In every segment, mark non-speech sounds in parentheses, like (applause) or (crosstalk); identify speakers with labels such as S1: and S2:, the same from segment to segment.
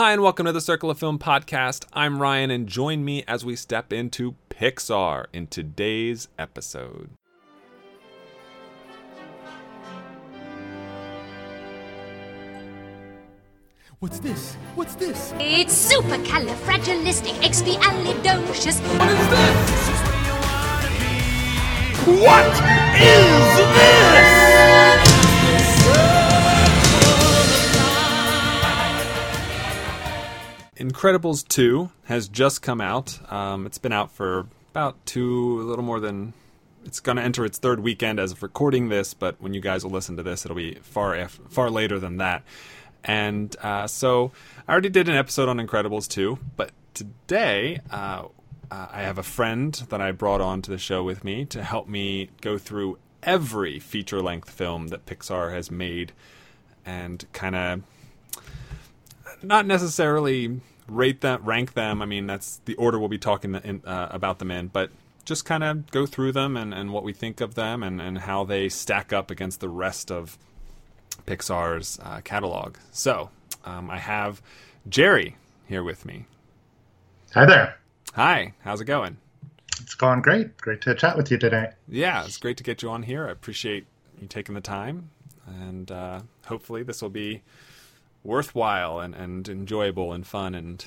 S1: Hi, and welcome to the Circle of Film podcast. I'm Ryan, and join me as we step into Pixar in today's episode.
S2: What's this? What's this?
S3: It's supercalifragilisticexpialidocious.
S2: What is this?
S1: What is this? Incredibles 2 has just come out. Um, it's been out for about two, a little more than. It's going to enter its third weekend as of recording this, but when you guys will listen to this, it'll be far far later than that. And uh, so I already did an episode on Incredibles 2, but today uh, uh, I have a friend that I brought on to the show with me to help me go through every feature length film that Pixar has made and kind of not necessarily rate them, rank them. I mean, that's the order we'll be talking in, uh, about them in, but just kind of go through them and, and what we think of them and, and how they stack up against the rest of Pixar's uh, catalog. So um, I have Jerry here with me.
S4: Hi there.
S1: Hi, how's it going?
S4: It's going great. Great to chat with you today.
S1: Yeah, it's great to get you on here. I appreciate you taking the time, and uh, hopefully this will be worthwhile and, and enjoyable and fun, and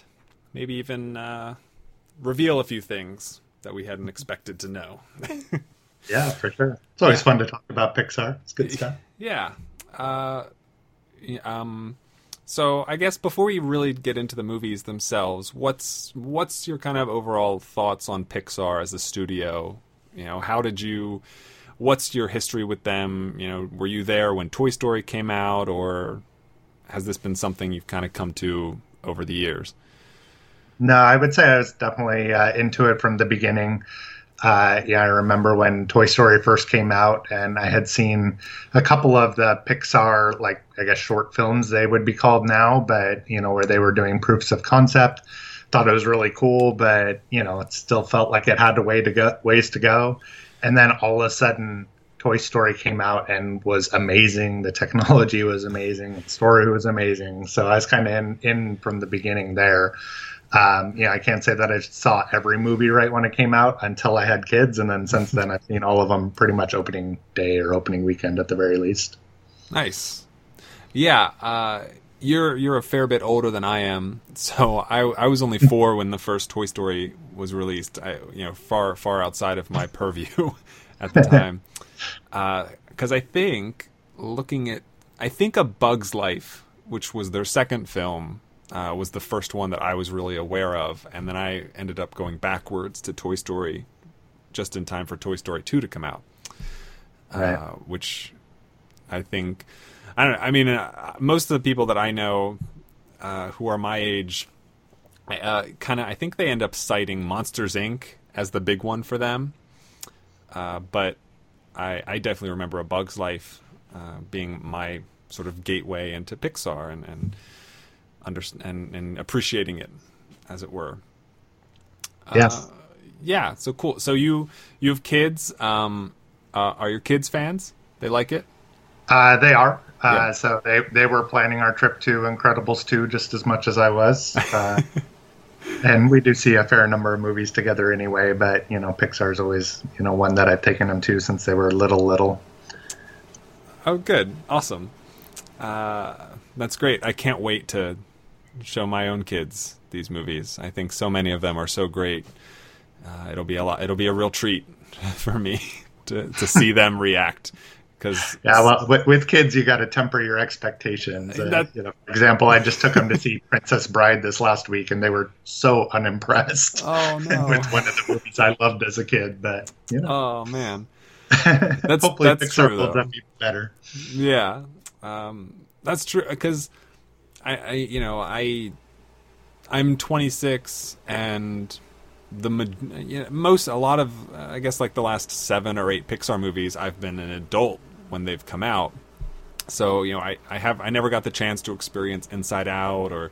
S1: maybe even uh, reveal a few things that we hadn't expected to know. (laughs)
S4: Yeah, for sure. It's always fun to talk about Pixar. It's good stuff. (laughs)
S1: yeah. Uh, um, so I guess before we really get into the movies themselves, what's what's your kind of overall thoughts on Pixar as a studio? You know, how did you? What's your history with them? You know, were you there when Toy Story came out, or has this been something you've kind of come to over the years?
S4: No, I would say I was definitely uh, into it from the beginning. Uh, yeah, I remember when Toy Story first came out, and I had seen a couple of the Pixar, like I guess short films they would be called now, but you know where they were doing proofs of concept. Thought it was really cool, but you know it still felt like it had a way to go, ways to go. And then all of a sudden, Toy Story came out and was amazing. The technology was amazing. The story was amazing. So I was kind of in, in from the beginning there. Um, yeah, I can't say that I saw every movie right when it came out until I had kids, and then since then I've seen all of them pretty much opening day or opening weekend at the very least.
S1: Nice. Yeah, uh, you're you're a fair bit older than I am, so I I was only four when the first Toy Story was released. I you know far far outside of my purview (laughs) at the (laughs) time, because I think looking at I think A Bug's Life, which was their second film, uh, was the first one that I was really aware of, and then I ended up going backwards to Toy Story, just in time for Toy Story two to come out,
S4: Right.
S1: uh, which I think I don't. know, I mean, uh, most of the people that I know uh, who are my age, uh, kind of, I think they end up citing Monsters Inc. as the big one for them. Uh, but I, I definitely remember A Bug's Life uh, being my sort of gateway into Pixar and and, under, and and appreciating it, as it were.
S4: Yes.
S1: Uh, yeah. So cool. So you you have kids. Um, uh, are your kids fans? They like it.
S4: Uh, they are. Uh,
S1: Yeah.
S4: So they, they were planning our trip to Incredibles 2 just as much as I was. (laughs) And we do see a fair number of movies together anyway, but, you know, Pixar's always, you know, one that I've taken them to since they were little, little.
S1: Oh, good, awesome. Uh, that's great. I can't wait to show my own kids these movies. I think so many of them are so great. Uh, it'll be a lot. It'll be a real treat (laughs) for me to to see them react. Because
S4: Yeah, well, with, with kids, you got to temper your expectations. Uh,
S1: That-
S4: you know, for example, I just took them to see Princess Bride this last week, and they were so unimpressed
S1: oh no, (laughs)
S4: with one of the movies I loved as a kid. But, you know,
S1: oh man, (laughs) that's-
S4: hopefully
S1: that's
S4: Pixar
S1: true, though.
S4: done even better.
S1: yeah, um, that's true. Because I, I, you know, I, I'm 26 and the you know, most a lot of uh, I guess like the last seven or eight Pixar movies I've been an adult when they've come out. So you know I, I have I never got the chance to experience Inside Out or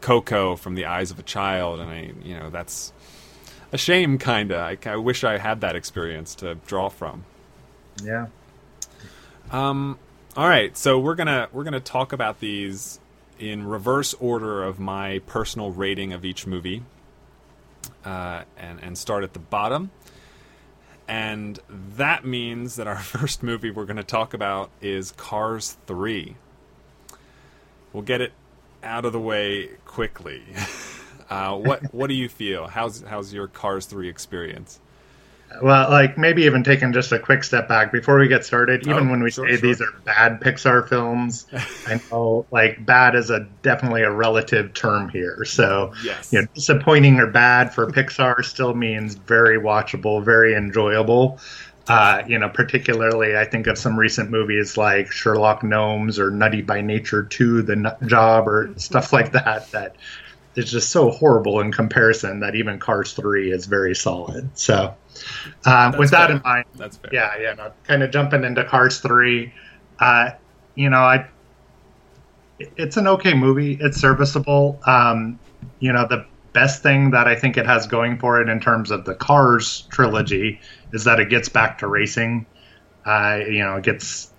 S1: Coco from the eyes of a child, and I you know that's a shame kinda. I, I wish I had that experience to draw from.
S4: Yeah.
S1: Um, all right, so we're gonna we're gonna talk about these in reverse order of my personal rating of each movie, uh, and and start at the bottom. And that means that our (laughs) first movie we're going to talk about is Cars Three. We'll get it out of the way quickly. (laughs) Uh, what what do you feel? How's how's your Cars Three experience?
S4: Well, like maybe even taking just a quick step back before we get started, even
S1: Oh,
S4: when we
S1: sure,
S4: say
S1: sure.
S4: these are bad Pixar films, (laughs) I know like bad is a definitely a relative term here. So
S1: Yes.
S4: you know, disappointing or bad for Pixar still means very watchable, very enjoyable. Uh, you know, particularly I think of some recent movies like Sherlock Gnomes or Nutty by Nature 2, The Nut Job, or stuff like that. That is just so horrible in comparison that even Cars 3 is very solid. So, uh, with that
S1: fair.
S4: in mind,
S1: That's fair.
S4: yeah, yeah, no, kind of jumping into Cars 3, uh, you know, I it's an okay movie. It's serviceable. Um, you know, the best thing that I think it has going for it in terms of the Cars trilogy is that it gets back to racing. Uh, you know, it gets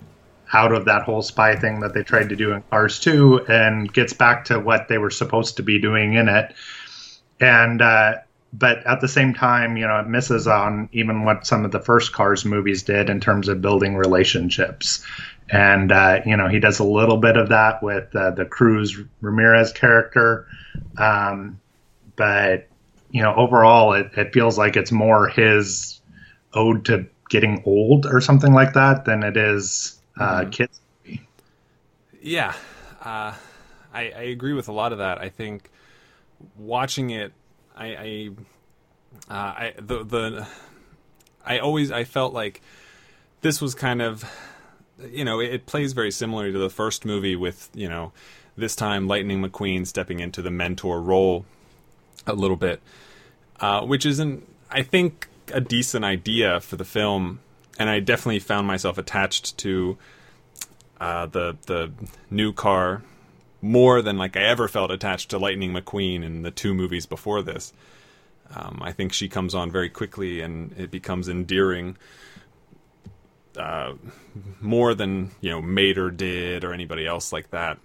S4: out of that whole spy thing that they tried to do in Cars 2 and gets back to what they were supposed to be doing in it. And uh, but at the same time, you know, it misses on even what some of the first Cars movies did in terms of building relationships. And uh, you know, he does a little bit of that with uh, the Cruz Ramirez character, um, but you know, overall, it, it feels like it's more his ode to getting old or something like that than it is uh, kids.
S1: Yeah, uh, I, I agree with a lot of that. I think watching it, I, I, uh, I the the I always I felt like this was kind of you know it, it plays very similar to the first movie with you know this time Lightning McQueen stepping into the mentor role a little bit, uh, which isn't I think a decent idea for the film, and I definitely found myself attached to uh, the the new car more than like I ever felt attached to Lightning McQueen in the two movies before this. Um, I think she comes on very quickly and it becomes endearing. Uh, more than you know Mater did or anybody else like that,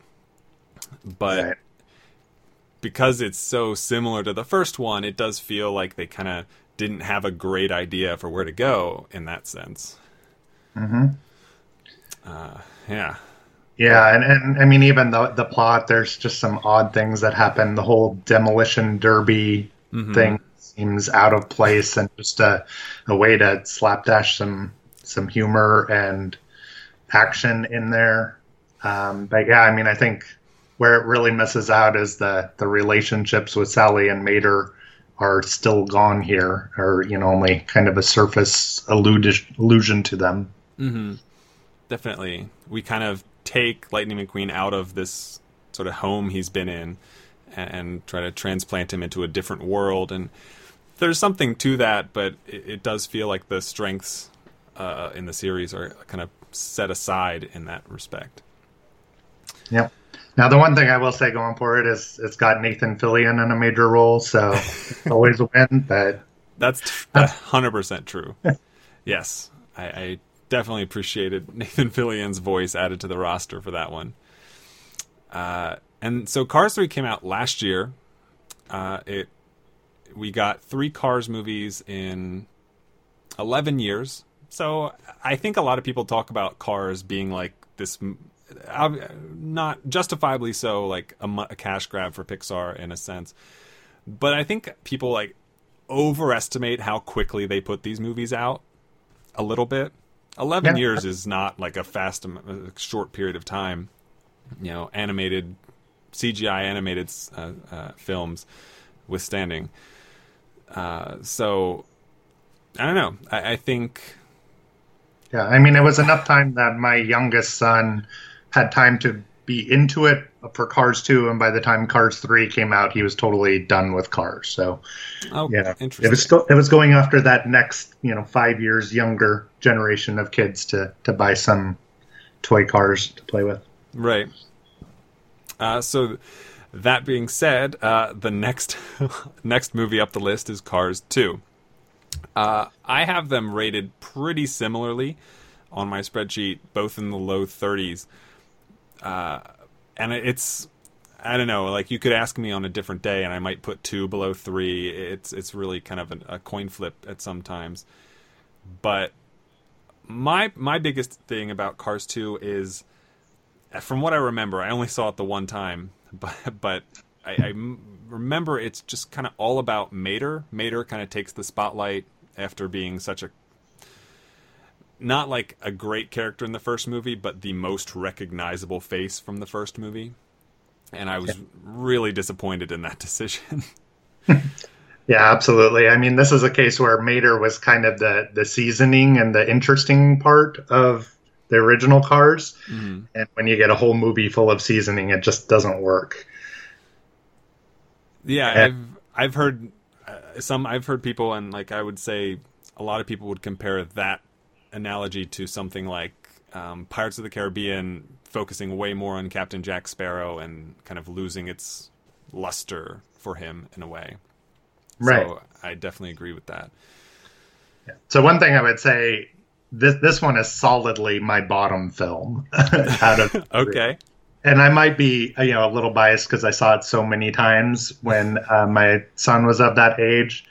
S1: but
S4: Right.
S1: because it's so similar to the first one, it does feel like they kind of didn't have a great idea for where to go in that sense. Mm-hmm. Uh, yeah.
S4: Yeah, and, and I mean even the the plot, there's just some odd things that happen. The whole demolition derby thing seems out of place and just a, a way to slapdash some some humor and action in there. Um, but yeah, I mean I think where it really misses out is the the relationships with Sally and Mater are still gone here, or you know only kind of a surface allusion to them.
S1: definitely we kind of take lightning mcqueen out of this sort of home he's been in and, and try to transplant him into a different world and there's something to that but it, it does feel like the strengths uh, in the series are kind of set aside in that respect
S4: Yep. Now, the one thing I will say going forward is it's got Nathan Fillion in a major role, so it's always a win. But
S1: that's hundred percent true. (laughs) yes, I, I definitely appreciated Nathan Fillion's voice added to the roster for that one. Uh, and so Cars Three came out last year. Uh, it we got three Cars movies in eleven years. So I think a lot of people talk about Cars being like this, uh, not justifiably so, like a, a cash grab for Pixar in a sense. But I think people like overestimate how quickly they put these movies out a little bit. 11
S4: Yeah.
S1: years is not like a fast a short period of time. You know, animated CGI animated uh, uh, films withstanding. Uh, so I don't know. I, I think
S4: yeah, I mean, it was enough time that my youngest son had time to be into it for Cars 2, and by the time Cars 3 came out, he was totally done with Cars. So,
S1: oh,
S4: yeah,
S1: interesting.
S4: it was it was going after that next, you know, five years younger generation of kids to to buy some toy cars to play with.
S1: Right. Uh, so, that being said, uh, the next (laughs) next movie up the list is Cars Two. Uh, I have them rated pretty similarly on my spreadsheet, both in the low 30s. Uh, and it's I don't know. Like you could ask me on a different day, and I might put two below three. It's it's really kind of a, a coin flip at sometimes. But my my biggest thing about Cars Two is, from what I remember, I only saw it the one time, (laughs) but but I, I remember it's just kind of all about Mater. Mater kind of takes the spotlight after being such a not like a great character in the first movie, but the most recognizable face from the first movie. And I was really disappointed in that (laughs) decision. (laughs)
S4: yeah, absolutely. I mean, this is a case where Mater was kind of the the seasoning and the interesting part of the original Cars, mm-hmm. and when you get a whole movie full of seasoning, it just doesn't work.
S1: Yeah, and, I've I've heard uh, some. I've heard people, and like I would say, a lot of people would compare that analogy to something like um, Pirates of the Caribbean focusing way more on Captain Jack Sparrow and kind of losing its luster for him in a way.
S4: Right.
S1: So I definitely agree with that.
S4: Yeah. So one thing I would say this this one is solidly my bottom film (laughs) out of
S1: okay.
S4: And I might be you know a little biased because I saw it so many times when uh, my son was of that age,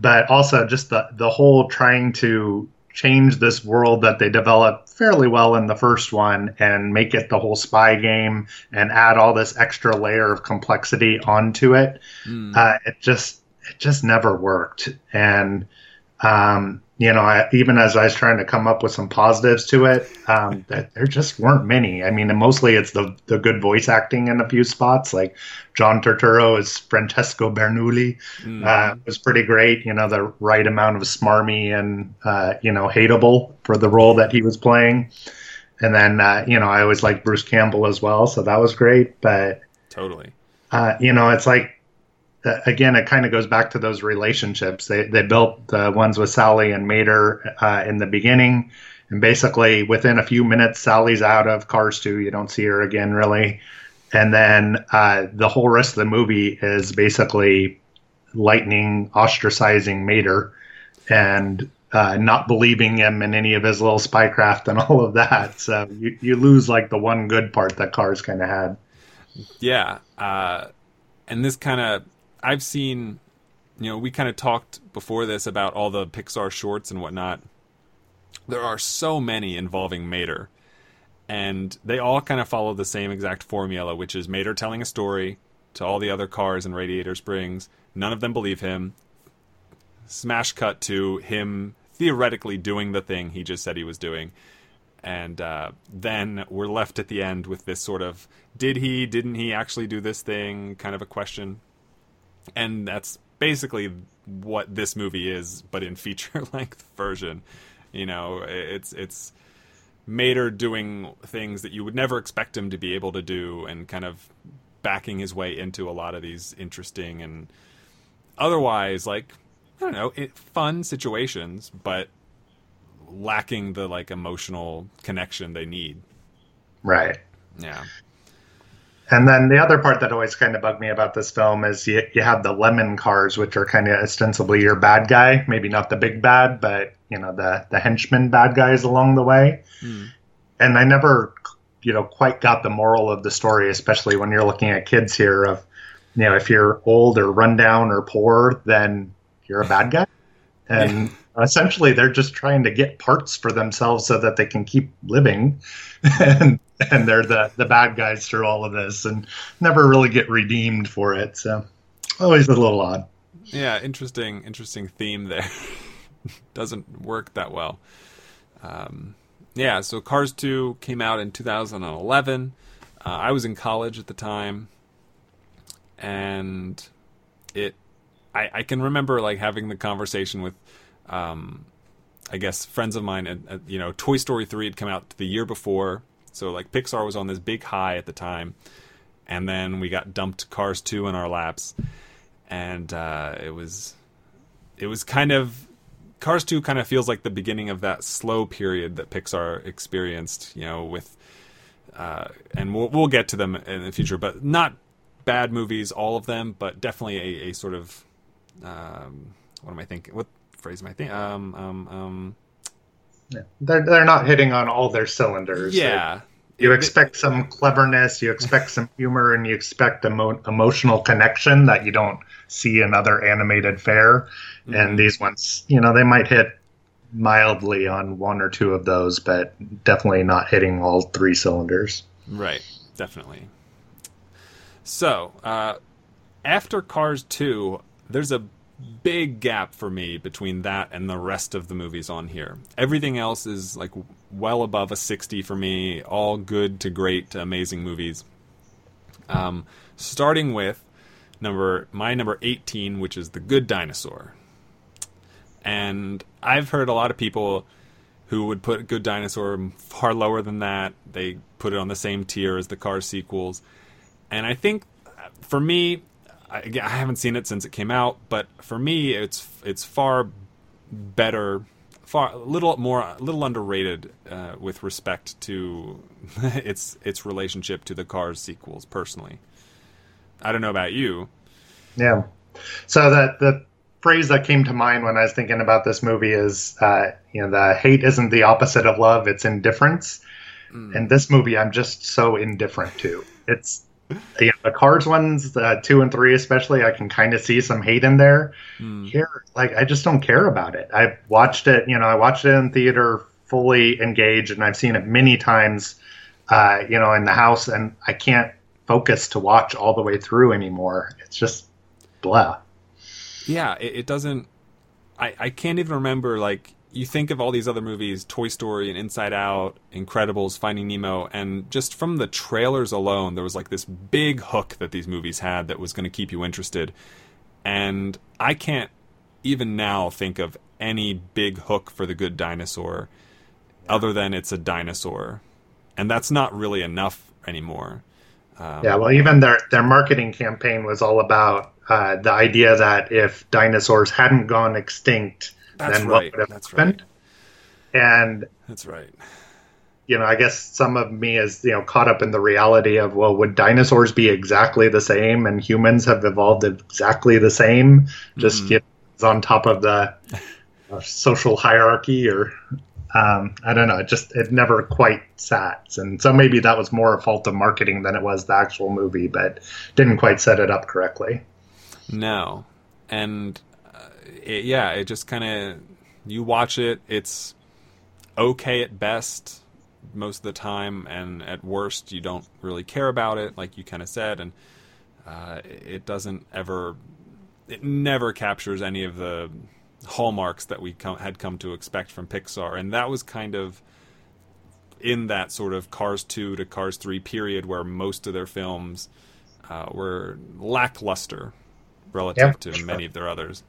S4: but also just the the whole trying to change this world that they developed fairly well in the first one and make it the whole spy game and add all this extra layer of complexity onto it. Mm. Uh, it just it just never worked. And um, you know, I, even as I was trying to come up with some positives to it, um, (laughs) that there just weren't many. I mean, mostly it's the the good voice acting in a few spots. Like John Turturro as Francesco Bernoulli mm. uh, was pretty great. You know, the right amount of smarmy and uh, you know hateable for the role that he was playing. And then uh, you know, I always liked Bruce Campbell as well, so that was great. But
S1: totally,
S4: uh, you know, it's like again, it kind of goes back to those relationships. They they built the ones with Sally and Mater uh, in the beginning, and basically within a few minutes, Sally's out of Cars 2. You don't see her again really, and then uh, the whole rest of the movie is basically Lightning ostracizing Mater and uh, not believing him in any of his little spycraft and (laughs) all of that. So you, you lose like the one good part that Cars kind of had.
S1: Yeah. Uh, and this kind of I've seen, you know, we kind of talked before this about all the Pixar shorts and whatnot. There are so many involving Mater, and they all kind of follow the same exact formula, which is Mater telling a story to all the other cars in Radiator Springs. None of them believe him. Smash cut to him theoretically doing the thing he just said he was doing. And uh, then we're left at the end with this sort of did he, didn't he actually do this thing kind of a question and that's basically what this movie is, but in (laughs) feature length version. You know, it's it's Mater doing things that you would never expect him to be able to do, and kind of backing his way into a lot of these interesting and otherwise like I don't know, it, fun situations, but lacking the like emotional connection they need.
S4: Right.
S1: Yeah.
S4: And then the other part that always kind of bugged me about this film is you, you have the lemon cars, which are kind of ostensibly your bad guy, maybe not the big bad, but you know the the henchmen bad guys along the way. Mm. And I never, you know, quite got the moral of the story, especially when you're looking at kids here. Of you know, if you're old or run down or poor, then you're a bad guy. (laughs) And essentially, they're just trying to get parts for themselves so that they can keep living. (laughs) and (laughs) and they're the the bad guys through all of this, and never really get redeemed for it. So always a little odd.
S1: Yeah, interesting, interesting theme there. (laughs) Doesn't work that well. Um, yeah, so Cars 2 came out in 2011. Uh, I was in college at the time, and it. I, I can remember like having the conversation with, um, I guess friends of mine. And you know, Toy Story 3 had come out the year before, so like Pixar was on this big high at the time, and then we got dumped Cars 2 in our laps, and uh, it was it was kind of Cars 2 kind of feels like the beginning of that slow period that Pixar experienced, you know, with uh, and we'll we'll get to them in the future, but not bad movies, all of them, but definitely a, a sort of um, what am I thinking? What phrase am I thinking? Um, um, um,
S4: yeah. They're they're not hitting on all their cylinders.
S1: Yeah,
S4: You expect some cleverness, you expect some humor, and you expect emo- emotional connection that you don't see in other animated fare.
S1: Mm-hmm.
S4: And these ones, you know, they might hit mildly on one or two of those, but definitely not hitting all three cylinders.
S1: Right, definitely. So, uh, after Cars 2, there's a big gap for me between that and the rest of the movies on here. Everything else is like well above a 60 for me, all good to great to amazing movies. Um, starting with number my number 18, which is The Good Dinosaur. And I've heard a lot of people who would put Good Dinosaur far lower than that. They put it on the same tier as the Cars sequels. And I think uh, for me, I, again, I haven't seen it since it came out, but for me, it's it's far better, far a little more, a little underrated uh, with respect to (laughs) its its relationship to the Cars sequels. Personally, I don't know about you.
S4: Yeah. So that the phrase that came to mind when I was thinking about this movie is, uh, you know, the hate isn't the opposite of love; it's indifference. And this movie, I'm just so indifferent to. It's you know, the Cars ones, uh, two and three especially, I can kind of see some hate in there. Here, like I just don't care about it. I've watched it, you know, I watched it in theater, fully engaged, and I've seen it many times, uh, you know, in the house, and I can't focus to watch all the way through anymore. It's just blah.
S1: Yeah, it, it doesn't. I I can't even remember like. You think of all these other movies, Toy Story and Inside Out, Incredibles, Finding Nemo, and just from the trailers alone, there was like this big hook that these movies had that was going to keep you interested. And I can't even now think of any big hook for the good dinosaur other than it's a dinosaur. And that's not really enough anymore.
S4: Yeah, well, even their their marketing campaign was all about uh, the idea that if dinosaurs hadn't gone extinct,
S1: That's
S4: then
S1: right,
S4: what would have
S1: that's
S4: happened? And
S1: That's right.
S4: you know, I guess some of me is you know caught up in the reality of well, would dinosaurs be exactly the same, and humans have evolved exactly the same, just you know, on top of the uh, social hierarchy, or um, I don't know. It just it never quite sat, and so maybe that was more a fault of marketing than it was the actual movie, but didn't quite set it up correctly.
S1: No, and it, yeah, it just kind of you watch it. It's okay at best most of the time, and at worst, you don't really care about it, like you kind of said, and uh, it doesn't ever, it never captures any of the hallmarks that we had come to expect from Pixar, and that was kind of in that sort of Cars 2 to Cars 3 period where most of their films uh, were lackluster relative
S4: Yeah,
S1: to
S4: sure.
S1: many of their others.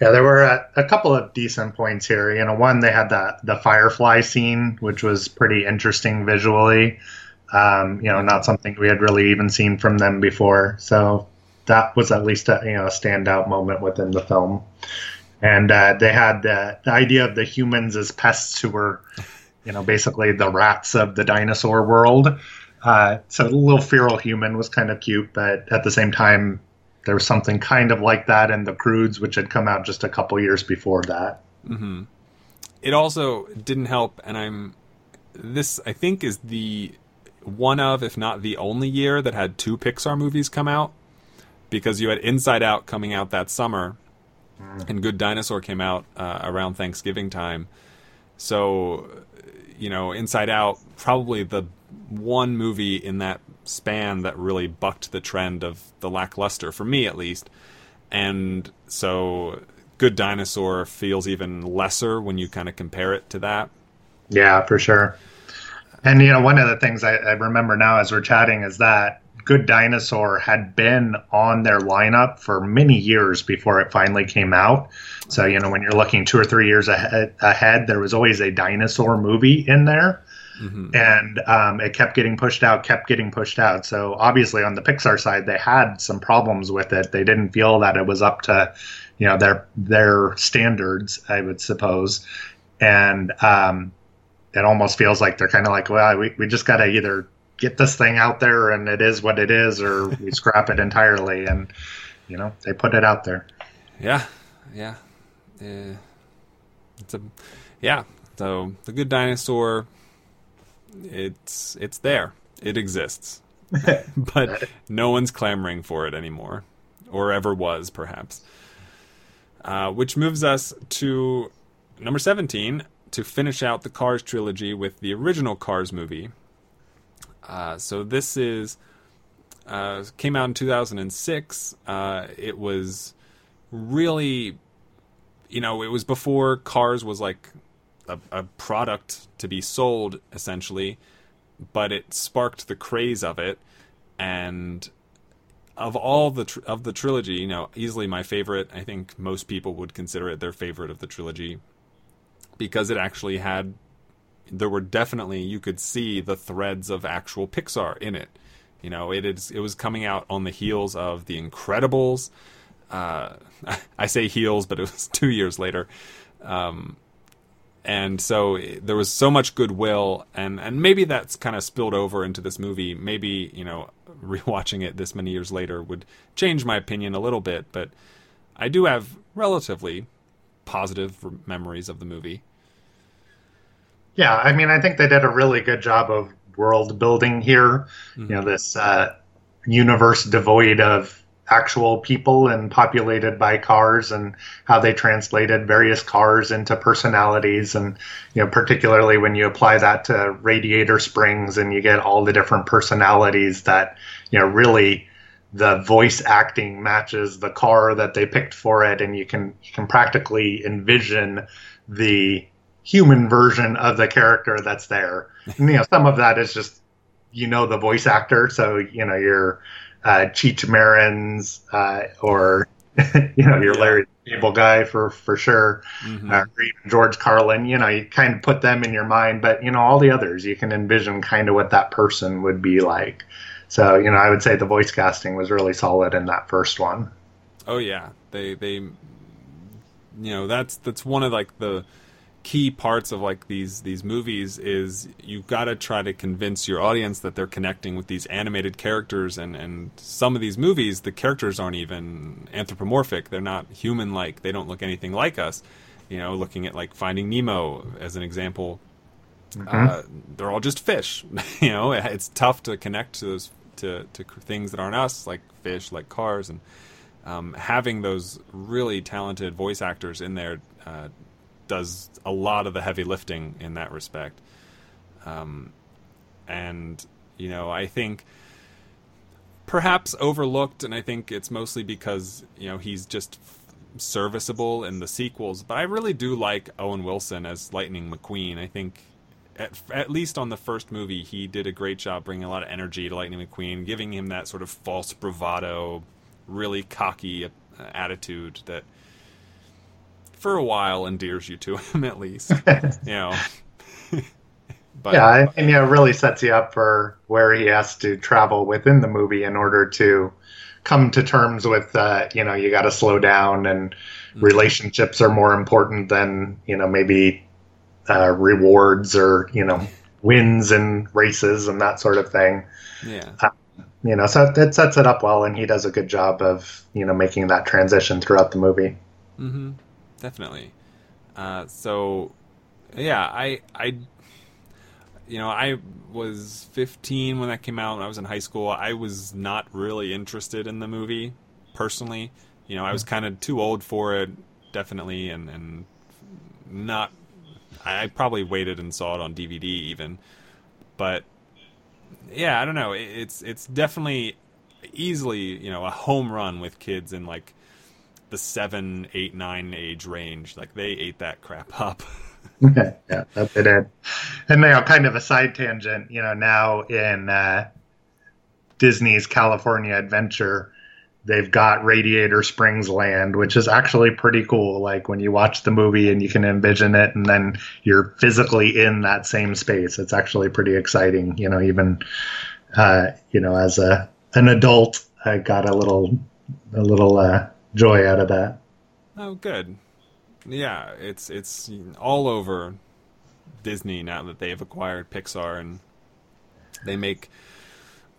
S4: Yeah, there were a, a couple of decent points here. You know, one they had the the firefly scene, which was pretty interesting visually. Um, you know, not something we had really even seen from them before. So that was at least a you know a standout moment within the film. And uh, they had the, the idea of the humans as pests who were, you know, basically the rats of the dinosaur world. Uh, so the little feral human was kind of cute, but at the same time, there was something kind of like that in the Croods, which had come out just a couple years before that.
S1: It also didn't help, and I'm this I think is the one of, if not the only year that had two Pixar movies come out, because you had Inside Out coming out that summer, and Good Dinosaur came out uh, around Thanksgiving time. So, you know, Inside Out probably the one movie in that span that really bucked the trend of the lackluster for me at least. And so Good Dinosaur feels even lesser when you kind of compare it to that.
S4: Yeah, for sure. And you know, one of the things I, I remember now as we're chatting is that Good Dinosaur had been on their lineup for many years before it finally came out. So you know, when you're looking two or three years ahead, ahead there was always a dinosaur movie in there. And um, it kept getting pushed out, kept getting pushed out. So obviously, on the Pixar side, they had some problems with it. They didn't feel that it was up to, you know, their their standards. I would suppose, and um, it almost feels like they're kind of like, well, we, we just got to either get this thing out there and it is what it is, or we (laughs) scrap it entirely. And you know, they put it out there.
S1: Yeah, yeah, uh, it's a yeah. So the Good Dinosaur, it's it's there. It exists, (laughs) but no one's clamoring for it anymore, or ever was, perhaps. Uh, which moves us to number seventeen to finish out the Cars trilogy with the original Cars movie. Uh, so this is uh, came out in 2006. Uh, it was really, you know, it was before Cars was like a, a product to be sold essentially, but it sparked the craze of it, and of all the tr- of the trilogy, you know, easily my favorite. I think most people would consider it their favorite of the trilogy because it actually had there were definitely you could see the threads of actual Pixar in it. You know, it is it was coming out on the heels of The Incredibles. Uh, (laughs) I say heels, but it was (laughs) two years later. Um, and so there was so much goodwill, and and maybe that's kind of spilled over into this movie. Maybe you know, (laughs) rewatching it this many years later would change my opinion a little bit, but I do have relatively positive memories of the movie.
S4: Yeah, I mean, I think they did a really good job of world building here. Mm-hmm. You know, this uh, universe devoid of actual people and populated by cars and how they translated various cars into personalities. And you know particularly when you apply that to radiator springs and you get all the different personalities that you know really the voice acting matches the car that they picked for it. And you can you can practically envision the human version of the character that's there. And, you know, some of that is just you know the voice actor, so you know your uh, Cheech Marin's uh, or (laughs) you know your. Larry Cable guy for for sure, mm-hmm. uh, or even George Carlin. You know, you kind of put them in your mind, but you know all the others, you can envision kind of what that person would be like. So you know, I would say the voice casting was really solid in that first one.
S1: Oh yeah, they they, you know, that's that's one of like the key parts of like these these movies is you've got to try to convince your audience that they're connecting with these animated characters and and some of these movies the characters aren't even anthropomorphic. They're not human like they don't look anything like us. You know looking at like finding nemo as an example mm-hmm. uh, they're all just fish. (laughs) You know it's tough to connect to those to, to things that aren't us like fish like cars and um, having those really talented voice actors in there uh, does a lot of the heavy lifting in that respect. Um, and you know, I think perhaps overlooked, and I think it's mostly because you know he's just serviceable in the sequels. But I really do like Owen Wilson as Lightning McQueen. I think. At, at least on the first movie, he did a great job bringing a lot of energy to Lightning McQueen, giving him that sort of false bravado, really cocky uh, attitude that for a while endears you to (laughs) him at least. (laughs) you know. (laughs)
S4: but, yeah, and yeah, it really sets you up for where he has to travel within the movie in order to come to terms with uh, you know you got to slow down and mm-hmm. relationships are more important than you know maybe uh, rewards or you know wins and races and that sort of thing.
S1: Yeah. Uh,
S4: you know, so it sets it up well, and he does a good job of you know making that transition throughout the movie.
S1: Mm-hmm definitely. Uh, so, yeah, I, I, you know, I was 15 when that came out. When I was in high school, I was not really interested in the movie personally. You know, I was kind of too old for it, definitely, and and not. I probably waited and saw it on DVD even, but yeah, I don't know. It's it's definitely easily you know a home run with kids in like the seven, eight, nine age range. Like they ate that crap up. (laughs)
S4: yeah, they did. And now, kind of a side tangent. You know, now in uh, Disney's California Adventure, they've got Radiator Springs Land, which is actually pretty cool. Like when you watch the movie and you can envision it, and then you're physically in that same space. It's actually pretty exciting. You know, even uh, you know, as a an adult, I got a little a little uh, joy out of that.
S1: Oh, good. Yeah, it's it's all over Disney now that they have acquired Pixar, and they make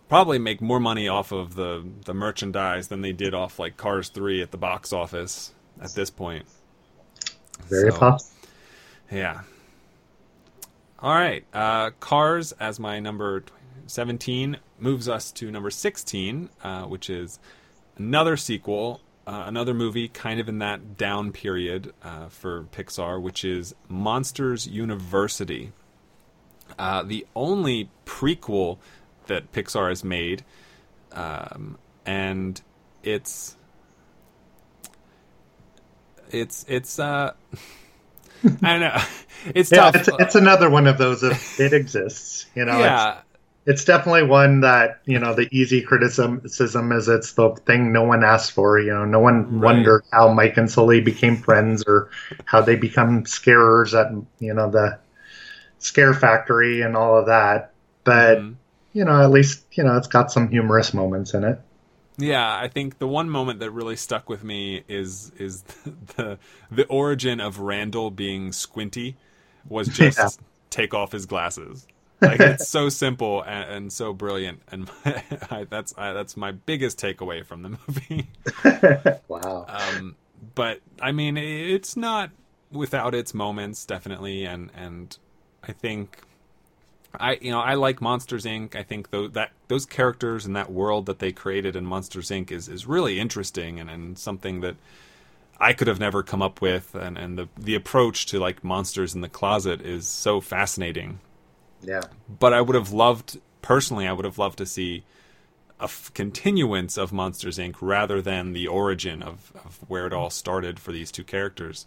S1: probably make more money off of the the merchandise than they did off like Cars Three at the box office at this point.
S4: Very so, possible.
S1: Yeah. All right. Uh, Cars as my number 17 moves us to number 16, uh, which is another sequel, uh, another movie kind of in that down period uh, for Pixar, which is Monsters University. Uh, the only prequel that Pixar has made, um, and it's it's it's uh (laughs) I don't know. (laughs) It's
S4: Yeah,
S1: tough.
S4: it's, it's another one of those. If it exists, you know.
S1: yeah,
S4: It's, it's definitely one that you know the easy criticism is it's the thing no one asked for. You know, no one
S1: Right.
S4: wondered how Mike and Sully became friends or how they become scarers at you know the scare factory and all of that. But
S1: Mhm.
S4: you know, at least you know it's got some humorous moments in it.
S1: yeah. I think the one moment that really stuck with me is is (laughs) the the origin of Randall being squinty was (laughs) just
S4: Yeah.
S1: take off his glasses. Like (laughs) it's so simple and, and so brilliant, and (laughs) I, that's I, that's my biggest takeaway from the movie. (laughs)
S4: wow.
S1: um, but I mean, it's not without its moments, definitely, and and I think I you know I like Monsters Inc. I think though that those characters and that world that they created in Monsters Inc. is is really interesting and, and something that I could have never come up with, and and the the approach to like monsters in the closet is so fascinating
S4: Yeah.
S1: but I would have loved personally. I would have loved to see a f- continuance of Monsters Inc. rather than the origin of, of where it all started for these two characters.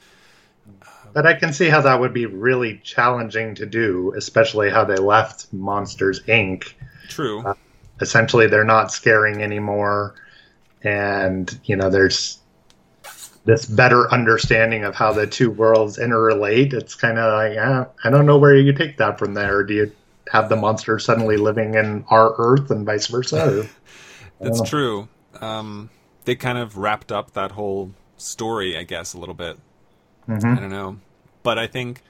S4: But I can see how that would be really challenging to do, especially how they left Monsters Inc.
S1: True.
S4: Uh, essentially they're not scaring anymore and you know there's this better understanding of how the two worlds interrelate it's kind of like yeah, i don't know where you take that from there do you have the monster suddenly living in our earth and vice versa (laughs)
S1: That's true. Um, they kind of wrapped up that whole story, I guess, a little bit.
S4: Mhm.
S1: I don't know, but I think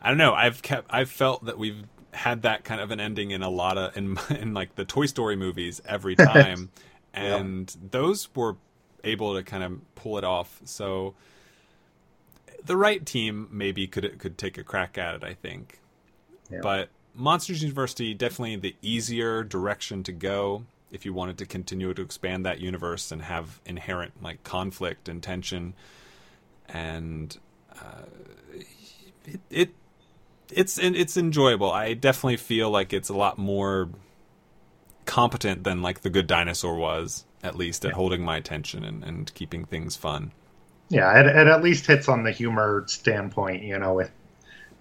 S1: I don't know. I've kept I've felt that we've had that kind of an ending in a lot of in (laughs) in like the Toy Story movies every (laughs) time, and those were able to kind of pull it off. So the right team maybe could could take a crack at it. I think,
S4: Yeah.
S1: but Monsters University definitely the easier direction to go if you wanted to continue to expand that universe and have inherent like conflict and tension and uh, it, it it's it's enjoyable. I definitely feel like it's a lot more competent than like the Good Dinosaur was, at least at holding my attention and, and keeping things fun.
S4: yeah it, it at least hits on the humor standpoint you know with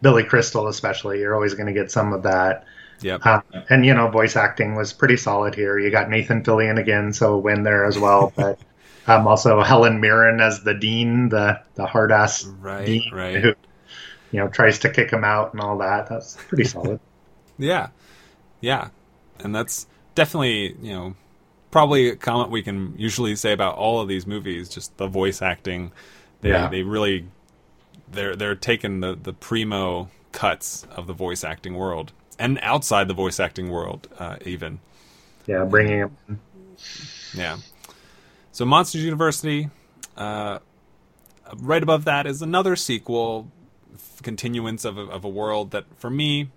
S4: billy crystal especially you're always going to get some of that
S1: Yep.
S4: Um, and you know, voice acting was pretty solid here. You got Nathan Fillion again, so a win there as well. (laughs) But um, also Helen Mirren as the dean, the the hard ass
S1: Right,
S4: dean
S1: right.
S4: who you know tries to kick him out and all that. That's pretty solid. (laughs)
S1: Yeah, yeah, and that's definitely you know probably a comment we can usually say about all of these movies. Just the voice acting, they
S4: Yeah.
S1: they really they're they're taking the the primo cuts of the voice acting world and outside the voice acting world uh, even.
S4: yeah, bringing him.
S1: Yeah. So Monsters University, uh, right above that is another sequel, continuance of a, of a world that for me,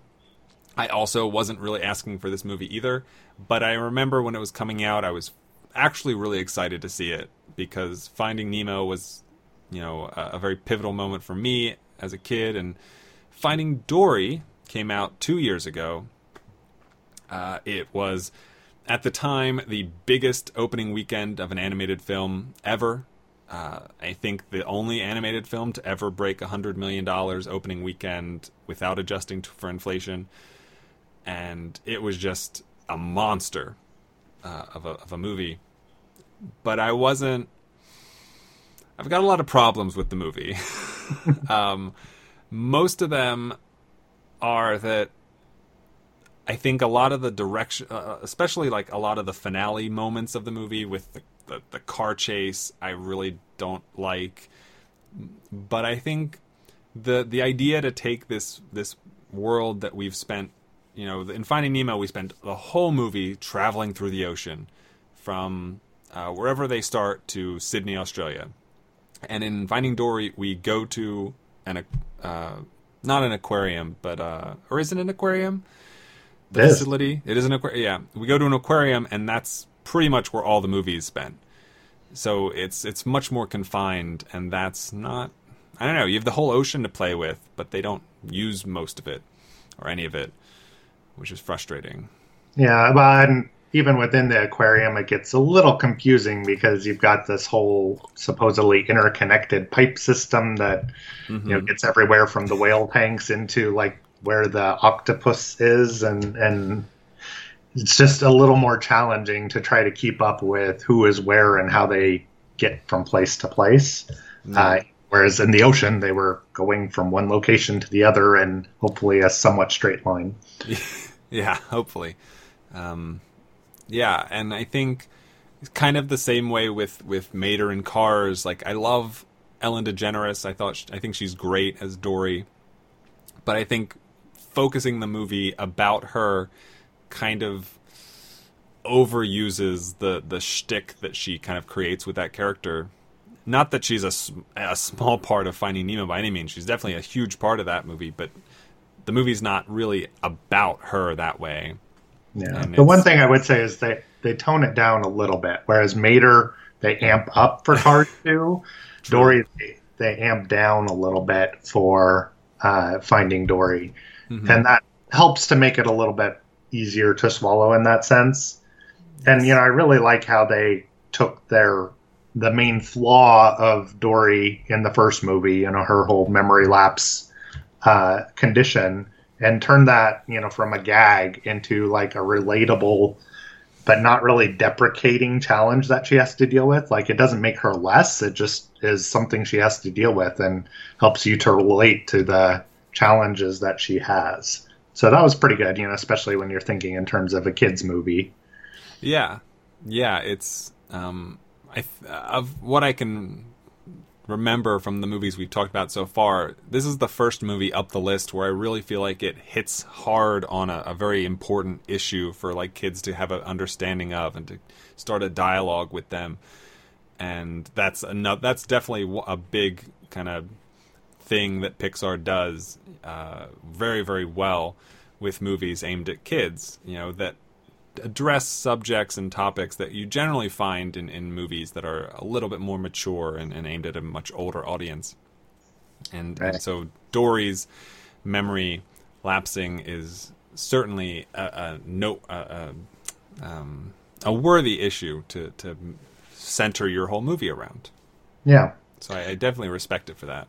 S1: I also wasn't really asking for this movie either. But I remember when it was coming out, I was actually really excited to see it because Finding Nemo was, you know, a, a very pivotal moment for me as a kid, and Finding Dory came out two years ago. Uh, it was at the time the biggest opening weekend of an animated film ever. Uh, I think the only animated film to ever break $100 million opening weekend without adjusting to, for inflation. And it was just a monster uh, of, a, of a movie. But I wasn't. I've got a lot of problems with the movie. (laughs) um, most of them are that I think a lot of the direction, uh, especially like a lot of the finale moments of the movie with the, the, the car chase, I really don't like. But I think the the idea to take this this world that we've spent, you know, in Finding Nemo, we spent the whole movie traveling through the ocean from uh, wherever they start to Sydney, Australia, and in Finding Dory, we go to an uh, not an aquarium, but uh, or is it an aquarium? The
S4: It is.
S1: facility. It is an aquarium. Yeah, we go to an aquarium, and that's pretty much where all the movies spent. So it's it's much more confined, and that's not. I don't know. You have the whole ocean to play with, but they don't use most of it or any of it, which is frustrating.
S4: Yeah, well, and even within the aquarium, it gets a little confusing because you've got this whole supposedly interconnected pipe system that you know gets everywhere from the whale tanks into like where the octopus is, and and it's just a little more challenging to try to keep up with who is where and how they get from place to place. Uh, whereas in the ocean, they were going from one location to the other and hopefully a somewhat straight line. (laughs)
S1: Yeah, hopefully. Um, yeah, and I think it's kind of the same way with with Mater and Cars. Like I love Ellen DeGeneres. I thought sh I think she's great as Dory, but I think focusing the movie about her kind of overuses the the shtick that she kind of creates with that character. Not that she's a, a small part of Finding Nemo by any means. She's definitely a huge part of that movie, but the movie's not really about her that way.
S4: Yeah.
S1: And
S4: The one thing I would say is they they tone it down a little bit, whereas Mater they amp up for Cars (laughs) Two, Dory they, they amp down a little bit for uh, Finding Dory, and that helps to make it a little bit easier to swallow in that sense. And you know, I really like how they took their the main flaw of Dory in the first movie, you know, her whole memory lapse uh, condition, and turn that, you know, from a gag into like a relatable, but not really deprecating challenge that she has to deal with. Like it doesn't make her less; it just is something she has to deal with, and helps you to relate to the challenges that she has. So that was pretty good, you know, especially when you're thinking in terms of a kids movie.
S1: Yeah, yeah. It's um, I of what I can remember from the movies we've talked about so far. This is the first movie up the list where I really feel like it hits hard on a, a very important issue for like kids to have an understanding of and to start a dialogue with them. And that's. That's definitely a big kind of thing that Pixar does uh, very, very well with movies aimed at kids. You know that address subjects and topics that you generally find in, in movies that are a little bit more mature and, and aimed at a much older audience. And, and so Dory's memory lapsing is certainly a, a note a, a, um, a worthy issue to, to center your whole movie around.
S4: Yeah.
S1: So I, I definitely respect it for that.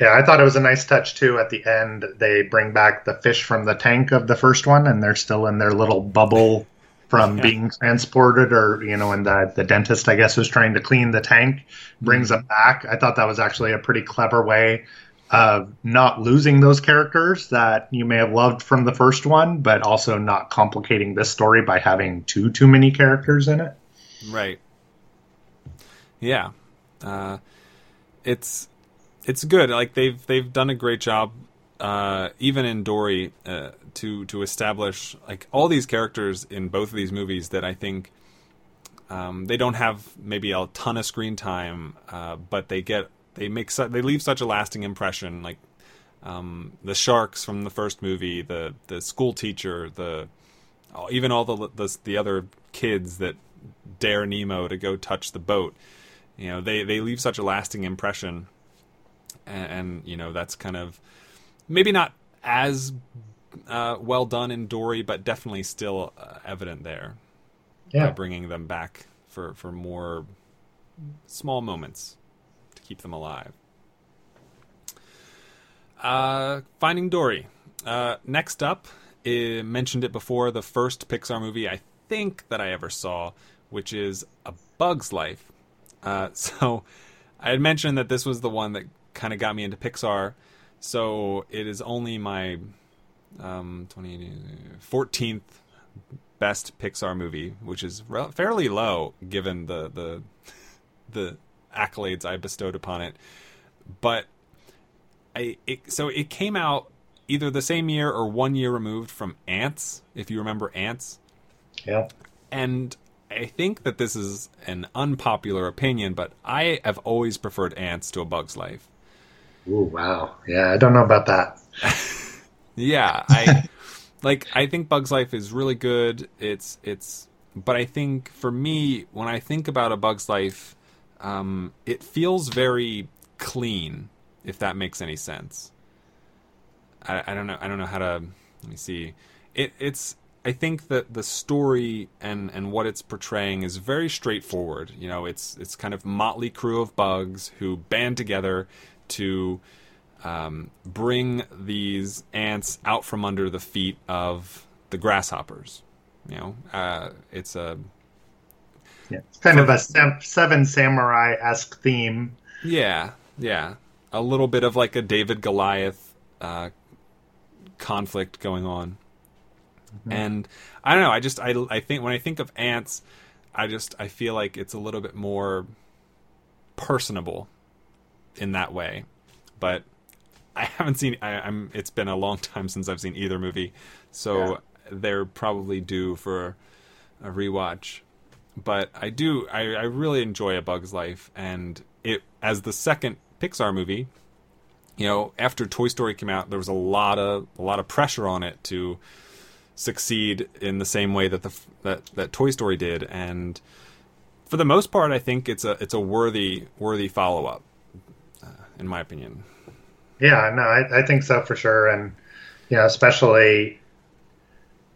S4: Yeah, I thought it was a nice touch too. At the end, they bring back the fish from the tank of the first one, and they're still in their little bubble from
S1: Yeah.
S4: being transported, or you know, and the the dentist, I guess, was trying to clean the tank, brings them back. I thought that was actually a pretty clever way of not losing those characters that you may have loved from the first one, but also not complicating this story by having too too many characters in it.
S1: Right. Yeah. Uh, it's it's good. Like they've they've done a great job, uh, even in Dory, uh, to to establish like all these characters in both of these movies that I think um, they don't have maybe a ton of screen time, uh, but they get they make su- they leave such a lasting impression. Like um, the sharks from the first movie, the the school teacher, the even all the, the the other kids that dare Nemo to go touch the boat. You know, they they leave such a lasting impression, and, and you know that's kind of maybe not as uh, well done in Dory, but definitely still uh, evident there by
S4: Yeah,
S1: bringing them back for for more small moments to keep them alive. Uh, Finding Dory. Uh, next up, I mentioned it before, the first Pixar movie I think that I ever saw, which is A Bug's Life. Uh, (laughs) so I had mentioned that this was the one that kind of got me into Pixar. So it is only my um, 20, 14th best Pixar movie, which is re- fairly low given the the (laughs) the accolades I bestowed upon it. But I it, so it came out either the same year or one year removed from Antz, if you remember Antz.
S4: yeah,
S1: And I think that this is an unpopular opinion, but I have always preferred Antz to A Bug's Life.
S4: Ooh, wow. Yeah, I don't know about that. (laughs)
S1: Yeah, I like I think Bugs Life is really good. It's it's but I think for me when I think about a Bugs Life um, it feels very clean if that makes any sense. I, I don't know I don't know how to let me see. It it's I think that the story and, and what it's portraying is very straightforward. You know, it's it's kind of motley crew of bugs who band together to um, bring these ants out from under the feet of the grasshoppers. You know, uh, it's a
S4: Yeah, it's kind of a Seven Samurai esque theme.
S1: yeah, yeah, a little bit of like a David Goliath uh, conflict going on. And I don't know. I just I I think when I think of ants, I just I feel like it's a little bit more personable in that way. But I haven't seen. I, I'm. It's been a long (laughs) time since I've seen either movie, so
S4: Yeah.
S1: they're probably due for a rewatch. But I do. I, I really enjoy A Bug's Life, and it as the second Pixar movie. You know, after Toy Story came out, there was a lot of a lot of pressure on it to succeed in the same way that the that that Toy Story did, and for the most part, I think it's a it's a worthy worthy follow up, in my opinion.
S4: Yeah, no, I, I think so for sure, and you know, especially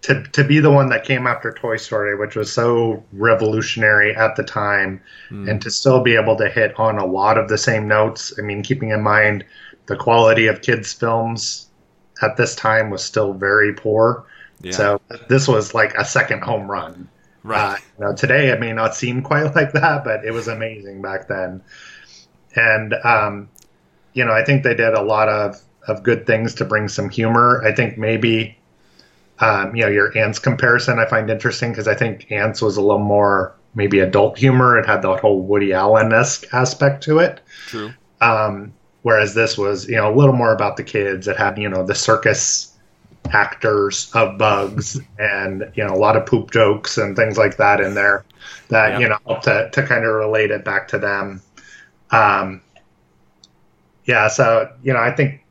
S4: to to be the one that came after Toy Story, which was so revolutionary at the time, and to still be able to hit on a lot of the same notes. I mean, keeping in mind the quality of kids' films at this time was still very poor.
S1: Yeah.
S4: So this was like a second home run.
S1: Right.
S4: Uh, you know, today it may not seem quite like that, but it was amazing back then. And um, you know, I think they did a lot of of good things to bring some humor. I think maybe um, you know your Antz comparison I find interesting because I think Antz was a little more maybe adult humor. It had that whole Woody Allen esque aspect to it.
S1: True.
S4: Um, whereas this was, you know, a little more about the kids. It had, you know, the circus actors of bugs and, you know, a lot of poop jokes and things like that in there that,
S1: Yeah.
S4: you know, to, to kind of relate it back to them. Um, yeah. So, you know, I think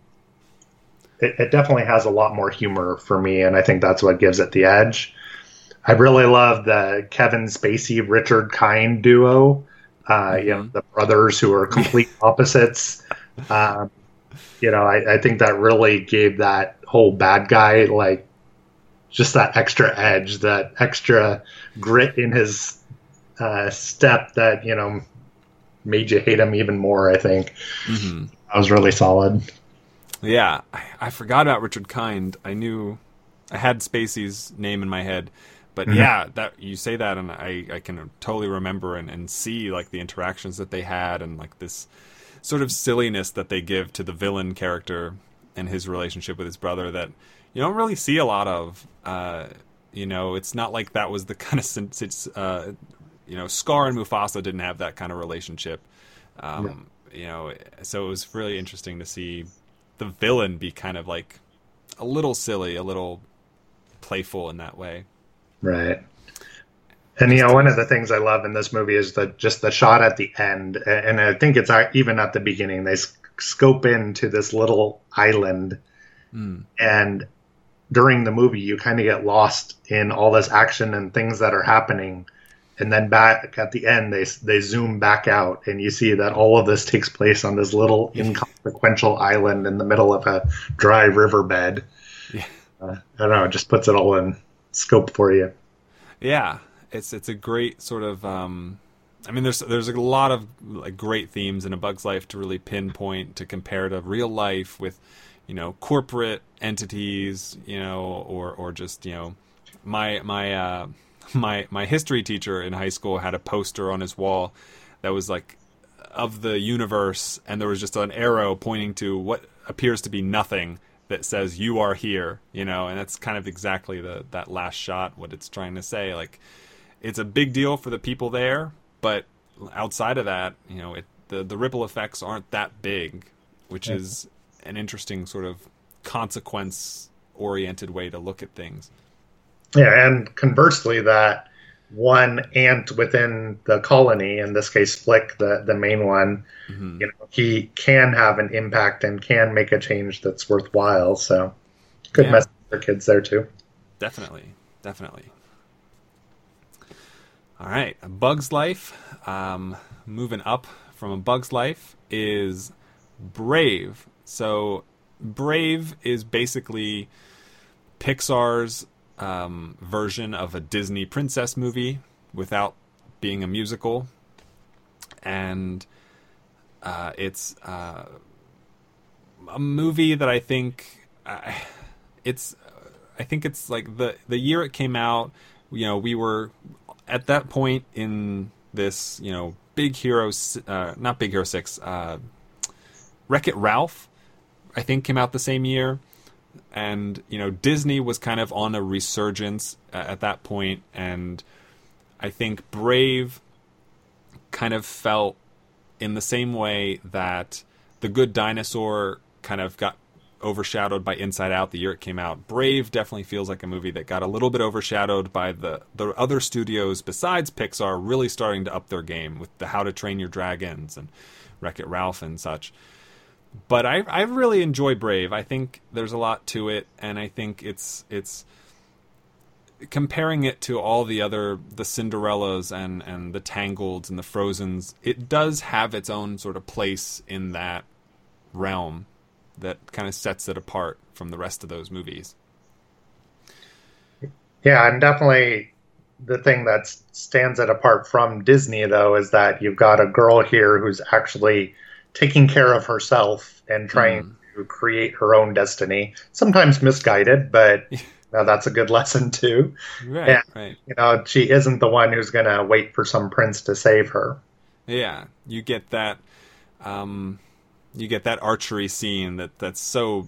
S4: it, it definitely has a lot more humor for me. And I think that's what gives it the edge. I really love the Kevin Spacey, Richard Kind duo. Uh, You know, the brothers who are complete (laughs) opposites. Um, you know, I, I think that really gave that whole bad guy like just that extra edge, that extra grit in his uh, step that you know made you hate him even more. I think
S1: hmm
S4: that was really solid.
S1: Yeah, I, I forgot about Richard Kind. I knew I had Spacey's name in my head, but yeah, that you say that, and I, I can totally remember and, and see like the interactions that they had, and like this sort of silliness that they give to the villain character and his relationship with his brother that you don't really see a lot of. Uh, you know, it's not like that was the (laughs) kind of uh, you know, Scar and Mufasa didn't have that kind of relationship. Um, You know, so it was really interesting to see the villain be kind of like a little silly, a little playful in that way.
S4: Right. And you know, one of the things I love in this movie is that just the shot at the end, and I think it's uh, even at the beginning. They scope into this little island, and during the movie, you kind of get lost in all this action and things that are happening, and then back at the end, they they zoom back out, and you see that all of this takes place on this little inconsequential island in the middle of a dry riverbed.
S1: Yeah.
S4: Uh, I don't know, it just puts it all in scope for you.
S1: Yeah, it's it's a great sort of. Um, I mean, there's there's a lot of like great themes in A Bug's Life to really pinpoint to compare to real life with, you know, corporate entities, you know, or or just you know, my my uh, my my history teacher in high school had a poster on his wall that was like of the universe, and there was just an arrow pointing to what appears to be nothing that says "you are here," you know, and that's kind of exactly the that last shot what it's trying to say. Like, it's a big deal for the people there, but outside of that, you know, it the the ripple effects aren't that big, which is an interesting sort of consequence oriented way to look at things.
S4: Yeah, and conversely, that one ant within the colony, in this case, Flick, the the main one,
S1: Mhm.
S4: you know, he can have an impact and can make a change that's worthwhile. So, good
S1: Yeah.
S4: message for kids there too.
S1: Definitely, definitely. All right, A Bug's Life. Um, moving up from A Bug's Life is Brave. So, Brave is basically Pixar's um, version of a Disney princess movie without being a musical, and uh, it's uh, a movie that I think uh, it's. I think it's like the the year it came out. You know, we were at that point in this. You know, Big Hero, uh, not Big Hero Six. Uh, Wreck It Ralph, I think, came out the same year and you know Disney was kind of on a resurgence at that point, and I think Brave kind of felt in the same way that The Good Dinosaur kind of got overshadowed by Inside Out the year it came out. Brave definitely feels like a movie that got a little bit overshadowed by the the other studios besides Pixar really starting to up their game with the How to Train Your Dragons and Wreck It Ralph and such but I I really enjoy Brave. I think there's a lot to it, and I think it's it's comparing it to all the other the Cinderellas and and the Tangleds and the Frozens. It does have its own sort of place in that realm that kind of sets it apart from the rest of those movies.
S4: Yeah, and definitely the thing that stands it apart from Disney, though, is that you've got a girl here who's actually taking care of herself and trying to create her own destiny. Sometimes misguided, but (laughs) know, that's a good lesson too.
S1: Right,
S4: Yeah.
S1: right.
S4: You know, she isn't the one who's going to wait for some prince to save her.
S1: Yeah, you get that. Um, you get that archery scene that that's so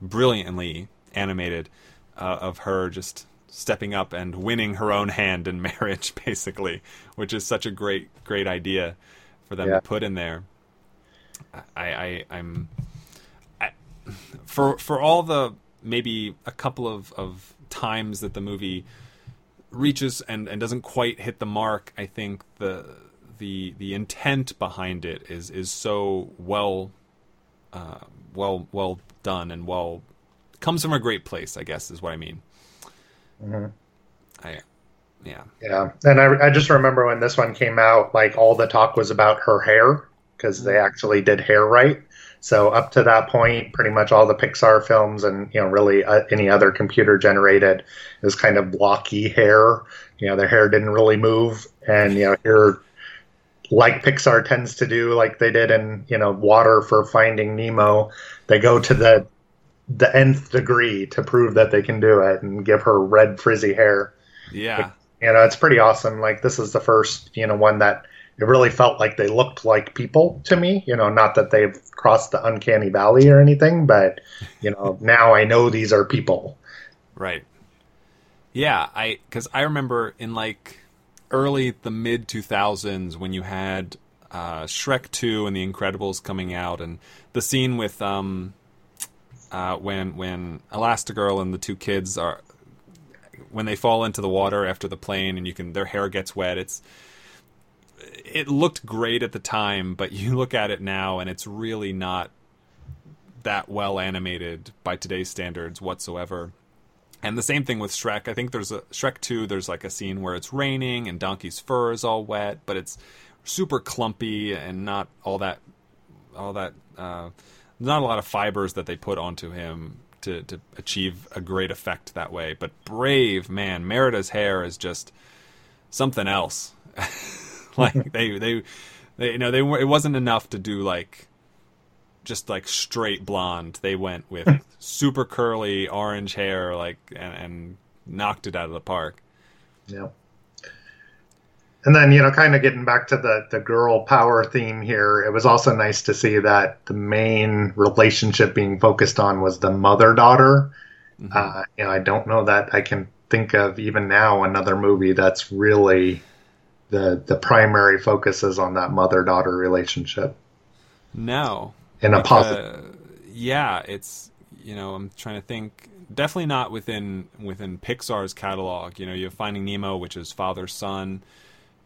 S1: brilliantly animated uh, of her just stepping up and winning her own hand in (laughs) marriage, basically, which is such a great great idea for them
S4: Yeah.
S1: to put in there. I, I I'm I, for for all the maybe a couple of, of times that the movie reaches and, and doesn't quite hit the mark, I think the the the intent behind it is is so well uh, well well done and well comes from a great place. I guess is what I mean.
S4: Mhm.
S1: I yeah
S4: Yeah, and I, I just remember when this one came out, like all the talk was about her hair because they actually did hair right. So up to that point, pretty much all the Pixar films and you know really uh, any other computer generated is kind of blocky hair. You know, their hair didn't really move, and you know here, like Pixar tends to do, like they did in you know Water for Finding Nemo, they go to the the nth degree to prove that they can do it and give her red frizzy hair.
S1: Yeah.
S4: You know it's pretty awesome. Like this is the first you know one that it really felt like they looked like people to me you know not that they've crossed the uncanny valley or anything but you know (laughs) now i know these are people
S1: Right. Yeah, I because I remember in like early the mid two thousands when you had uh, Shrek two and The Incredibles coming out, and the scene with um, uh, when when Elastigirl and the two kids are when they fall into the water after the plane, and you can their hair gets wet. It's it looked great at the time, but you look at it now, and it's really not that well animated by today's standards whatsoever. And the same thing with Shrek. I think there's a Shrek 2, there's like a scene where it's raining and Donkey's fur is all wet, but it's super clumpy and not all that all that uh, not a lot of fibers that they put onto him to to achieve a great effect that way. But Brave, man, Merida's hair is just something else. (laughs) (laughs) like they they they you know they it wasn't enough to do like just like straight blonde. They went with super curly orange hair, like and, and knocked it out of the park.
S4: yeah and then you know kind of getting back to the the girl power theme here it was also nice to see that the main relationship being focused on was the mother daughter uh, you know i don't know that i can think of even now another movie that's really the the primary focus is on that mother daughter relationship
S1: No,
S4: in a positive
S1: uh, yeah, it's you know, I'm trying to think. Definitely not within within Pixar's catalog. You know, you have Finding Nemo, which is father son.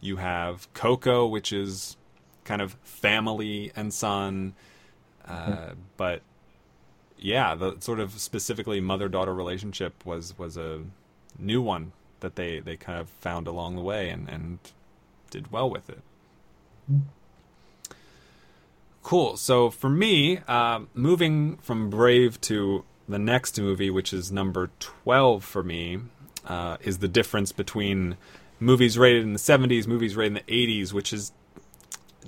S1: You have Coco, which is kind of family and son. Uh, but yeah, the sort of specifically mother daughter relationship was was a new one that they they kind of found along the way and and did well with it. Cool. So for me, uh, moving from Brave to the next movie, which is number 12 for me, uh, is the difference between movies rated in the 70s, movies rated in the 80s, which is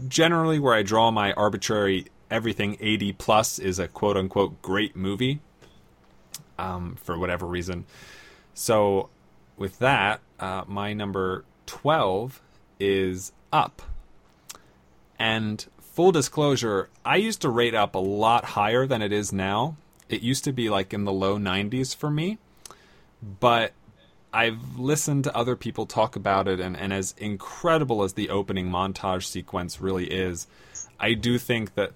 S1: generally where I draw my arbitrary everything 80 plus is a quote unquote great movie um, for whatever reason. So with that, uh, my number 12 is Up. And full disclosure, I used to rate Up a lot higher than it is now. It used to be like in the low 90s for me. But I've listened to other people talk about it, and, and as incredible as the opening montage sequence really is, I do think that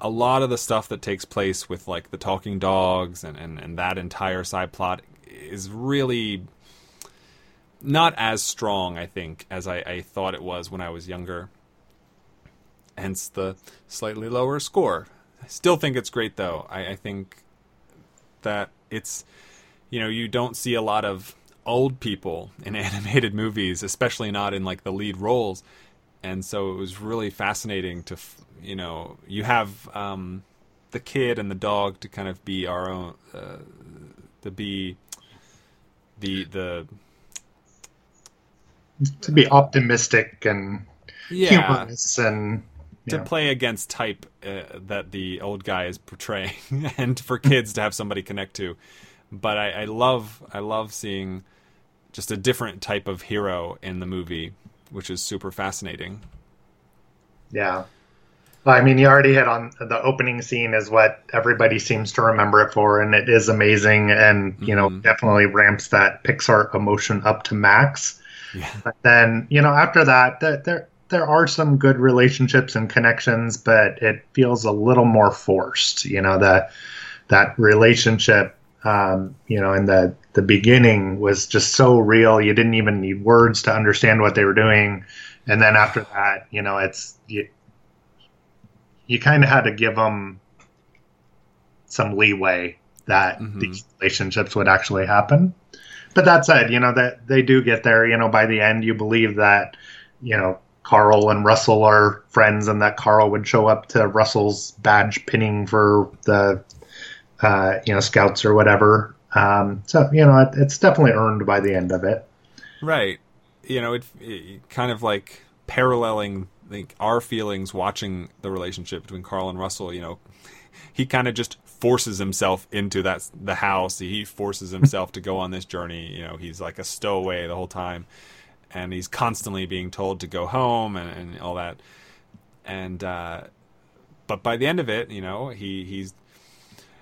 S1: a lot of the stuff that takes place with like the talking dogs and, and, and that entire side plot is really not as strong, I think, as I, I thought it was when I was younger. Hence the slightly lower score. I still think it's great though. I, I think that it's you know, you don't see a lot of old people in (laughs) animated movies, especially not in like the lead roles. And so it was really fascinating to, you know, you have um, the kid and the dog to kind of be our own, uh, to be the the
S4: to be optimistic and
S1: yeah
S4: humorous and
S1: to
S4: yeah.
S1: play against type uh, that the old guy is portraying, (laughs) and for kids to have somebody connect to. But I, I love I love seeing just a different type of hero in the movie, which is super fascinating.
S4: Yeah. Well, I mean, you already hit on the opening scene is what everybody seems to remember it for, and it is amazing, and you know,
S1: Mhm.
S4: definitely ramps that Pixar emotion up to max.
S1: Yeah.
S4: But then, you know, after that, th- there there are some good relationships and connections, but it feels a little more forced. You know, that that relationship, um, you know, in the the beginning was just so real. You didn't even need words to understand what they were doing, and then after that, you know, it's you, you kind of had to give them some leeway that
S1: Mhm.
S4: these relationships would actually happen. But that said, you know that they do get there. You know, by the end, you believe that you know Carl and Russell are friends, and that Carl would show up to Russell's badge pinning for the uh, you know scouts or whatever. Um, so you know, it, it's definitely earned by the end of it.
S1: Right. You know, it, it kind of like paralleling like our feelings watching the relationship between Carl and Russell. You know, he kind of just forces himself into that the house. He forces himself to go on this journey. You know, he's like a stowaway the whole time, and he's constantly being told to go home and, and all that. And uh, but by the end of it, you know, he he's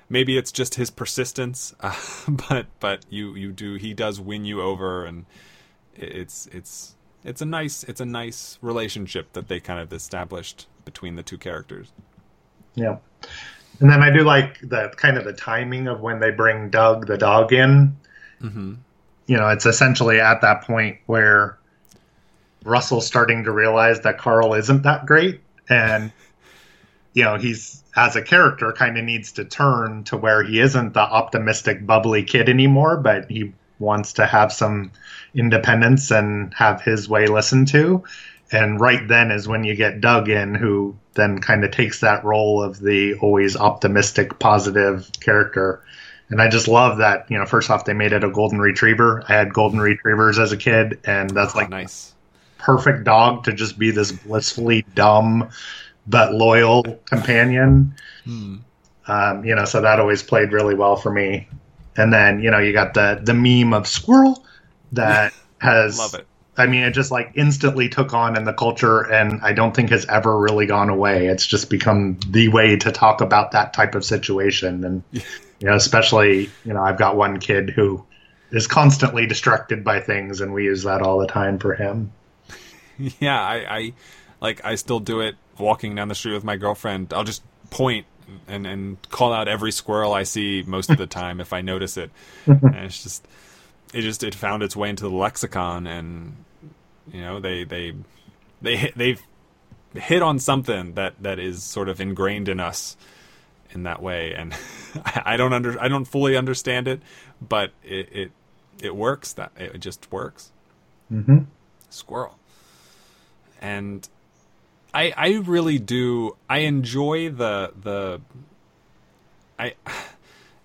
S1: maybe it's just his persistence, uh, (laughs) but but you you do he does win you over, and it's it's it's a nice it's a nice relationship that they kind of established between the two characters.
S4: Yeah. And then I do like the kind of the timing of when they bring Doug the dog in.
S1: hmm
S4: You know, it's essentially at that point where Russell's starting to realize that Carl isn't that great. And, you know, he's, as a character, kind of needs to turn to where he isn't the optimistic, bubbly kid anymore, but he wants to have some independence and have his way listened to. And right then is when you get Doug in, who then kind of takes that role of the always optimistic, positive character. And I just love that, you know, first off, they made it a golden retriever. I had golden retrievers as a kid, and that's like
S1: nice.
S4: perfect dog to just be this blissfully dumb but loyal companion.
S1: Hmm.
S4: Um, you know, so that always played really well for me. And then, you know, you got the the meme of squirrel that (laughs) has
S1: Love it.
S4: I mean, it just like instantly took on in the culture, and I don't think has ever really gone away. It's just become the way to talk about that type of situation, and you know, especially you know, I've got one kid who is constantly distracted by things, and we use that all the time for him. (laughs)
S1: Yeah, I, I like I still do it walking down the street with my girlfriend. I'll just point and and call out every squirrel I see most of the time if I notice it. (laughs) and it's just it just it found its way into the lexicon, and you know they they they they've hit on something that that is sort of ingrained in us in that way, and (laughs) I don't under I don't fully understand it, but it it, it works. That it just works.
S4: Mm-hmm.
S1: Squirrel, and I I really do I enjoy the the I. (sighs)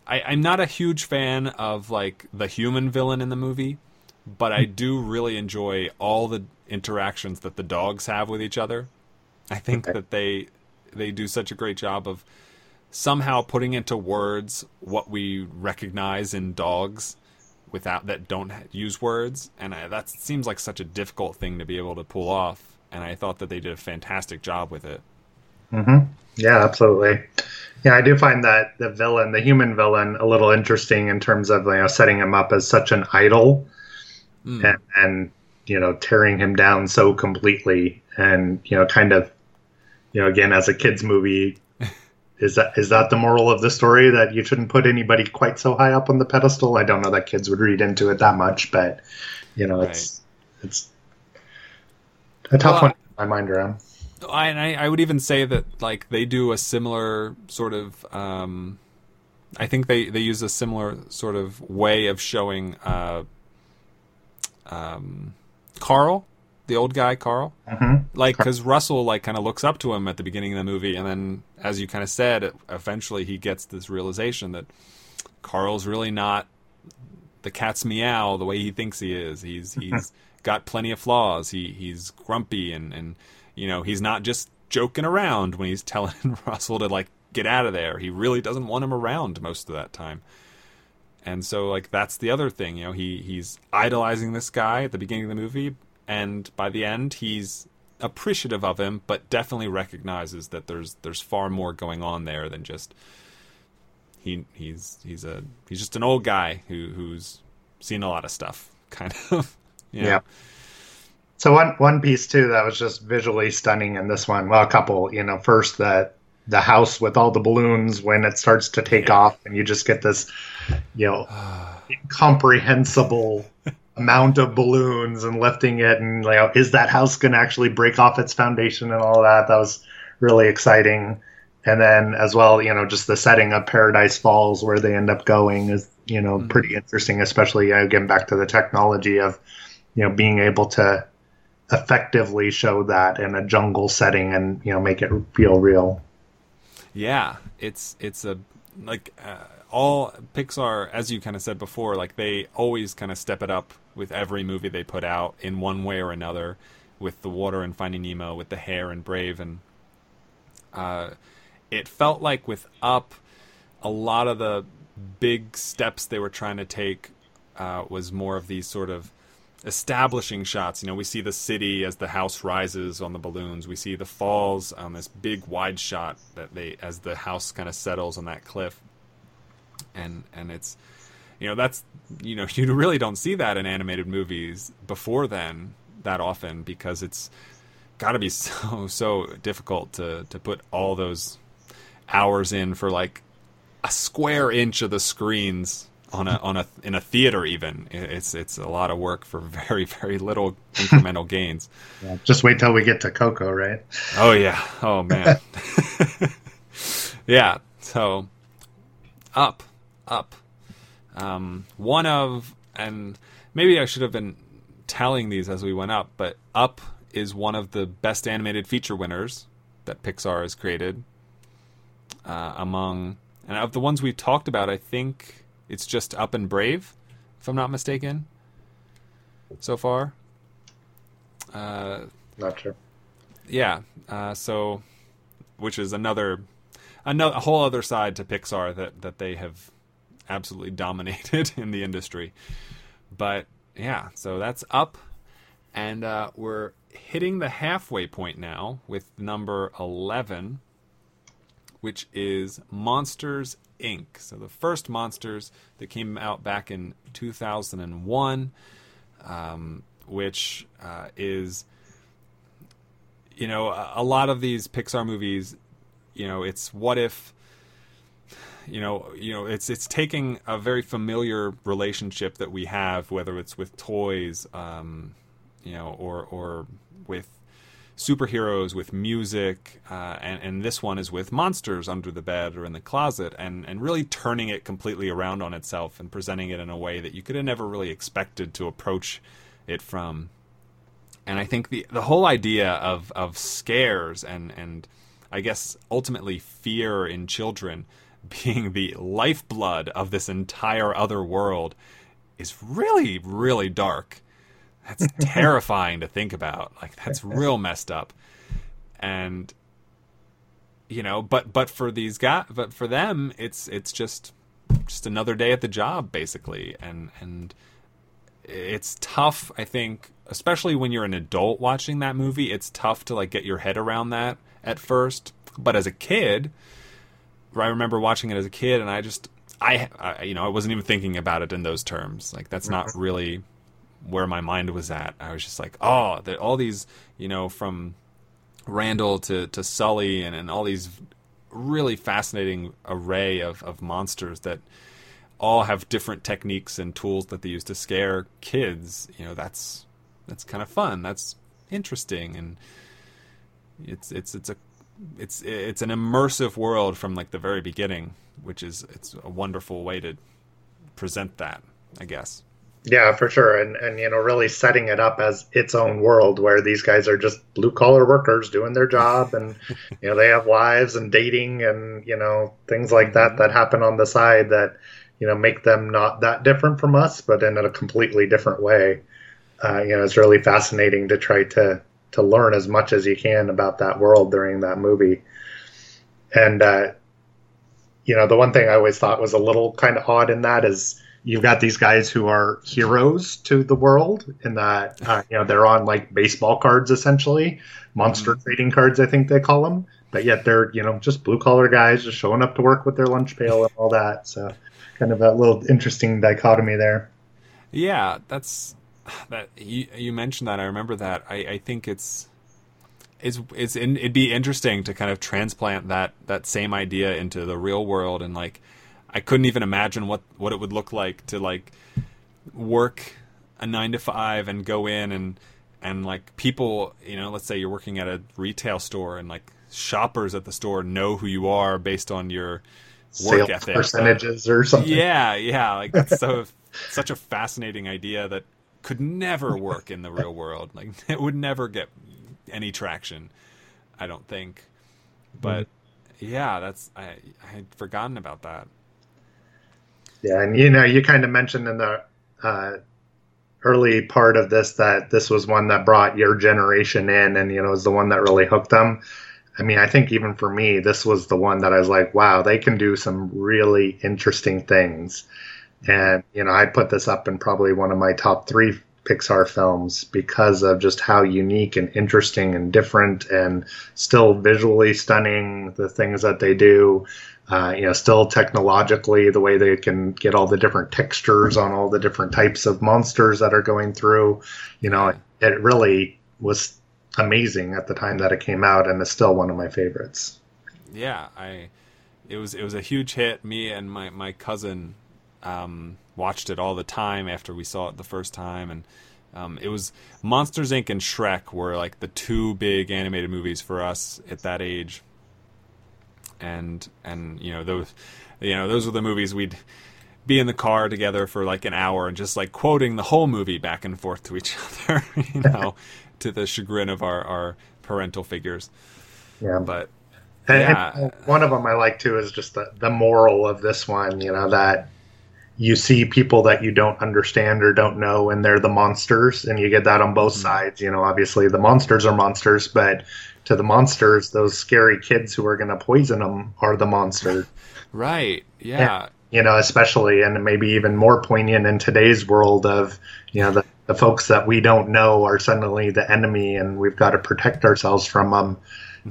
S1: I, I'm not a huge fan of like the human villain in the movie, but I do really enjoy all the interactions that the dogs have with each other. I think
S4: Okay.
S1: that they they do such a great job of somehow putting into words what we recognize in dogs without that don't use words, and I, that seems like such a difficult thing to be able to pull off. And I thought that they did a fantastic job with it.
S4: Mm-hmm. Yeah, absolutely. Yeah, I do find that the villain, the human villain, a little interesting in terms of you know setting him up as such an idol,
S1: Mm.
S4: and, and you know tearing him down so completely, and you know kind of, you know again as a kids movie, (laughs) is that is that the moral of the story that you shouldn't put anybody quite so high up on the pedestal? I don't know that kids would read into it that much, but you know it's it's a tough
S1: Well,
S4: one to my mind around.
S1: I, and I, I would even say that like they do a similar sort of um, I think they, they use a similar sort of way of showing uh, um, Carl, the old guy Carl,
S4: hmm
S1: like because Russell like kind of looks up to him at the beginning of the movie, and then as you kind of said, eventually he gets this realization that Carl's really not the cat's meow the way he thinks he is. He's he's got plenty of flaws. He he's grumpy and and you know he's not just joking around when he's (laughs) telling Russell to like get out of there. He really doesn't want him around most of that time. And so like that's the other thing, you know, he he's idolizing this guy at the beginning of the movie and by the end he's appreciative of him but definitely recognizes that there's there's far more going on there than just he he's he's a he's just an old guy who who's seen a lot of stuff (laughs) kind of you know?
S4: Yeah. So one one piece too that was just visually stunning in this one. Well, a couple. You know, first that the house with all the balloons when it starts to take
S1: Yeah.
S4: off, and you just get this, you know, incomprehensible amount of balloons and lifting it, and you know, is that house going to actually break off its foundation and all that? That was really exciting. And then as well, you know, just the setting of Paradise Falls where they end up going is, you know,
S1: Mhm.
S4: pretty interesting, especially uh, again back to the technology of, you know, being able to effectively show that in a jungle setting and you know make it feel real.
S1: Yeah, it's it's a like uh, all Pixar, as you kind of said before, like they always kind of step it up with every movie they put out in one way or another, with the water and Finding Nemo, with the hair and Brave, and uh, it felt like with Up, a lot of the big steps they were trying to take uh, was more of these sort of establishing shots. You know, we see the city as the house rises on the balloons. We see the falls on this big wide shot that they as the house kind of settles on that cliff. And and it's you know, that's you know, (laughs) you really don't see that in animated movies before then that often because it's got to be (laughs) so so difficult to to put all those hours in for like a square inch of the screens on a on a in a theater even. It's it's a lot of work for (laughs) very very little incremental gains.
S4: Just wait till we get to Coco, right?
S1: oh yeah. Oh man. Yeah. So up up um one of and maybe i should have been telling these as we went up but up is one of the best animated feature winners that pixar has created uh, among and of the ones we've talked about i think it's just up and brave if i'm not mistaken so far uh,
S4: Not sure.
S1: yeah uh, so which is another another a whole other side to pixar that that they have absolutely (laughs) dominated in the industry. But yeah so that's up. And uh, we're hitting the halfway point now with number 11 which is monsters inc. So the first monsters that came out back in 2001 um, which uh, is you know, a, a lot of these Pixar movies, you know, it's what if you know, you know, it's it's taking a very familiar relationship that we have, whether it's with toys, um, you know, or or with superheroes, with music, uh, and and this one is with monsters under the bed or in the closet, and and really turning it completely around on itself and presenting it in a way that you could have never really expected to approach it from. And I think the the whole idea of of scares and and I guess ultimately fear in children being the lifeblood of this entire other world is really, really dark. That's (laughs) terrifying to think about. Like that's real messed up. And you know, but but for these guys, but for them, it's it's just just another day at the job, basically. And and it's tough. I think, especially when you're an adult watching that movie, it's tough to like get your head around that at first. But as a kid, I remember watching it as a kid, and I just, I, I, you know, I wasn't even thinking about it in those terms. Like that's not really where my mind was at. I was just like, oh, all these, you know, from Randall to to Sully, and and all these really fascinating array of of monsters that all have different techniques and tools that they use to scare kids. You know, that's that's kind of fun. That's interesting, and it's it's it's a it's it's an immersive world from like the very beginning, which is it's a wonderful way to present that, I guess.
S4: Yeah, for sure, and and you know, really setting it up as its own world where these guys are just blue collar workers doing their job, and (laughs) you know they have wives and dating and you know things like that that happen on the side that you know make them not that different from us, but in a completely different way. Uh, you know, it's really fascinating to try to to learn as much as you can about that world during that movie. And uh, you know, the one thing I always thought was a little kind of odd in that is you've got these guys who are heroes to the world in that uh, you know they're on like baseball cards essentially, monster mm-hmm. trading cards I think they call them, but yet they're you know just blue collar guys just showing up to work with their lunch pail and all that. So kind of a little interesting dichotomy there.
S1: Yeah, that's (sighs) that you you mentioned that. I remember that. I, I think it's it's it's in, it'd be interesting to kind of transplant that that same idea into the real world and like I couldn't even imagine what what it would look like to like work a 9 to 5 and go in and and like people, you know, let's say you're working at a retail store and like shoppers at the store know who you are based on your work Sales ethic
S4: percentages or something.
S1: Yeah, yeah, like that's so (laughs) such a fascinating idea that could never work in the real world. Like (laughs) it would never get any traction. I don't think. But yeah, that's I I had forgotten about that.
S4: Yeah, and you know, you kind of mentioned in the uh, early part of this that this was one that brought your generation in, and you know, was the one that really hooked them. I mean, I think even for me, this was the one that I was like, wow, they can do some really interesting things. And, you know, I put this up in probably one of my top three Pixar films because of just how unique and interesting and different and still visually stunning the things that they do. Uh, you know, still technologically, the way they can get all the different textures on all the different types of monsters that are going through. You know, it, it really was amazing at the time that it came out, and it's still one of my favorites.
S1: Yeah, I. It was it was a huge hit. Me and my my cousin um, watched it all the time after we saw it the first time, and um, it was Monsters Inc. and Shrek were like the two big animated movies for us at that age. And and you know those, you know those were the movies we'd be in the car together for like an hour and just like quoting the whole movie back and forth to each (laughs) other, you (laughs) know, to the chagrin of our, our parental figures.
S4: Yeah.
S1: But
S4: and, yeah. And one of them I like too is just the, the moral of this one, you know, that you see people that you don't understand or don't know and they're the monsters and you get that on both mm-hmm. sides. You know obviously the monsters are monsters but to the monsters those scary kids who are going to poison them are the monsters (laughs)
S1: right yeah.
S4: And, you know especially and maybe even more poignant in today's world of you know the, the folks that we don't know are suddenly the enemy and we've got to protect ourselves from them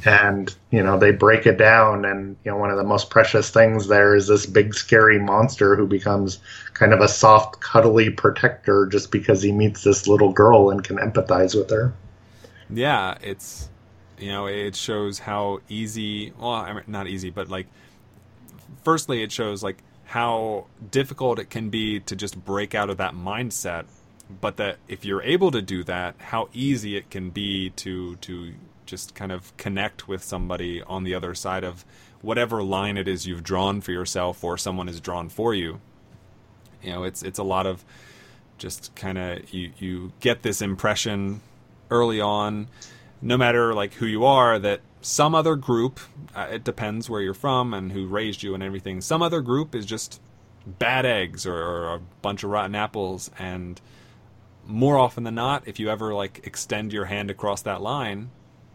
S4: and you know they break it down and you know one of the most precious things there is this big scary monster who becomes kind of a soft cuddly protector just because he meets this little girl and can empathize with her.
S1: Yeah it's you know it shows how easy well I mean, not easy but like firstly, it shows like how difficult it can be to just break out of that mindset, but that if you're able to do that, how easy it can be to to just kind of connect with somebody on the other side of whatever line it is you've drawn for yourself or someone has drawn for you. You know, it's it's a lot of just kind of you you get this impression early on, no matter like who you are, that some other group, uh, it depends where you're from and who raised you and everything. Some other group is just bad eggs or, or a bunch of rotten apples, and more often than not, if you ever like extend your hand across that line,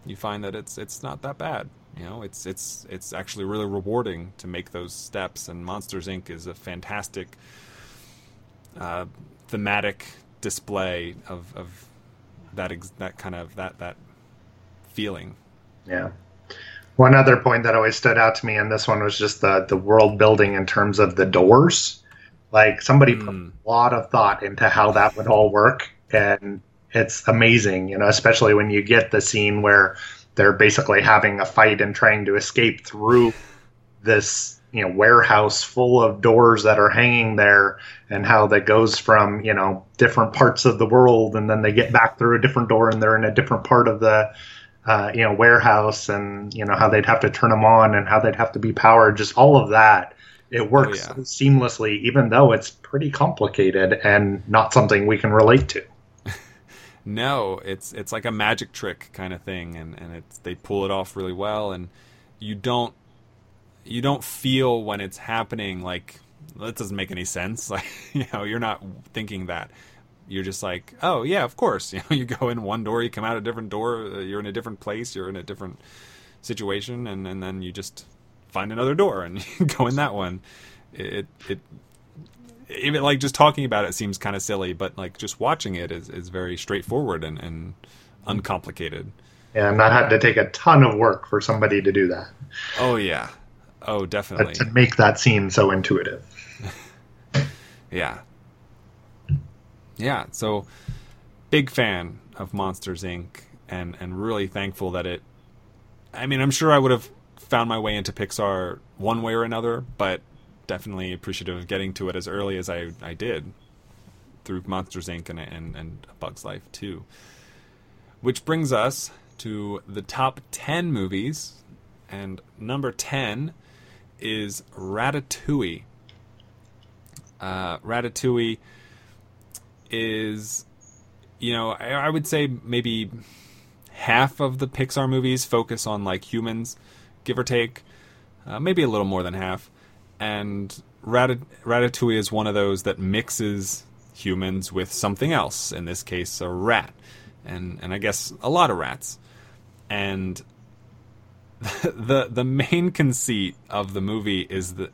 S1: you find that it's it's not that bad. You know, it's it's it's actually really rewarding to make those steps. And Monsters Inc. is a fantastic uh, thematic display of, of that ex- that kind of that that feeling.
S4: Yeah. One other point that always stood out to me in this one was just the the world building in terms of the doors. Like somebody put
S1: Mm.
S4: a lot of thought into how that would all work, and it's amazing. You know, especially when you get the scene where they're basically having a fight and trying to escape through this you know warehouse full of doors that are hanging there and how that goes from you know different parts of the world and then they get back through a different door and they're in a different part of the uh, you know warehouse and you know how they'd have to turn them on and how they'd have to be powered just all of that it works
S1: yeah.
S4: seamlessly even though it's pretty complicated and not something we can relate to
S1: No, it's it's like a magic trick kind of thing, and and it's they pull it off really well, and you don't you don't feel when it's happening like that doesn't make any sense. (laughs) Like you know, you're not thinking that. You're just like, oh yeah, of course. (laughs) You know, you go in one door, you come out a different door. uh, You're in a different place. You're in a different situation, and and then you just find another door and (laughs) go in that one. It it even like just talking about it seems kind of silly, but like just watching it is, is very straightforward and, and uncomplicated.
S4: and not having to take a ton of work for somebody to do that
S1: Oh yeah, oh
S4: but
S1: definitely,
S4: to make that scene so intuitive (laughs)
S1: yeah, yeah. So big fan of Monsters Inc. and and really thankful that it. I mean, I'm sure I would have found my way into Pixar one way or another, but definitely appreciative of getting to it as early as I, I did through Monsters Inc. and, and, and Bug's Life too. Which brings us to the top 10 movies, and number 10 is Ratatouille. Uh, Ratatouille is, you know, I, I would say maybe half of the Pixar movies focus on like humans, give or take, uh, maybe a little more than half. And Ratat- Ratatouille is one of those that mixes humans with something else. In this case, a rat, and and I guess a lot of rats. And (laughs) the the main conceit of the movie is that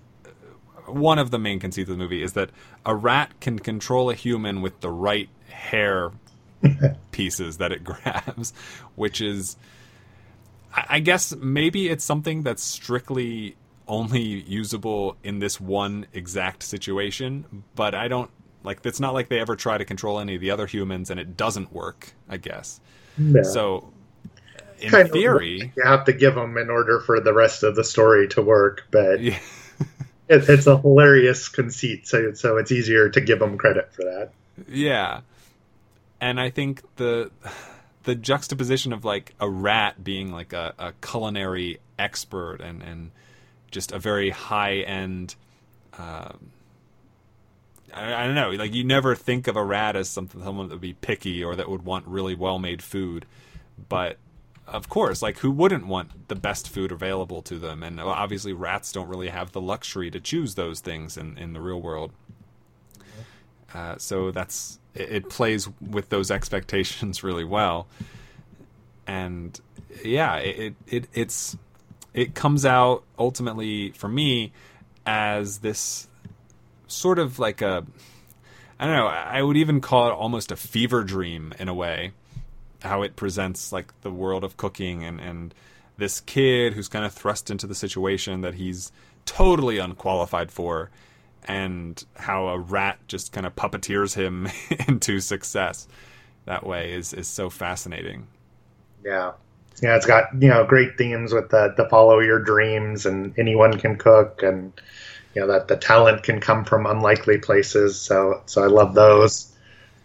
S1: one of the main conceits of the movie is that a rat can control a human with the right hair (laughs) pieces that it grabs, which is, I guess maybe it's something that's strictly only usable in this one exact situation, but I don't like. It's not like they ever try to control any of the other humans, and it doesn't work. I guess
S4: Yeah.
S1: so. In
S4: Kind of
S1: theory,
S4: you have to give them in order for the rest of the story to work but
S1: yeah, (laughs)
S4: it, it's a hilarious conceit so so it's easier to give them credit for that
S1: Yeah. And I think the the juxtaposition of like a rat being like a, a culinary expert and, and just a very high end um, I, I don't know, like you never think of a rat as something someone that would be picky or that would want really well made food. But of course, like who wouldn't want the best food available to them? And obviously rats don't really have the luxury to choose those things in, in the real world. Uh, so that's it, it plays with those expectations (laughs) really well, and yeah, it, it it it's it comes out ultimately for me as this sort of like a I don't know I would even call it almost a fever dream in a way how it presents like the world of cooking and and this kid who's kind of thrust into the situation that he's totally unqualified for and how a rat just kind of puppeteers him (laughs) into success that way is is so fascinating.
S4: yeah Yeah, it's got you know great themes with the the follow your dreams and anyone can cook and you know that the talent can come from unlikely places. So so I love those.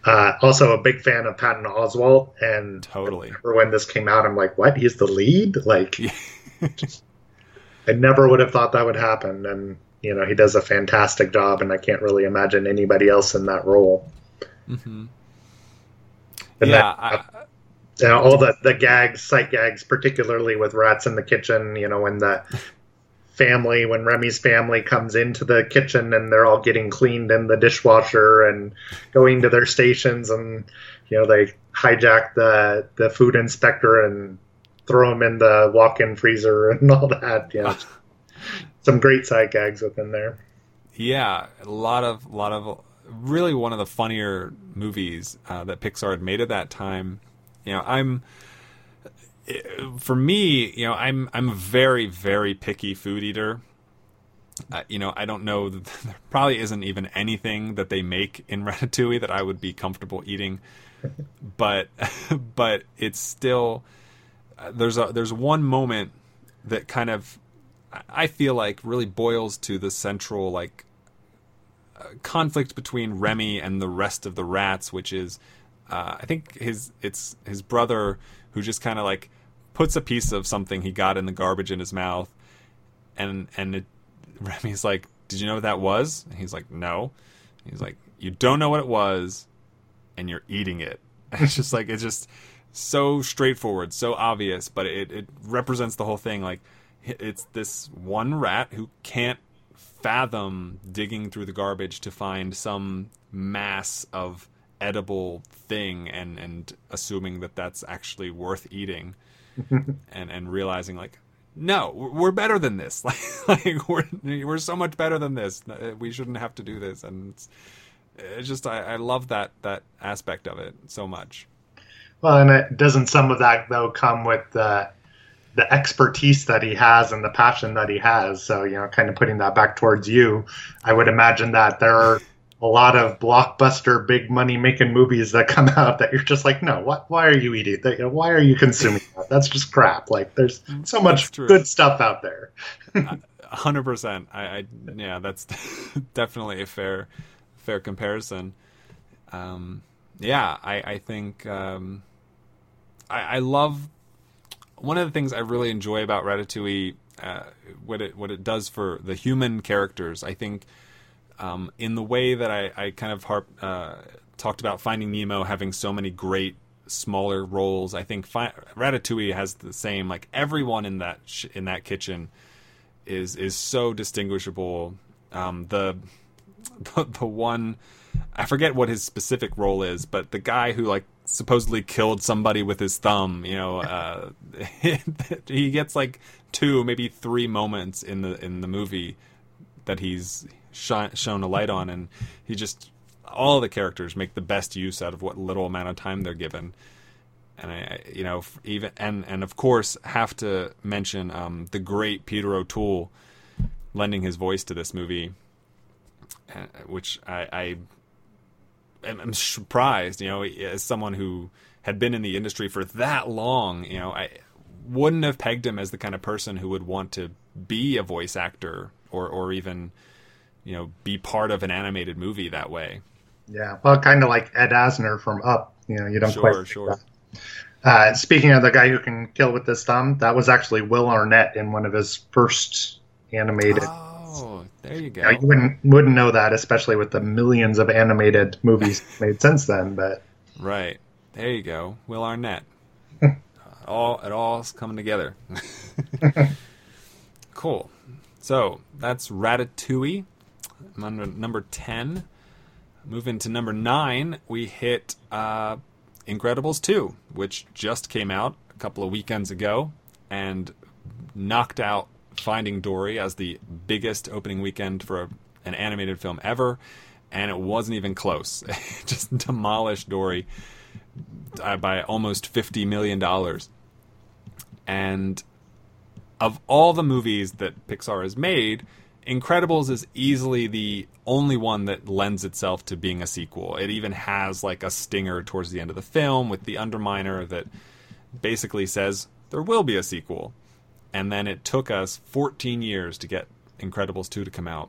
S4: Uh, also a big fan of Patton Oswalt and
S1: Totally.
S4: remember when this came out, I'm like, what? He's the lead? Like, (laughs) I never would have thought that would happen. And you know, he does a fantastic job, and I can't really imagine anybody else in that role.
S1: hmm
S4: And
S1: Yeah,
S4: that-
S1: I,
S4: know, all the the gags, sight gags, particularly with rats in the kitchen. You know, when the family, when Remy's family comes into the kitchen and they're all getting cleaned in the dishwasher and going to their stations, and you know they hijack the the food inspector and throw him in the walk-in freezer and (laughs) all that. Know, (laughs) some great sight gags within there.
S1: Yeah, a lot of lot of really one of the funnier movies uh, that Pixar had made at that time. You know, I'm for me, you know, I'm I'm a very very picky food eater. Uh, you know, I don't know. (laughs) There probably isn't even anything that they make in (laughs) Ratatouille that I would be comfortable eating, but (laughs) but it's still uh, there's a there's one moment that kind of I feel like really boils to the central like uh, conflict between Remy and the rest of the rats, which is uh, I think his it's his brother who just kind of like puts a piece of something he got in the garbage in his mouth, and and it, (laughs) Remy's like, "Did you know what that was?" And he's like, "No." He's like, "You don't know what it was, and you're eating it." And (laughs) it's just like it's just so straightforward, so obvious, but it it represents the whole thing. Like it's this one rat who can't fathom digging through the garbage to find some mass of edible thing and and assuming that that's actually worth eating (laughs) and and realizing like no we're better than this. (laughs) Like, like we're we're so much better than this. Uh, we shouldn't have to do this. And it's, it's just I, I love that that aspect of it so much.
S4: Well, and it, doesn't some of that though come with the the expertise that he has and the passion that he has? So you know, kind of putting that back towards you, I would imagine that there are a lot of blockbuster, big money making movies that come out that you're just like, no, what? Why are you eating that? You know, why are you consuming that? That's just crap. Like, there's so much good stuff out there. (laughs)
S1: hundred percent. I, I yeah, that's (laughs) definitely a fair fair comparison. Um, yeah, I I think um, I, I love one of the things I really enjoy about Ratatouille. Uh, what it what it does for the human characters, I think, um, in the way that I, I kind of harp, uh, talked about Finding Nemo having so many great smaller roles. I think fi- Ratatouille has the same. Like everyone in that sh- in that kitchen is is so distinguishable. Um, the, (laughs) the the one I forget what his specific role is, but the guy who like supposedly killed somebody with his thumb, you know, uh, (laughs) he gets like two, maybe three moments in the in the movie that he's shi- shown a light on, and he just all the characters make the best use out of what little amount of time they're given. And I, you know, even and and of course have to mention um, the great Peter O'Toole lending his voice to this movie, uh, which I, I am surprised. You know, as someone who had been in the industry for that long, you know, I wouldn't have pegged him as the kind of person who would want to be a voice actor or or even you know be part of an animated movie that way.
S4: Yeah, well, kind of like Ed Asner from Up. You know, you don't
S1: Sure,
S4: quite
S1: sure.
S4: Uh, speaking of the guy who can kill with his thumb, that was actually Will Arnett in one of his first animated.
S1: Oh, there you go.
S4: Now, you wouldn't wouldn't know that, especially with the millions of animated movies made since then. But
S1: Right. There you go. Will Arnett. Uh, (laughs) all it all's coming together. (laughs) (laughs) cool. So that's Ratatouille. Number, number ten. Moving to number nine, we hit uh, Incredibles 2, which just came out a couple of weekends ago and knocked out Finding Dory as the biggest opening weekend for a, an animated film ever. And it wasn't even close. (laughs) It just demolished Dory uh, by almost $50 million. And of all the movies that Pixar has made, Incredibles is easily the only one that lends itself to being a sequel. It even has like a stinger towards the end of the film with the Underminer that basically says, there will be a sequel. And then it took us 14 years to get Incredibles 2 to come out.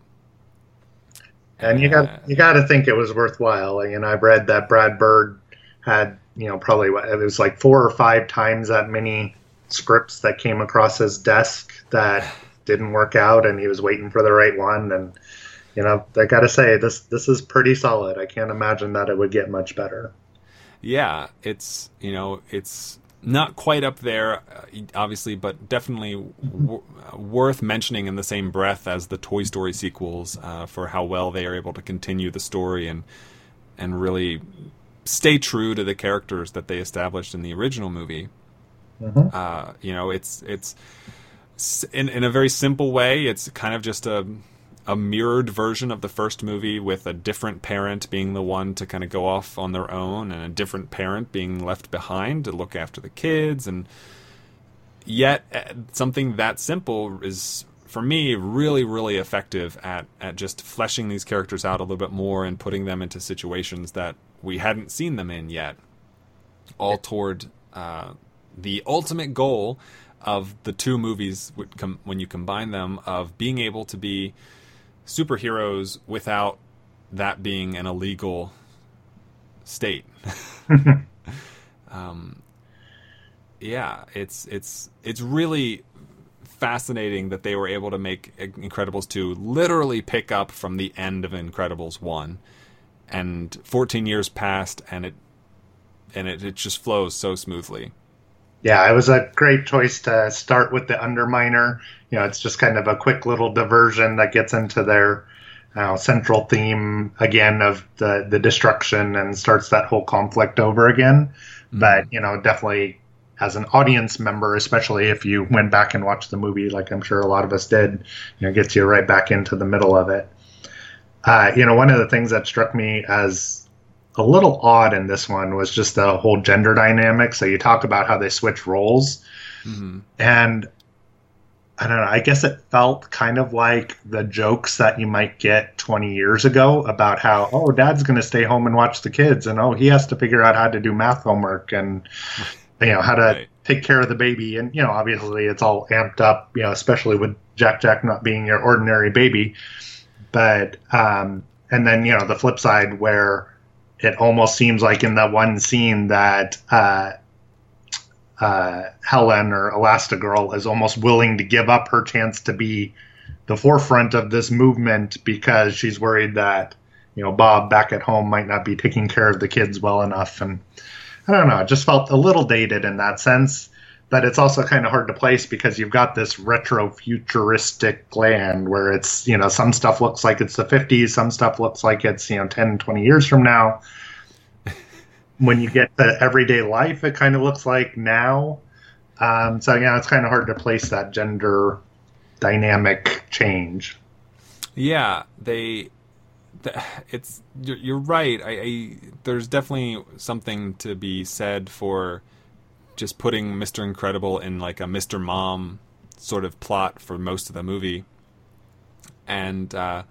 S4: And you got you got to think it was worthwhile. Know, I've read that Brad Bird had you know probably it was like four or five times that many scripts that came across his desk that (sighs) (laughs) didn't work out, and he was waiting for the right one. And you know, I got to say this this is pretty solid. I can't imagine that it would get much better.
S1: yeah, it's you know it's not quite up there, uh, obviously, but definitely w- worth mentioning in the same breath as the Toy Story sequels uh, for how well they are able to continue the story and and really stay true to the characters that they established in the original movie. Uh, you know, it's it's in in a very simple way. It's kind of just a a mirrored version of the first movie with a different parent being the one to kind of go off on their own and a different parent being left behind to look after the kids and yet uh, something that simple is for me really really effective at at just fleshing these characters out a little bit more and putting them into situations that we hadn't seen them in yet all toward uh, the ultimate goal of the two movies com- when you combine them of being able to be superheroes without that being an illegal state. (laughs) um, yeah, it's it's it's really fascinating that they were able to make Incredibles 2 literally pick up from the end of Incredibles 1 and 14 years passed and it and it, it just flows so smoothly.
S4: Yeah, it was a great choice to start with the Underminer. You know, it's just kind of a quick little diversion that gets into their uh, central theme again of the the destruction and starts that whole conflict over again. But you know, definitely as an audience member, especially if you went back and watched the movie, like I'm sure a lot of us did, you know, gets you right back into the middle of it. Uh, you know, one of the things that struck me as a little odd in this one was just the whole gender dynamic. So you talk about how they switch roles, and I don't know. I guess it felt kind of like the jokes that you might get 20 years ago about how, oh, dad's going to stay home and watch the kids, and oh, he has to figure out how to do math homework and, you know, how to
S1: Right.
S4: take care of the baby. And, you know, obviously it's all amped up, you know, especially with Jack Jack not being your ordinary baby. But, um, and then, you know, the flip side where it almost seems like in that one scene that, uh, uh, Helen or Elastigirl is almost willing to give up her chance to be the forefront of this movement because she's worried that you know Bob back at home might not be taking care of the kids well enough. And I don't know it just felt a little dated in that sense but it's also kind of hard to place because you've got this retro futuristic land where it's you know some stuff looks like it's the 50s some stuff looks like it's you know 10 20 years from now (laughs) when you get to everyday life, it kind of looks like now. Um, so yeah, it's kind of hard to place that gender dynamic change.
S1: Yeah, they. It's you're, you're right. I, I there's definitely something to be said for just putting Mr. Incredible in like a Mr. Mom sort of plot for most of the movie, and uh,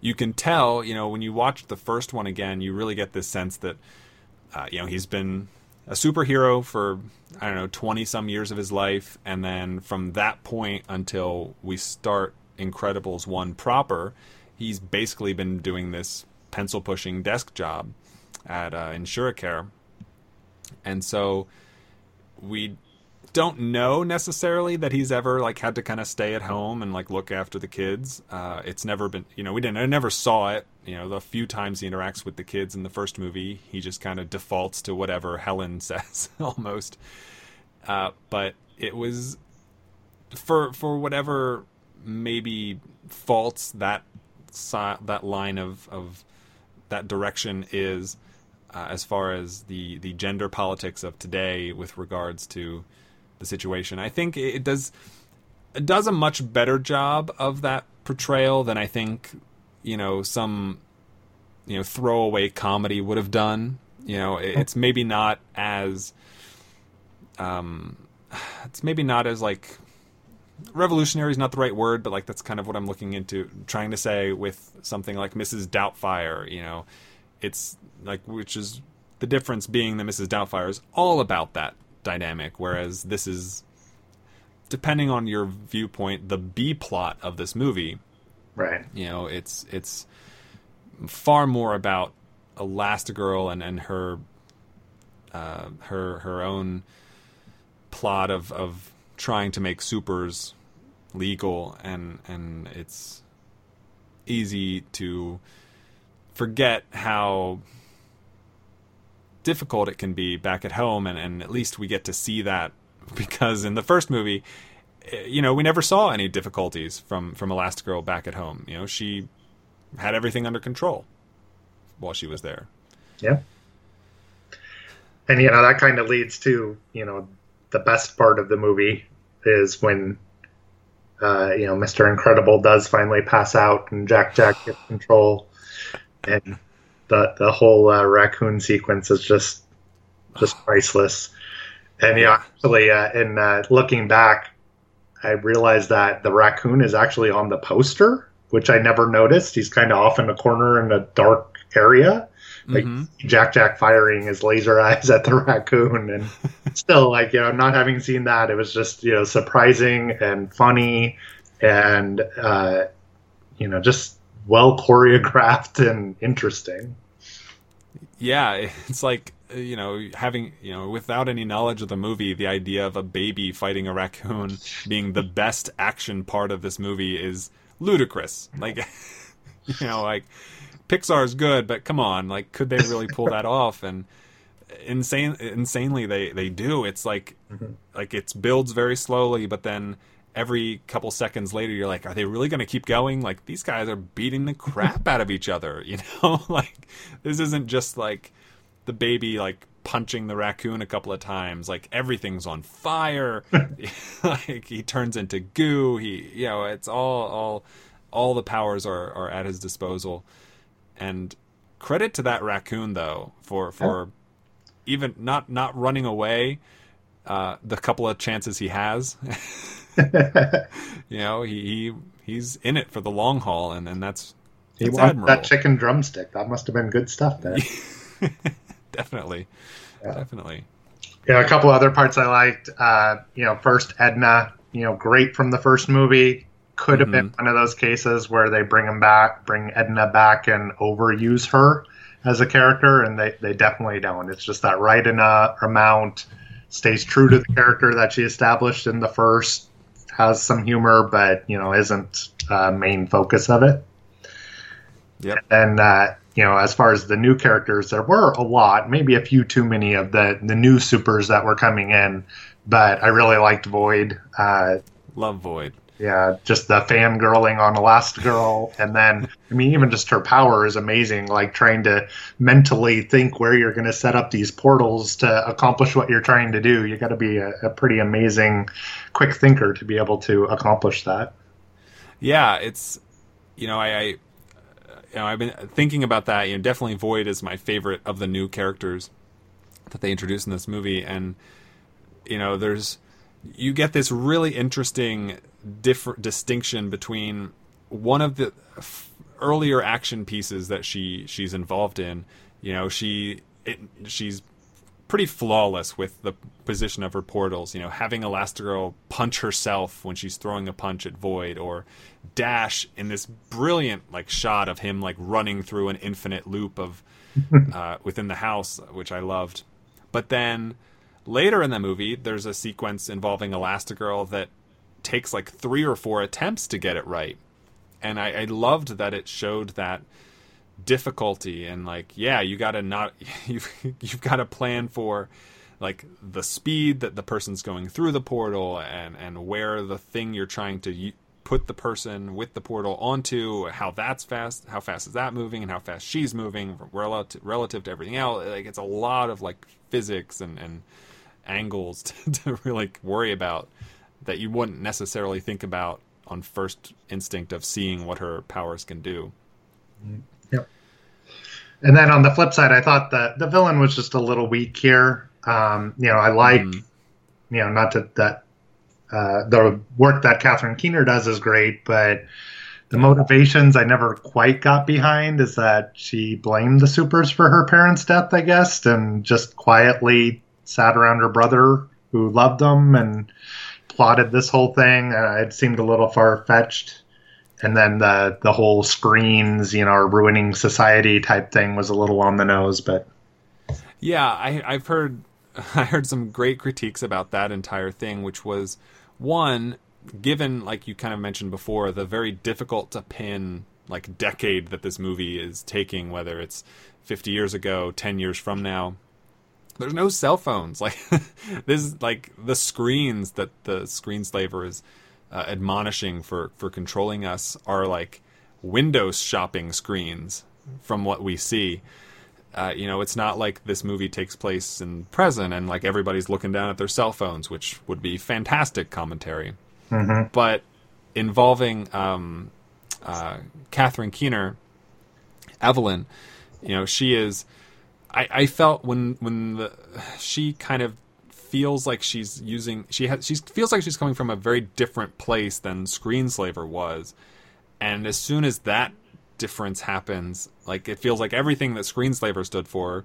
S1: you can tell, you know, when you watch the first one again, you really get this sense that, uh, you know, he's been a superhero for I don't know twenty some years of his life, and then from that point until we start Incredibles one proper, he's basically been doing this pencil pushing desk job at uh, Insuricare, and so we don't know necessarily that he's ever like had to kind of stay at home and like look after the kids. Uh, it's never been, you know, we didn't, I never saw it. You know, the few times he interacts with the kids in the first movie, he just kind of defaults to whatever Helen (laughs) says almost. Uh, but it was for for whatever maybe faults that that line of of that direction is uh, as far as the the gender politics of today with regards to the situation. I think it does it does a much better job of that portrayal than I think you know some you know throwaway comedy would have done. You know, it's maybe not as um it's maybe not as like revolutionary is not the right word, but like that's kind of what I'm looking into trying to say with something like Mrs. Doubtfire, you know. It's like which is the difference being that Mrs. Doubtfire is all about that dynamic, whereas this is depending on your viewpoint, the B plot of this movie.
S4: Right.
S1: You know, it's it's far more about Elastigirl and and her uh, her her own plot of of trying to make supers legal and and it's easy to forget how difficult it can be back at home and, and at least we get to see that (laughs) because in the first movie eh, you know we never saw any difficulties from from Elastigirl back at home you know she had everything under control while she was there
S4: Yeah. And you know that kind of leads to you know the best part of the movie is when uh, you know Mr. Incredible does finally pass out and Jack Jack gets control, and the the whole uh, raccoon sequence is just just (sighs) priceless. And yeah, actually, uh, in uh, looking back, I realized that the raccoon is actually on the poster, which I never noticed. He's kind of off in the corner in a dark area like
S1: Mhm.
S4: Jack Jack firing his laser (laughs) eyes at the raccoon, and (laughs) still, like you know, not having seen that, it was just you know surprising and funny, and uh, you know just well choreographed and interesting.
S1: yeah it's like you know having you know without any knowledge of the movie the idea of a baby fighting a raccoon being the best action part of this movie is ludicrous. Like (laughs) you know like pixar's good but come on like could they really pull that (laughs) off? And insane insanely they they do. It's like mm-hmm. like it builds very slowly but then every couple seconds later you're like are they really going to keep going? Like these guys are beating the crap out of each other (laughs) you know? (laughs) Like this isn't just like the baby like punching the raccoon a couple of times. Like everything's on fire. (laughs) Like he turns into goo. He you know it's all all all the powers are are at his disposal. And credit to that raccoon though for for even not not running away uh the couple of chances he has (laughs) you know he, he he's in it for the long haul and and that's that's
S4: wanted
S1: admirable.
S4: that chicken drumstick. That must have been good stuff. There. (laughs)
S1: definitely
S4: Yeah.
S1: definitely
S4: Yeah, a couple other parts I liked. Uh, you know, first Edna, you know, great from the first movie. Could have been one of those cases where they bring him back, bring Edna back, and overuse her as a character, and they they definitely don't. It's just that right in a amount, stays true to the character that she established in the first, has some humor, but you know, isn't uh, main focus of it.
S1: Yep.
S4: And uh, you know, as far as the new characters, there were a lot, maybe a few too many of the the new supers that were coming in. But I really liked Void. Uh,
S1: love void
S4: yeah, just the fangirling on Elastigirl, and then I mean, even just her power is amazing. Like trying to mentally think where you're going to set up these portals to accomplish what you're trying to do. You got to be a, a pretty amazing, quick thinker to be able to accomplish that.
S1: yeah it's you know i, I you know i've been thinking about that you know definitely void is my favorite of the new characters that they introduced in this movie and you know there's you get this really interesting different distinction between one of the f- earlier action pieces that she she's involved in you know she it, she's pretty flawless with the position of her portals. You know, having Elastigirl punch herself when she's throwing a punch at Void, or Dash in this brilliant like shot of him like running through an infinite loop of (laughs) uh, within the house, which I loved. But then later in the movie, there's a sequence involving Elastigirl that takes like three or four attempts to get it right, and I, I loved that it showed that difficulty and like yeah you gotta not (laughs) you've, you've got to plan for like the speed that the person's going through the portal and and where the thing you're trying to put the person with the portal onto how that's fast how fast is that moving and how fast she's moving relative relative to everything else. Like it's a lot of like physics and and angles (laughs) to, to really worry about that you wouldn't necessarily think about on first instinct of seeing what her powers can do
S4: And then on the flip side, I thought that the villain was just a little weak here. Um, you know, I like,
S1: Mhm.
S4: you know, not to, that uh, the work that Catherine Keener does is great, but the motivations I never quite got behind is that she blamed the supers for her parents' death, I guess, and just quietly sat around her brother who loved them and plotted this whole thing. Uh, it seemed a little far fetched. And then the the whole screens, you know, are ruining society type thing was a little on the nose, but
S1: Yeah, I, I've heard (laughs) I heard some great critiques about that entire thing, which was one, given like you kind of mentioned before, the very difficult to pin like decade that this movie is taking, whether it's fifty years ago, ten years from now. There's no cell phones. (laughs) Like this is like the screens that the screenslaver is uh, admonishing for for controlling us are like Windows shopping screens from what we see. Uh, you know, it's not like this movie takes place in present and like everybody's looking down at their cell phones, which would be fantastic commentary. But involving um, uh, Catherine Keener, Evelyn, you know, she is. I, I felt when when the she kind of feels like she's using she has she feels like she's coming from a very different place than Screenslaver was, and as soon as that difference happens, like it feels like everything that Screenslaver stood for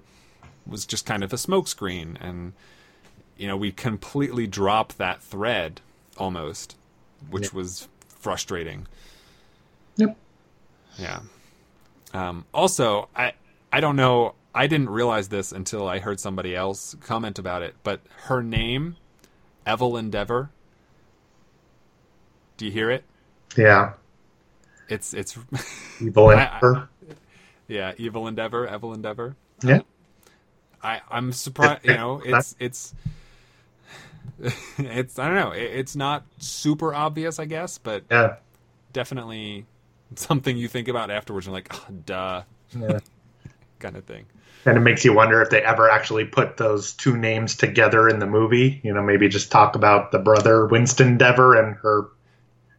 S1: was just kind of a smokescreen, and you know we completely drop that thread almost, which was frustrating.
S4: Yep.
S1: Yeah. Um, also, I I don't know. I didn't realize this until I heard somebody else comment about it. But her name, Evelyn Deavor. Do you hear it?
S4: yeah,
S1: It's it's (laughs)
S4: evil
S1: I- yeah, Evil Endeavor, Evelyn Endeavor.
S4: Yeah,
S1: I I'm surprised. You know, (laughs) it's it's (laughs) it's I don't know. It, it's not super obvious, I guess, but
S4: yeah,
S1: definitely something you think about afterwards. And like, oh, duh,
S4: yeah.
S1: Kind of thing.
S4: And it makes you wonder if they ever actually put those two names together in the movie. You know, maybe just talk about the brother Winston Deavor and her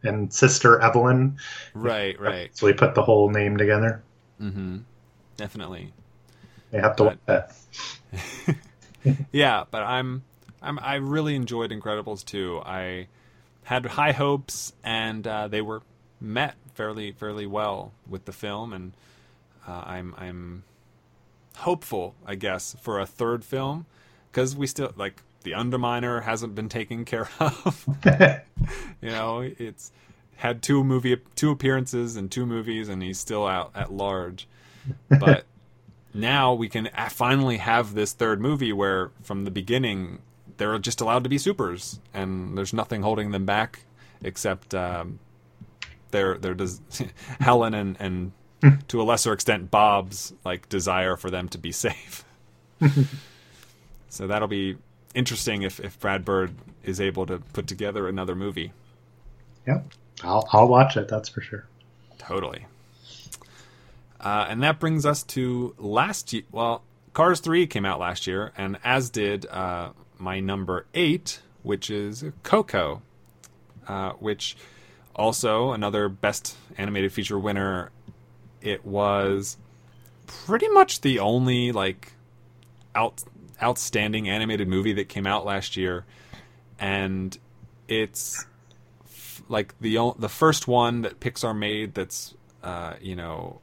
S4: and sister Evelyn.
S1: Right, right.
S4: So we put the whole name together.
S1: Mm-hmm. Definitely.
S4: They have to watch that. (laughs)
S1: Yeah, but I'm I'm I really enjoyed Incredibles 2. I had high hopes and uh, they were met fairly fairly well with the film and uh, I'm I'm hopeful, I guess, for a third film cuz we still like the Underminer hasn't been taken care (laughs) of. you know, it's had two movie two appearances and two movies and he's still out at large. But (laughs) now we can finally have this third movie where from the beginning they're just allowed to be supers and there's nothing holding them back except um, their their des- (laughs) Helen and and (laughs) to a lesser extent Bob's like desire for them to be safe. (laughs) so that'll be interesting if if Brad Bird is able to put together another movie.
S4: Yep. I'll I'll watch it, that's for sure.
S1: Totally. Uh, and that brings us to last year. Well, Cars 3 came out last year, and as did uh, my number 8, which is Coco, uh, which also another Best Animated Feature winner. It was pretty much the only, like, out, outstanding animated movie that came out last year. And it's like the the first one that Pixar made that's uh, you know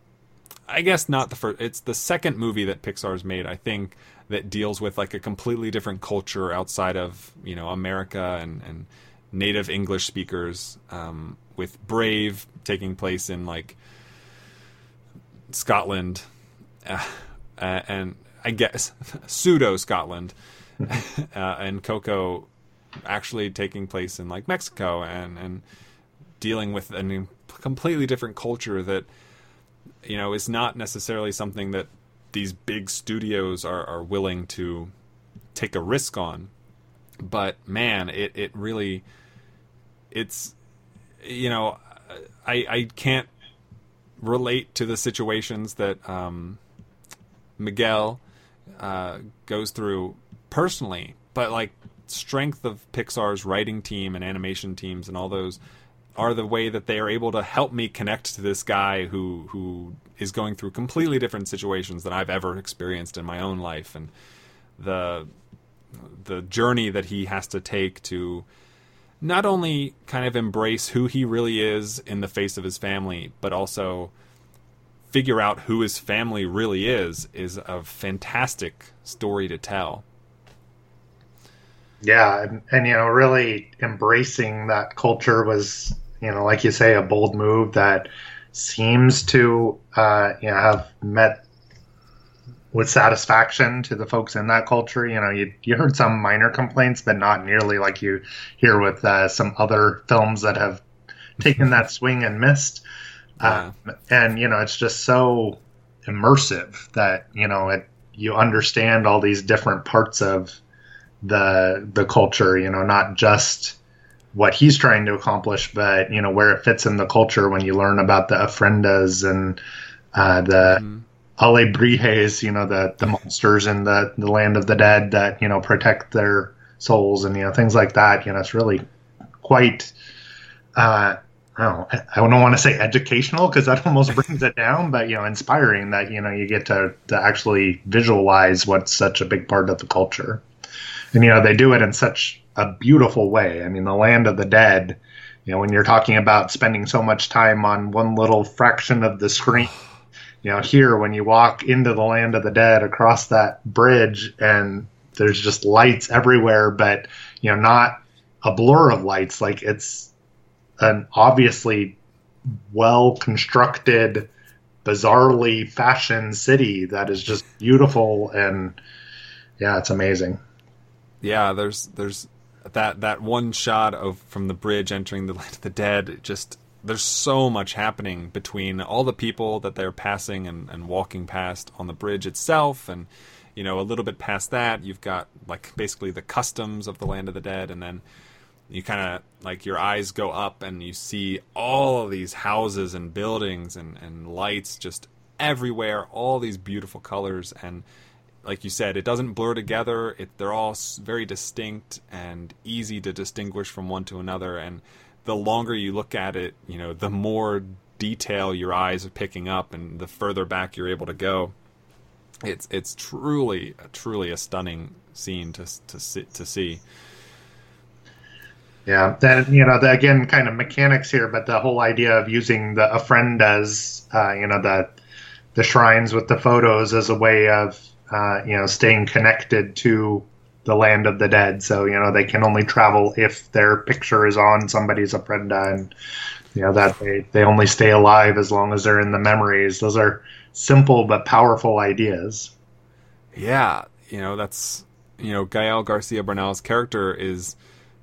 S1: I guess not the first it's the second movie that Pixar's made I think that deals with like a completely different culture outside of you know America and and native English speakers um, with Brave taking place in like Scotland uh, uh, and I guess (laughs) pseudo Scotland (laughs) uh, and Coco actually taking place in like Mexico and and dealing with a completely different culture that you know is not necessarily something that these big studios are, are willing to take a risk on. But man it, it really it's you know I I can't relate to the situations that um, Miguel uh, goes through personally but like strength of Pixar's writing team and animation teams and all those are the way that they are able to help me connect to this guy who who is going through completely different situations than I've ever experienced in my own life. And the the journey that he has to take to not only kind of embrace who he really is in the face of his family but also figure out who his family really is is a fantastic story to tell.
S4: Yeah, and, and you know, really embracing that culture was, you know, like you say, a bold move that seems to, uh, you know, have met with satisfaction to the folks in that culture. You know, you you heard some minor complaints, but not nearly like you hear with uh, some other films that have (laughs) taken that swing and missed. Uh, and you know, it's just so immersive that you know it. You understand all these different parts of the the culture. You know, not just what he's trying to accomplish, but you know where it fits in the culture when you learn about the ofrendas and uh, the
S1: Mhm.
S4: Alebrijes, you know, the the monsters in the the land of the dead that you know protect their souls and you know things like that. You know, it's really quite. Uh, I don't, I don't want to say educational because that (laughs) almost brings it down, but you know, inspiring that you know you get to, to actually visualize what's such a big part of the culture, and you know they do it in such a beautiful way. I mean, the land of the dead. You know, when you're talking about spending so much time on one little fraction of the screen, you know, here when you walk into the land of the dead across that bridge and there's just lights everywhere, but you know, not a blur of lights. Like it's an obviously well constructed, bizarrely fashioned city that is just beautiful and yeah, it's amazing.
S1: yeah there's there's that that one shot of from the bridge entering the land of the dead just there's so much happening between all the people that they're passing and, and walking past on the bridge itself and you know a little bit past that you've got like basically the customs of the land of the dead and then you kind of like your eyes go up and you see all of these houses and buildings and, and lights just everywhere all these beautiful colors and like you said, it doesn't blur together. It, they're all very distinct and easy to distinguish from one to another. And the longer you look at it, you know, the more detail your eyes are picking up, and the further back you're able to go. It's it's truly truly a stunning scene to to see, to see.
S4: Yeah, then you know the again kind of mechanics here, but the whole idea of using the ofrendas, uh, you know the the shrines with the photos as a way of uh, you know staying connected to the land of the dead. So you know they can only travel if their picture is on somebody's ofrenda, and you know that they they only stay alive as long as they're in the memories. Those are simple but powerful ideas.
S1: Yeah, you know that's you know Gael Garcia Bernal's character is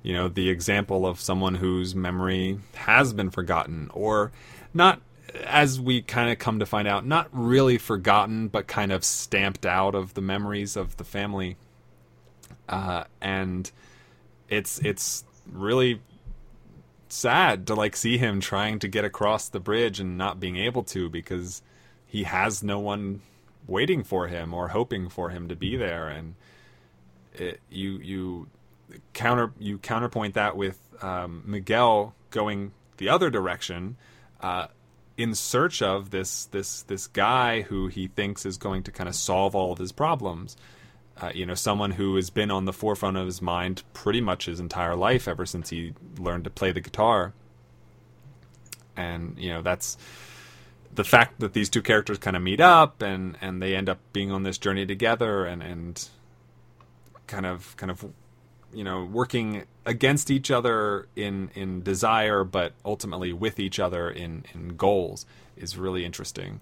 S1: you know the example of someone whose memory has been forgotten or not as we kind of come to find out not really forgotten but kind of stamped out of the memories of the family uh, and it's it's really sad to like see him trying to get across the bridge and not being able to because he has no one waiting for him or hoping for him to be there. And it, you you counter you counterpoint that with um, Miguel going the other direction uh, in search of this this this guy who he thinks is going to kind of solve all of his problems uh, you know someone who has been on the forefront of his mind pretty much his entire life ever since he learned to play the guitar. And you know that's the fact that these two characters kind of meet up and and they end up being on this journey together and and kind of kind of you know working against each other in in desire but ultimately with each other in in goals is really interesting.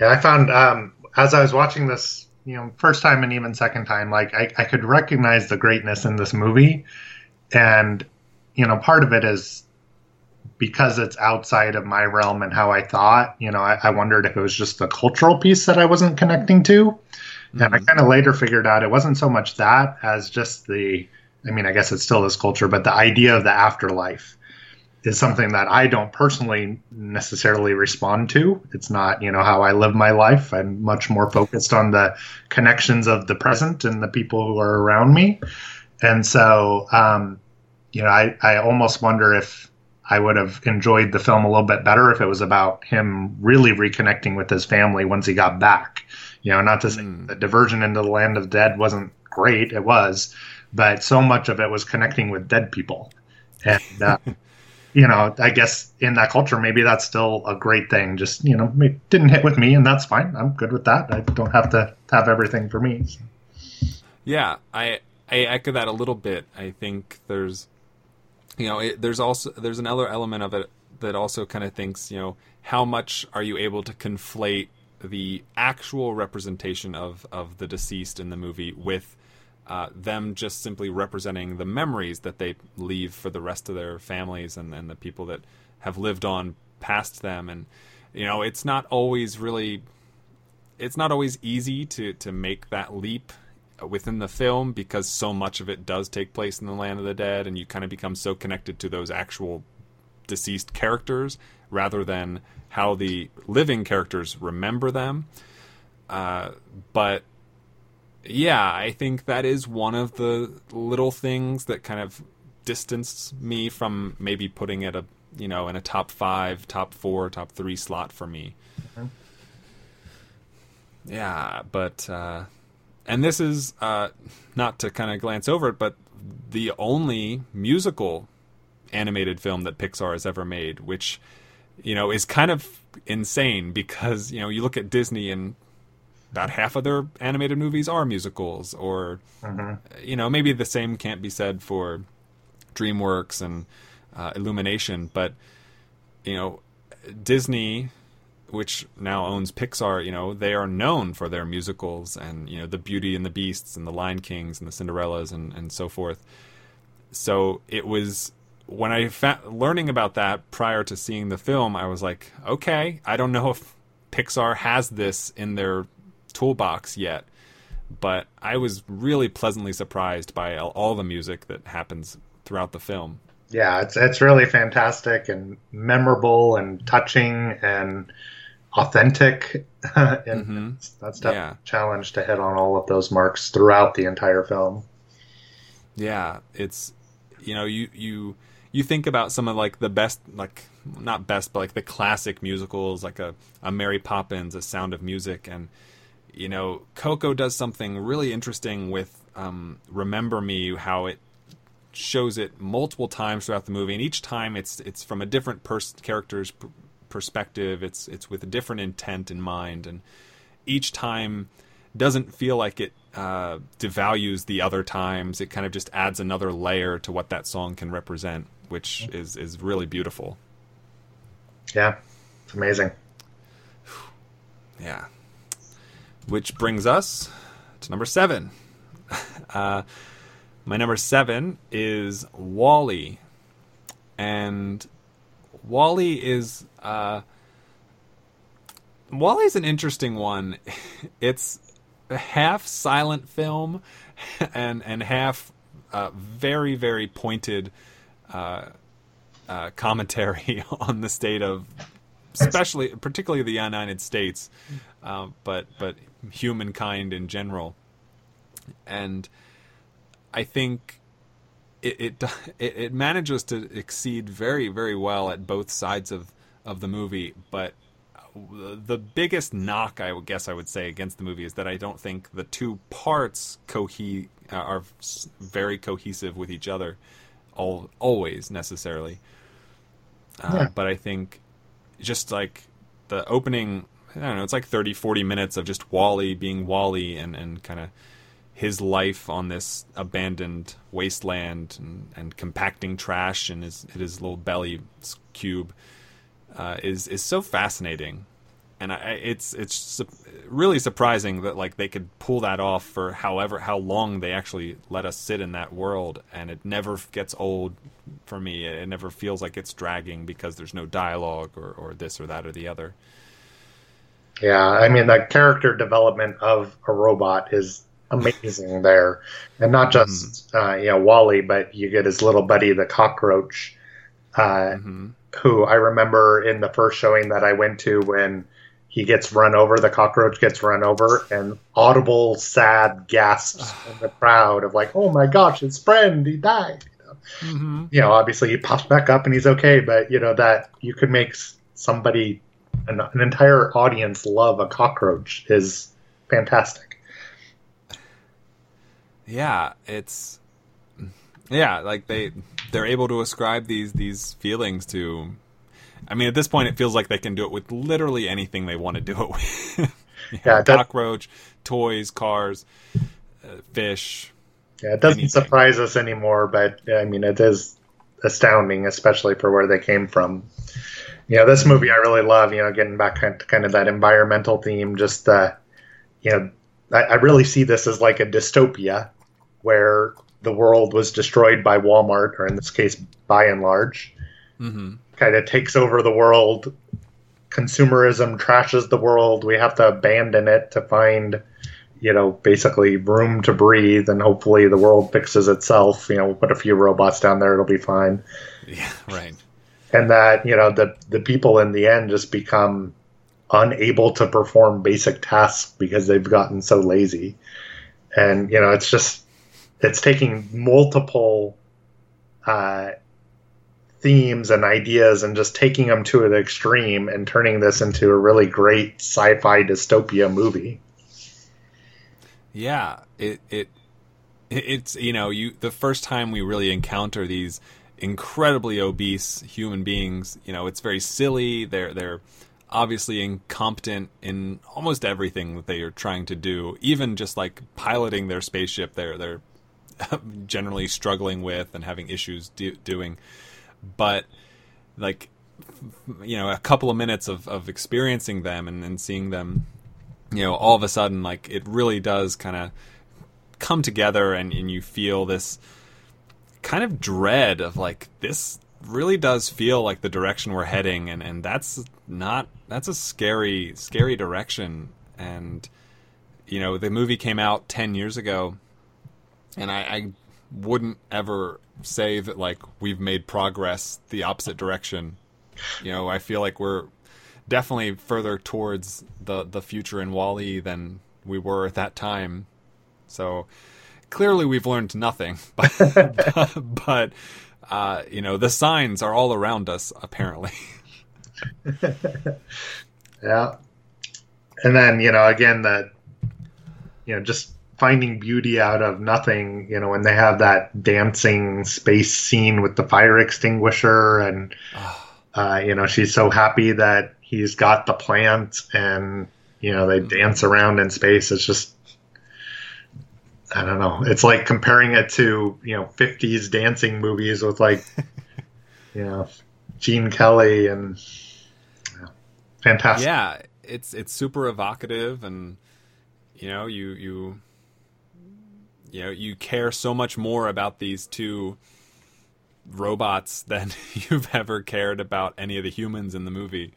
S4: Yeah, I found um, as I was watching this, you know, first time and even second time, like I, I could recognize the greatness in this movie, and you know, part of it is because it's outside of my realm and how I thought. You know, I, I wondered if it was just the cultural piece that I wasn't connecting to, and I mm-hmm. kind of later figured out it wasn't so much that as just the. I mean, I guess it's still this culture, but the idea of the afterlife is something that I don't personally necessarily respond to. It's not, you know, how I live my life. I'm much more focused on the connections of the present and the people who are around me. And so, um, you know, I, I almost wonder if I would have enjoyed the film a little bit better if it was about him really reconnecting with his family once he got back. You know, not to say
S1: Mm.
S4: the diversion into the land of the dead wasn't great, it was, but so much of it was connecting with dead people. And, uh, (laughs) you know, I guess in that culture, maybe that's still a great thing. Just, you know, it didn't hit with me, and that's fine. I'm good with that. I don't have to have everything for me.
S1: Yeah, I I echo that a little bit. I think there's, you know, it, there's also there's another element of it that also kind of thinks, you know, how much are you able to conflate the actual representation of of the deceased in the movie with uh, them just simply representing the memories that they leave for the rest of their families and, and the people that have lived on past them. And you know it's not always really it's not always easy to to make that leap within the film because so much of it does take place in the land of the dead and you kind of become so connected to those actual deceased characters rather than how the living characters remember them. Uh, but yeah i think that is one of the little things that kind of distanced me from maybe putting it a you know in a top five top four top three slot for me. Yeah, but uh, and this is uh, not to kind of glance over it, but the only musical animated film that Pixar has ever made, which you know is kind of insane because you know you look at Disney and about half of their animated movies are musicals, or you know maybe the same can't be said for DreamWorks and uh, Illumination, but you know Disney which now owns Pixar, you know, they are known for their musicals and, you know, the Beauty and the Beasts and the Lion Kings and the Cinderellas and, and so forth. So it was when I fa- learning about that prior to seeing the film, I was like, okay, I don't know if Pixar has this in their toolbox yet, but I was really pleasantly surprised by all, the music that happens throughout the film.
S4: Yeah, it's it's really fantastic and memorable and touching and authentic, (laughs) and
S1: Mhm.
S4: that's definitely
S1: Yeah.
S4: a challenge to hit on all of those marks throughout the entire film.
S1: Yeah, it's you know you you you think about some of like the best like not best but like the classic musicals like a, a Mary Poppins, a Sound of Music, and you know Coco does something really interesting with um, Remember Me, how it shows it multiple times throughout the movie, and each time it's it's from a different pers- character's p- perspective. It's it's with a different intent in mind, and each time doesn't feel like it uh, devalues the other times. It kind of just adds another layer to what that song can represent, which is is really beautiful.
S4: Yeah, it's amazing.
S1: Yeah. Which brings us to number seven. (laughs) Uh, my number seven is WALL-E, and WALL-E is uh, WALL-E's an interesting one. (laughs) It's a half silent film, (laughs) and and half uh, very very pointed uh, uh, commentary on the state of especially particularly the United States, uh, but but humankind in general, and I think it, (laughs) it it manages to exceed very very well at both sides of of the movie, but the biggest knock I would guess I would say against the movie is that I don't think the two parts cohe- uh, are very cohesive with each other, all always necessarily. Uh,
S4: Yeah.
S1: But I think just like the opening, I don't know, it's like 30, 40 minutes of just WALL-E being WALL-E and, and kind of his life on this abandoned wasteland and, and compacting trash in his in his little belly cube uh, is is so fascinating, and I, it's it's su- really surprising that like they could pull that off for however how long they actually let us sit in that world, and it never gets old for me. It never feels like it's dragging because there's no dialogue or, or this or that or the other.
S4: Yeah, I mean the character development of a robot is amazing there, and not just uh, you know WALL-E, but you get his little buddy, the cockroach, uh,
S1: hmm
S4: who I remember in the first showing that I went to when he gets run over, the cockroach gets run over, and audible sad gasps (sighs) from the crowd of like, "Oh my gosh, his friend, he died."
S1: hmm
S4: You know, obviously he pops back up and he's okay, but you know that you could make somebody, an, an entire audience, love a cockroach is fantastic.
S1: yeah it's yeah like they they're able to ascribe these these feelings to i mean at this point it feels like they can do it with literally anything they want to do it with (laughs)
S4: Yeah,
S1: cockroach toys cars uh, fish.
S4: Yeah, it doesn't
S1: anything.
S4: surprise us anymore, but I mean, it is astounding, especially for where they came from. You know, this movie I really love. You know, getting back to kind of that environmental theme. Just uh, you know, I, I really see this as like a dystopia where the world was destroyed by Walmart, or in this case, Buy n Large,
S1: hmm
S4: kind of takes over the world. Consumerism trashes the world. We have to abandon it to find, you know, basically room to breathe, and hopefully the world fixes itself. You know, we'll put a few robots down there; it'll be fine.
S1: Yeah, right.
S4: And that you know the the people in the end just become unable to perform basic tasks because they've gotten so lazy. And you know, it's just it's taking multiple uh, themes and ideas and just taking them to an extreme and turning this into a really great sci-fi dystopia movie.
S1: Yeah, it it it- it's you know you the first time we really encounter these incredibly obese human beings, you know, it's very silly. They're they're obviously incompetent in almost everything that they are trying to do. Even just like piloting their spaceship, they're they're (laughs) generally struggling with and having issues do, doing. But like you know, a couple of minutes of, of experiencing them and, and seeing them you know, all of a sudden, like it really does kind of come together, and, and you feel this kind of dread of like this really does feel like the direction we're heading, and, and that's not that's a scary scary direction. And you know, the movie came out ten years ago, and I, I wouldn't ever say that like we've made progress the opposite direction. You know, I feel like we're definitely further towards the the future in WALL-E than we were at that time. So clearly we've learned nothing, (laughs) but but uh, you know the signs are all around us apparently. (laughs)
S4: Yeah. And then, you know, again, that, you know, just finding beauty out of nothing, you know, when they have that dancing space scene with the fire extinguisher and, (sighs) uh, you know, she's so happy that he's got the plant and, you know, they dance around in space. It's just, I don't know. It's like comparing it to, you know, 50s dancing movies with like, (laughs) you know, Gene Kelly and, yeah, fantastic.
S1: yeah, it's it's super evocative, and you know you you you know you care so much more about these two robots (laughs) than you've ever cared about any of the humans in the movie.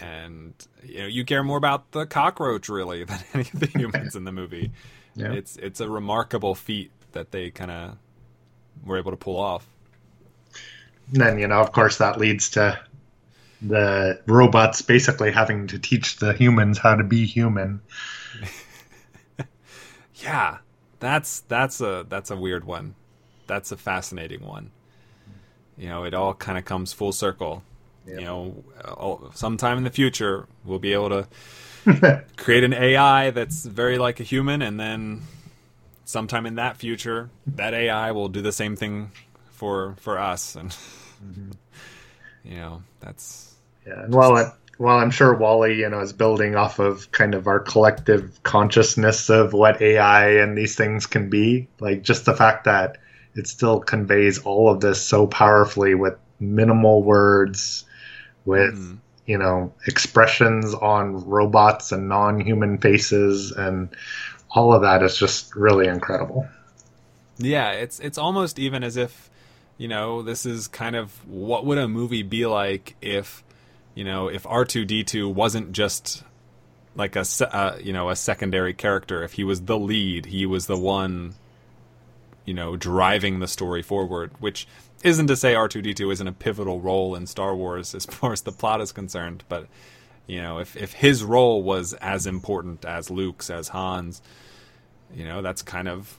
S1: And you know you care more about the cockroach really (laughs) than any of the humans in the movie.
S4: Yeah.
S1: It's it's a remarkable feat that they kind of were able to pull off.
S4: And then you know of course that leads to the robots basically having to teach the humans how to be human (laughs)
S1: Yeah, that's that's a that's a weird one. That's a fascinating one. You know, it all kind of comes full circle.
S4: Yeah.
S1: You know, sometime in the future we'll be able to (laughs) create an AI that's very like a human, and then sometime in that future, that AI will do the same thing for for us, and you know, that's
S4: yeah and while it, while i'm sure WALL-E you know is building off of kind of our collective consciousness of what ai and these things can be like just the fact that it still conveys all of this so powerfully with minimal words with
S1: Mhm.
S4: You know expressions on robots and non-human faces and all of that is just really incredible
S1: Yeah, it's it's almost even as if, you know, this is kind of what would a movie be like if, you know, if R two D two wasn't just like a uh, you know a secondary character. If he was the lead, he was the one, you know, driving the story forward. Which isn't to say R two D two isn't a pivotal role in Star Wars as (laughs) far as the plot is concerned, but you know, if if his role was as important as Luke's, as Han's, you know, that's kind of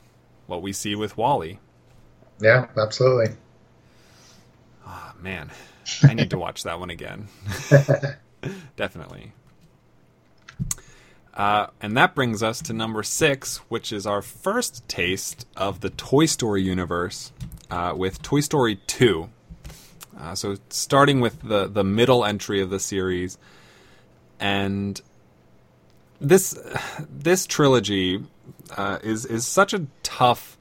S1: what we see with WALL-E.
S4: yeah absolutely
S1: Oh, man, I need to watch that one again. (laughs) Definitely. Uh, and that brings us to number six, which is our first taste of the Toy Story universe uh, with Toy Story 2. Uh, so, starting with the, the middle entry of the series, and this this trilogy uh, is is such a tough,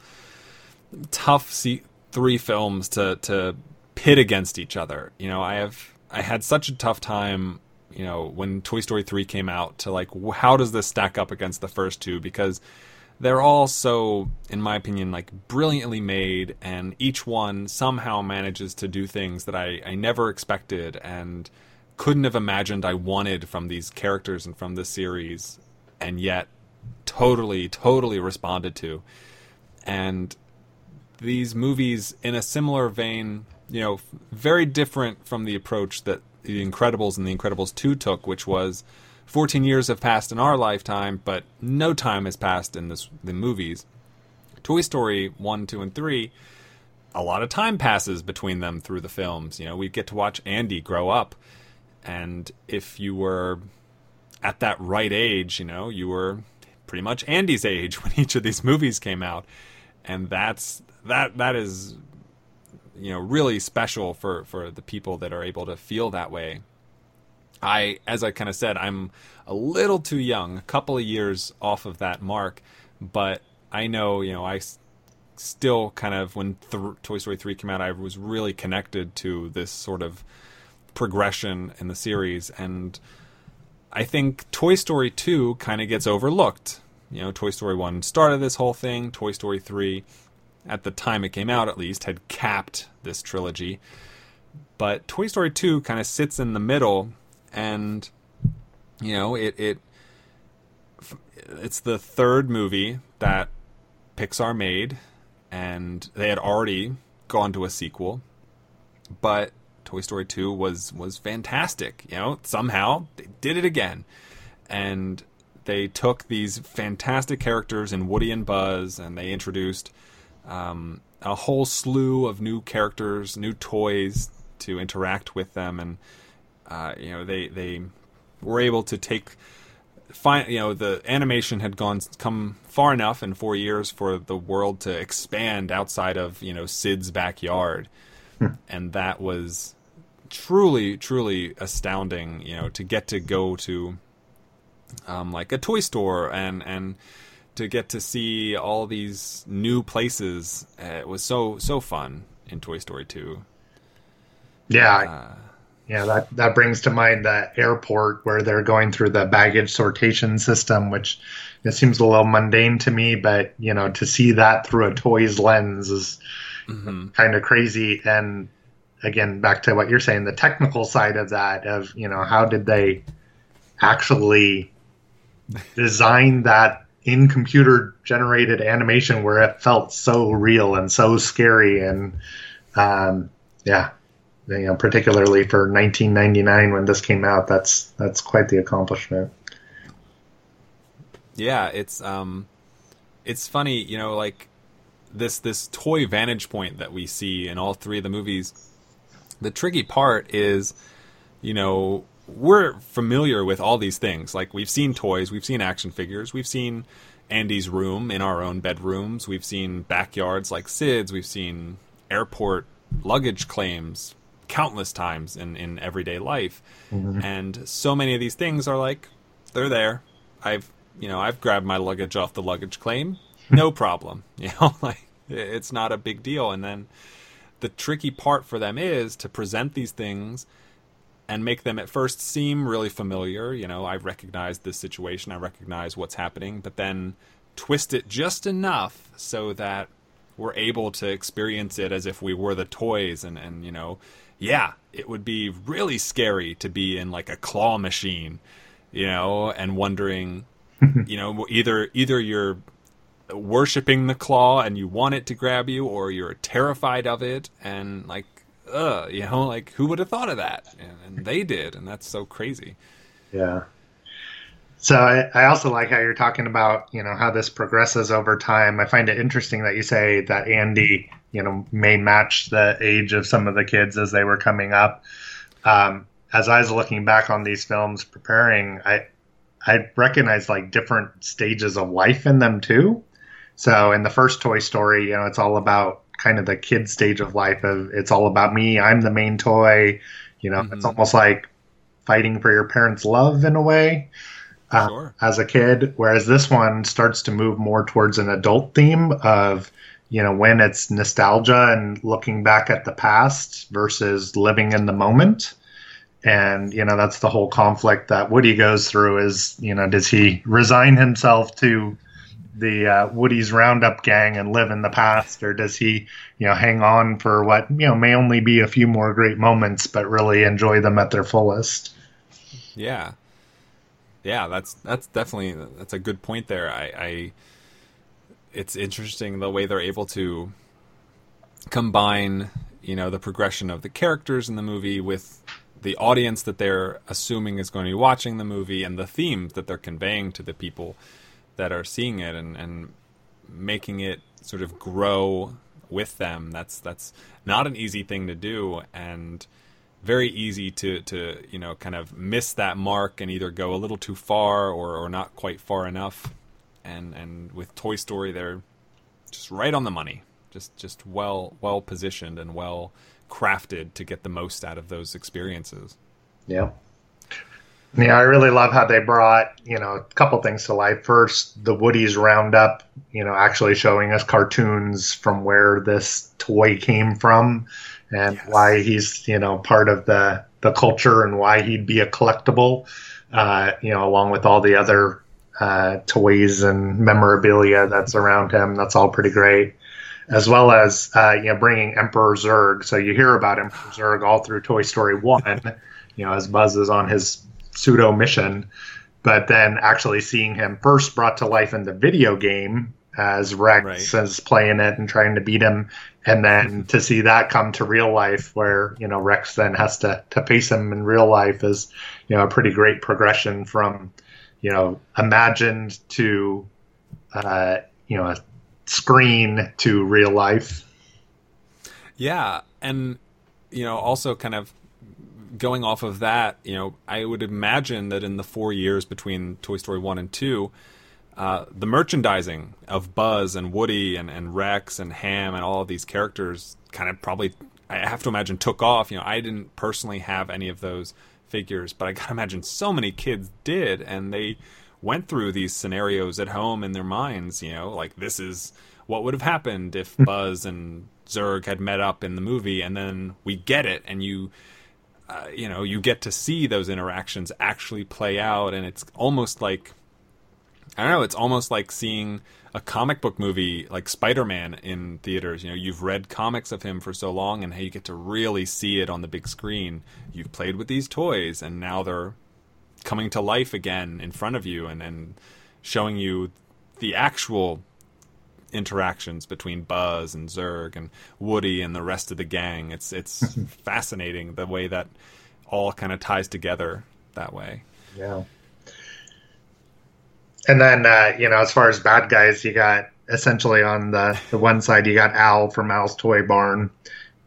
S1: tough see, three films to to pit against each other. You know, I have I had such a tough time. You know, when Toy Story three came out, to like, how does this stack up against the first two? Because they're all so, in my opinion, like brilliantly made, and each one somehow manages to do things that I, I never expected and couldn't have imagined I wanted from these characters and from this series, and yet totally, totally responded to. And these movies, in a similar vein, you know, very different from the approach that The Incredibles and The Incredibles 2 took, which was 14 years have passed in our lifetime, but no time has passed in this the movies. Toy Story 1, 2, and 3, a lot of time passes between them through the films. You know, we get to watch Andy grow up. And if you were at that right age, you know, you were pretty much Andy's age (laughs) when each of these movies came out. And that's that that is you know really special for for the people that are able to feel that way I, as I kind of said, I'm a little too young, a couple of years off of that mark, but I know, you know, I s- still kind of, when th- Toy Story 3 came out, I was really connected to this sort of progression in the series. And I think Toy Story 2 kind of gets overlooked. You know, Toy Story 1 started this whole thing, Toy Story 3, at the time it came out at least, had capped this trilogy. But Toy Story 2 kind of sits in the middle and you know it it it's the third movie that Pixar made and they had already gone to a sequel but Toy Story 2 was was fantastic you know somehow they did it again. And they took these fantastic characters in Woody and Buzz and they introduced um, a whole slew of new characters new toys to interact with them and uh, you know they they were able to take find you know the animation had gone come far enough in four years for the world to expand outside of you know Sid's backyard, and that was truly truly astounding. You know to get to go to um, like a toy store and and to get to see all these new places. Uh, it was so so fun in Toy Story two.
S4: Yeah,
S1: Uh,
S4: yeah, that that brings to mind the airport where they're going through the baggage sortation system, which it seems a little mundane to me, but you know, to see that through a toy's lens is
S1: mhm.
S4: kind of crazy. And again, back to what you're saying, the technical side of that, of you know, how did they actually design that in computer generated animation where it felt so real and so scary and um, yeah you know particularly for 1999 when this came out that's that's quite the accomplishment.
S1: Yeah it's um it's funny you know like this this toy vantage point that we see in all three of the movies the tricky part is you know we're familiar with all these things. Like we've seen toys we've seen action figures we've seen andy's room in our own bedrooms we've seen backyards like sid's we've seen airport luggage claims countless times in, in everyday life. Mm-hmm. And so many of these things are like they're there. I've you know i've grabbed my luggage off the luggage claim. No (laughs) problem. (laughs) You know like it's not a big deal. And then the tricky part for them is to present these things and make them at first seem really familiar. You know i recognize this situation. I recognize what's happening. But then twist it just enough so that we're able to experience it as if we were the toys and and you know yeah it would be really scary to be in like a claw machine you know and wondering (laughs) you know either either you're worshiping the claw and you want it to grab you or you're terrified of it and like uh you know like who would have thought of that? And, and they did and that's so crazy.
S4: Yeah. So I, I also like how you're talking about you know how this progresses over time. I find it interesting that you say that andy you know may match the age of some of the kids as they were coming up um, as i was looking back on these films preparing i i recognized like different stages of life in them too so in the first toy story you know it's all about kind of the kid stage of life of it's all about me i'm the main toy you know it's
S1: Mhm.
S4: almost like fighting for your parents love in a way uh,
S1: Sure.
S4: as a kid, whereas this one starts to move more towards an adult theme of, you know, when it's nostalgia and looking back at the past versus living in the moment. And, you know, that's the whole conflict that Woody goes through is, you know, does he resign himself to the uh, Woody's Roundup gang and live in the past, or does he, you know, hang on for what, you know, may only be a few more great moments, but really enjoy them at their fullest?
S1: Yeah, yeah, that's that's definitely that's a good point there. I, I it's interesting the way they're able to combine, you know, the progression of the characters in the movie with the audience that they're assuming is going to be watching the movie and the themes that they're conveying to the people that are seeing it and, and making it sort of grow with them. That's that's not an easy thing to do and very easy to, to you know kind of miss that mark and either go a little too far or, or not quite far enough. And and with Toy Story they're just right on the money. Just just well well positioned and well crafted to get the most out of those experiences.
S4: Yeah. Yeah, I really love how they brought, you know, a couple things to life. First, the Woody's Roundup, you know, actually showing us cartoons from where this toy came from and
S1: Yes.
S4: why he's, you know, part of the, the culture and why he'd be a collectible, uh, you know, along with all the other uh, toys and memorabilia that's around him. That's all pretty great. As well as, uh, you know, bringing Emperor Zurg. So you hear about Emperor Zurg all through Toy Story 1, you know, as Buzz is on his pseudo mission, but then actually seeing him first brought to life in the video game as Rex
S1: Right.
S4: is playing it and trying to beat him, and then (laughs) to see that come to real life where you know Rex then has to to face him in real life is you know a pretty great progression from you know imagined to uh, you know a screen to real life.
S1: Yeah, and you know, also kind of going off of that, you know, I would imagine that in the four years between Toy Story one and two, uh, the merchandising of Buzz and Woody and, and Rex and Ham and all of these characters kind of probably, I have to imagine, took off. You know, I didn't personally have any of those figures, but I gotta imagine so many kids did, and they went through these scenarios at home in their minds. You know, like this is what would have happened if (laughs) Buzz and Zurg had met up in the movie, and then we get it, and you uh, you know you get to see those interactions actually play out and it's almost like i don't know it's almost like seeing a comic book movie like spider-man in theaters you know you've read comics of him for so long and how you get to really see it on the big screen you've played with these toys and now they're coming to life again in front of you and, and showing you the actual interactions between Buzz and Zurg and Woody and the rest of the gang. It's it's (laughs) fascinating the way that all kind of ties together that way.
S4: Yeah. And then, uh, you know, as far as bad guys, you got essentially on the, the one side, you got Al from Al's Toy Barn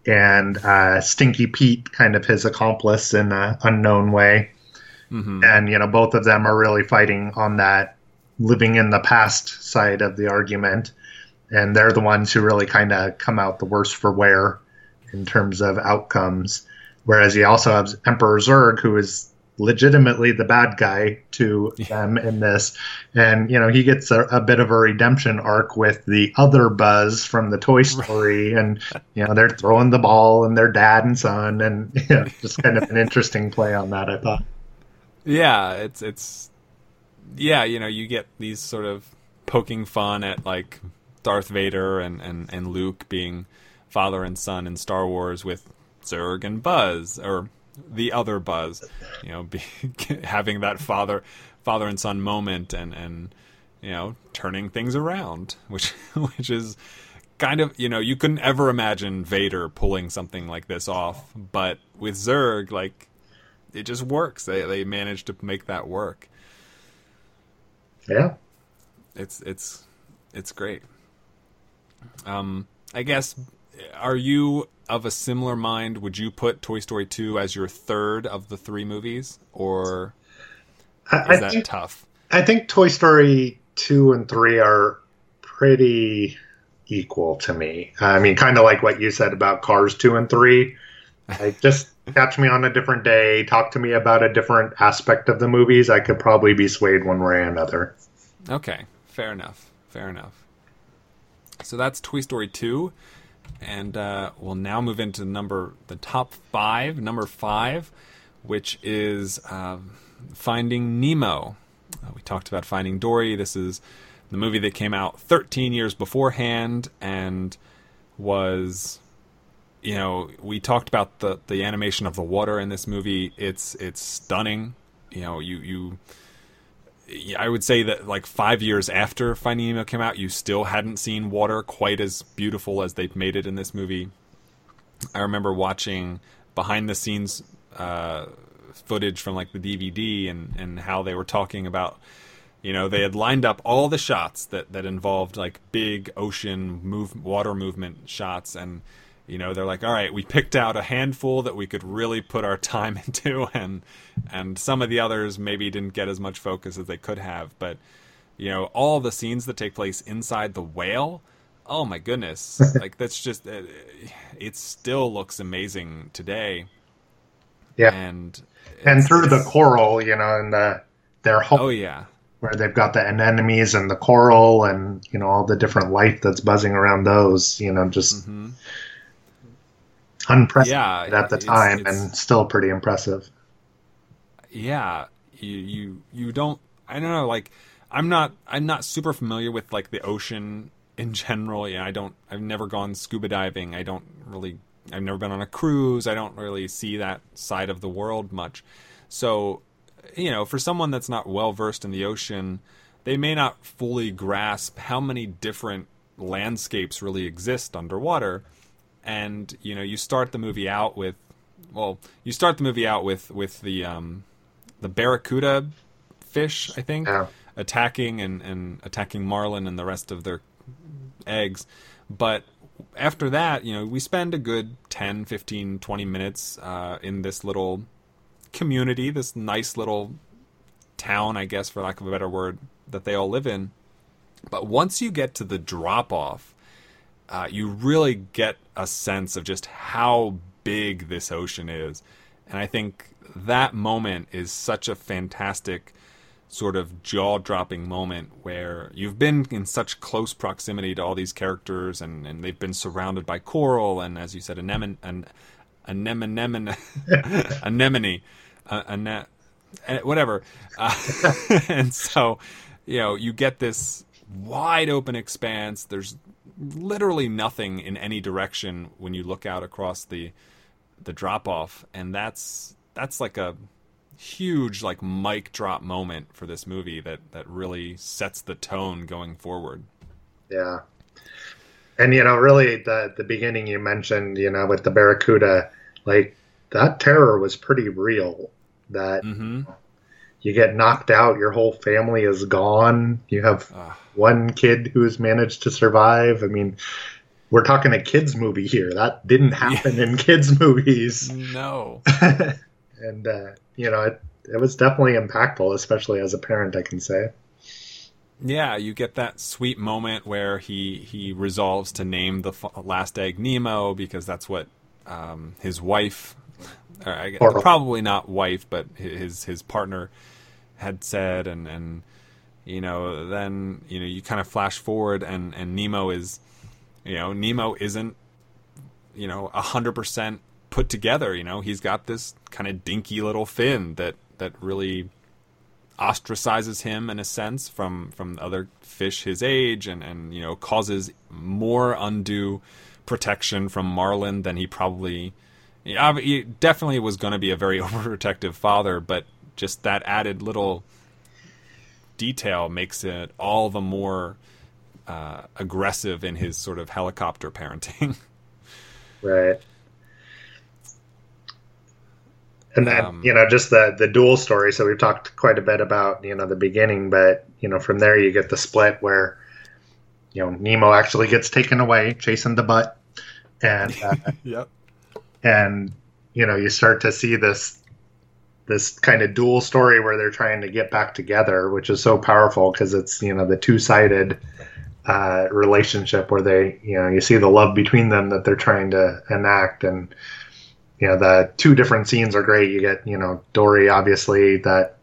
S4: and uh, Stinky Pete, kind of his accomplice in an unknown way.
S1: hmm
S4: And, you know, both of them are really fighting on that living in the past side of the argument. And they're the ones who really kind of come out the worst for wear in terms of outcomes. Whereas you also have Emperor Zurg, who is legitimately the bad guy to them in this. And, you know, he gets a, a bit of a redemption arc with the other Buzz from the Toy Story. And, you know, they're throwing the ball and their dad and son. And, (laughs) you know, just kind of an interesting play on that, I thought.
S1: Yeah, it's it's yeah, you know, you get these sort of poking fun at like Darth Vader and, and, and Luke being father and son in Star Wars with Zurg and Buzz or the other Buzz, you know, be, (laughs) having that father father and son moment and and you know turning things around, (laughs) which which is kind of you know you couldn't ever imagine Vader pulling something like this off, but with Zurg like it just works. They they managed to make that work.
S4: Yeah.
S1: It's it's it's great. Um, I guess are you of a similar mind? Would you put Toy Story two as your third of the three movies, or is
S4: I
S1: that
S4: think,
S1: tough?
S4: I think Toy Story 2 and 3 are pretty equal to me. I mean, kind of like what you said about Cars 2 and 3. I (laughs) just catch me on a different day, talk to me about a different aspect of the movies, I could probably be swayed one way or another.
S1: Okay, fair enough. Fair enough. So that's Toy Story 2. And uh, we'll now move into number the top five. Number five, which is uh, Finding Nemo. Uh, we talked about Finding Dory. This is the movie that came out 13 years beforehand and was you know we talked about the the animation of the water in this movie it's it's stunning you know you you I would say that like five years after Finding Nemo came out, you still hadn't seen water quite as beautiful as they've made it in this movie. I remember watching behind the scenes uh, footage from like the DVD and and how they were talking about you know they had lined up all the shots that that involved like big ocean move water movement shots and you know they're like all right we picked out a handful that we could really put our time (laughs) into and and some of the others maybe didn't get as much focus as they could have. But you know all the scenes that take place inside the whale oh my goodness. (laughs) Like that's just it, it still looks amazing today.
S4: Yeah.
S1: and
S4: And through the coral, you know, and the their whole
S1: oh yeah.
S4: where they've got the anemones and the coral and you know all the different life that's buzzing around those, you know, just
S1: hmm
S4: unprecedented
S1: Yeah,
S4: at the
S1: it's-
S4: time
S1: it's-
S4: and still pretty impressive.
S1: yeah you you you don't i don't know like i'm not i'm not super familiar with like the ocean (laughs) in general. Yeah i don't i've never gone scuba diving. I don't really i've never been on a cruise. I don't really see that side of the world much. So you know for someone that's not well versed in the ocean they may not fully grasp how many different landscapes really exist underwater and you know you start the movie out with well you start the movie out with with the um the barracuda fish i think
S4: Yeah.
S1: attacking and and attacking marlin and the rest of their eggs but after that you know we spend a good 10 15 20 minutes uh, in this little community this nice little town i guess for lack of a better word that they all live in but once you get to the drop off uh, you really get a sense of just how big this ocean is. And I think that moment is such a fantastic sort of jaw dropping moment where you've been in such close proximity to all these characters and, and they've been surrounded by coral and, as you said, anemone, an, anemone, (laughs) anemone, uh, ane- eh, whatever. Uh, (laughs) and so, you know, you get this wide open expanse. There's literally nothing in any direction when you look out across the the drop off and that's that's like a huge like mic drop moment for this movie that that really sets the tone going forward
S4: Yeah. And you know, really the the beginning you mentioned, you know, with the barracuda, like that terror was pretty real. That
S1: hmm
S4: you get knocked out, your whole family is gone. You have
S1: Ah.
S4: one kid who's managed to survive. I mean, we're talking a kids movie here. That didn't happen in kids (laughs) movies.
S1: no (laughs)
S4: and uh, you know, it it was definitely impactful, especially as a parent, I can say.
S1: yeah you get that sweet moment where he he resolves to name the last egg nemo because that's what um, his wife or I, probably not wife but his his partner said and and you know then you know you kind of flash forward and and Nemo is you know Nemo isn't you know a hundred percent put together you know? He's got this kind of dinky little fin that that really ostracizes him in a sense from from other fish his age and and you know causes more undue protection from Marlin than he probably he definitely was going to be a very (laughs) overprotective father but just that added little detail makes it all the more uh, aggressive in his sort of helicopter parenting (laughs)
S4: Right. And then,
S1: Um,
S4: you know, just the the dual story. So we've talked quite a bit about, you know, the beginning, but you know, from there you get the split where, you know, Nemo actually gets taken away, chasing the butt, and uh, (laughs)
S1: yep
S4: and you know, you start to see this this kind of dual story where they're trying to get back together, which is so powerful because it's you know the two sided uh, relationship where they you know you see the love between them that they're trying to enact and you know the two different scenes are great. You get you know Dory obviously that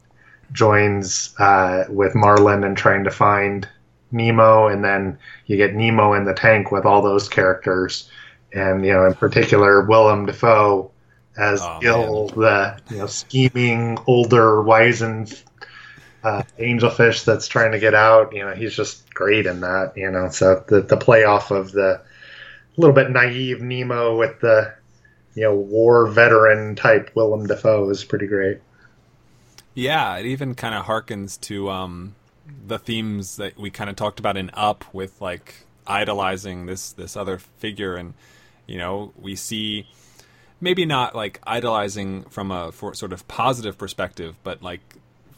S4: joins uh, with Marlin and trying to find Nemo, and then you get Nemo in the tank with all those characters, and you know in particular Willem Dafoe as
S1: Oh,
S4: Gil, the you know scheming older wizened uh, angelfish that's trying to get out. You know he's just great in that. You know so the the playoff of the little bit naive Nemo with the you know war veteran type Willem Dafoe is pretty great.
S1: Yeah, it even kind of harkens to um, the themes that we kind of talked about in Up with like idolizing this this other figure, and you know we see maybe not like idolizing from a for sort of positive perspective, but like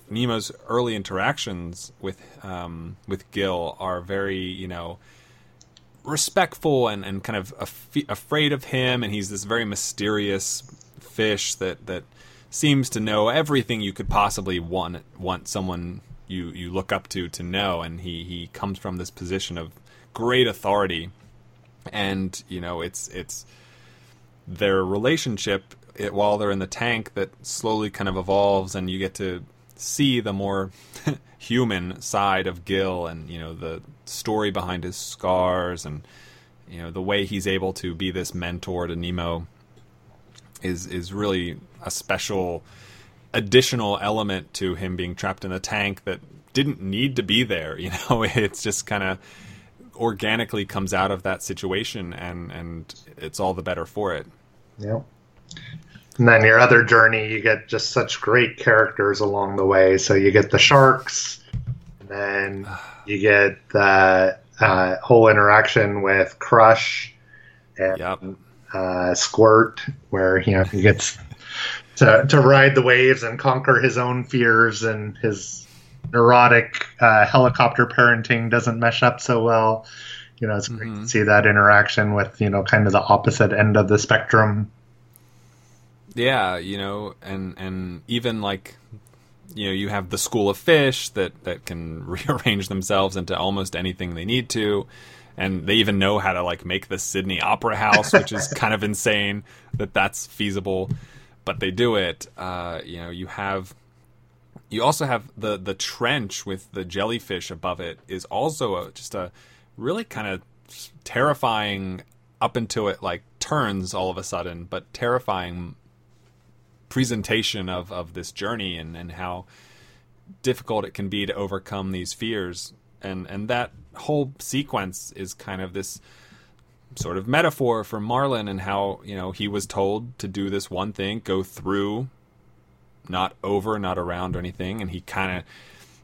S1: Nemo's early interactions with um, with Gil are very you know respectful and, and kind of af- afraid of him, and he's this very mysterious fish that that seems to know everything you could possibly want want someone you you look up to to know, and he he comes from this position of great authority, and you know it's it's their relationship it, while they're in the tank that slowly kind of evolves, and you get to see the more (laughs) human side of Gil, and you know the story behind his scars, and you know the way he's able to be this mentor to Nemo is is really a special additional element to him being trapped in the tank that didn't need to be there. (laughs) You know, it's just kind of organically comes out of that situation, and and it's all the better for it.
S4: Yeah. And then your other journey, you get just such great characters along the way. So you get the sharks, and then (sighs) you get the uh, whole interaction with Crush and
S1: Yep.
S4: uh, Squirt, where you know he gets to to ride the waves and conquer his own fears, and his neurotic uh, helicopter parenting doesn't mesh up so well. You know, it's great
S1: Mhm.
S4: to see that interaction with you know kind of the opposite end of the spectrum.
S1: Yeah, you know, and and even like you know, you have the school of fish that that can (laughs) rearrange themselves into almost anything they need to. And they even know how to like make the Sydney Opera House, which is (laughs) kind of insane that that's feasible, but they do it. Uh, you know, you have you also have the the trench with the jellyfish above it is also a, just a really kind of terrifying up until it like turns all of a sudden, but terrifying presentation of, of this journey and, and how difficult it can be to overcome these fears. And and that whole sequence is kind of this sort of metaphor for Marlin and how, you know, he was told to do this one thing, go through, not over, not around or anything, and he kind of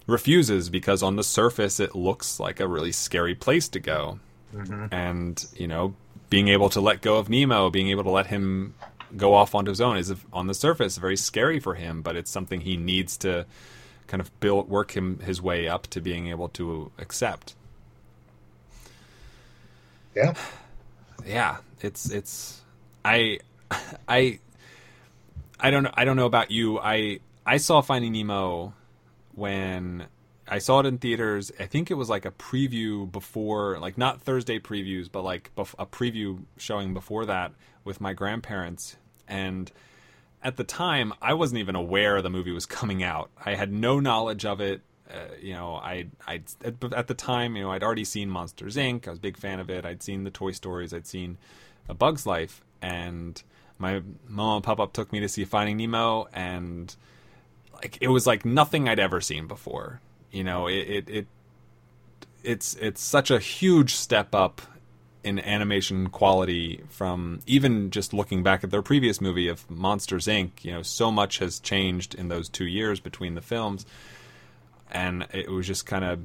S1: refuses because on the surface it looks like a really scary place to go. Mm-hmm. And, you know, being able to let go of Nemo, being able to let him go off onto his own is on the surface very scary for him, but it's something he needs to kind of build work him his way up to being able to accept.
S4: Yeah.
S1: Yeah, it's it's I (laughs) I I don't know I don't know about you. I I saw Finding Nemo when I saw it in theaters. I think it was like a preview before, like not Thursday previews, but like a preview showing before that with my grandparents. And at the time, I wasn't even aware the movie was coming out. I had no knowledge of it. Uh, you know, I I at the time, you know, I'd already seen Monsters Inc. I was a big fan of it. I'd seen the Toy Stories. I'd seen A Bug's Life, and my mom and pop up took me to see Finding Nemo, and like it was like nothing I'd ever seen before. You know, it it, it it's it's such a huge step up in animation quality from even just looking back at their previous movie of Monsters Inc. You know, so much has changed in those two years between the films, and it was just kind of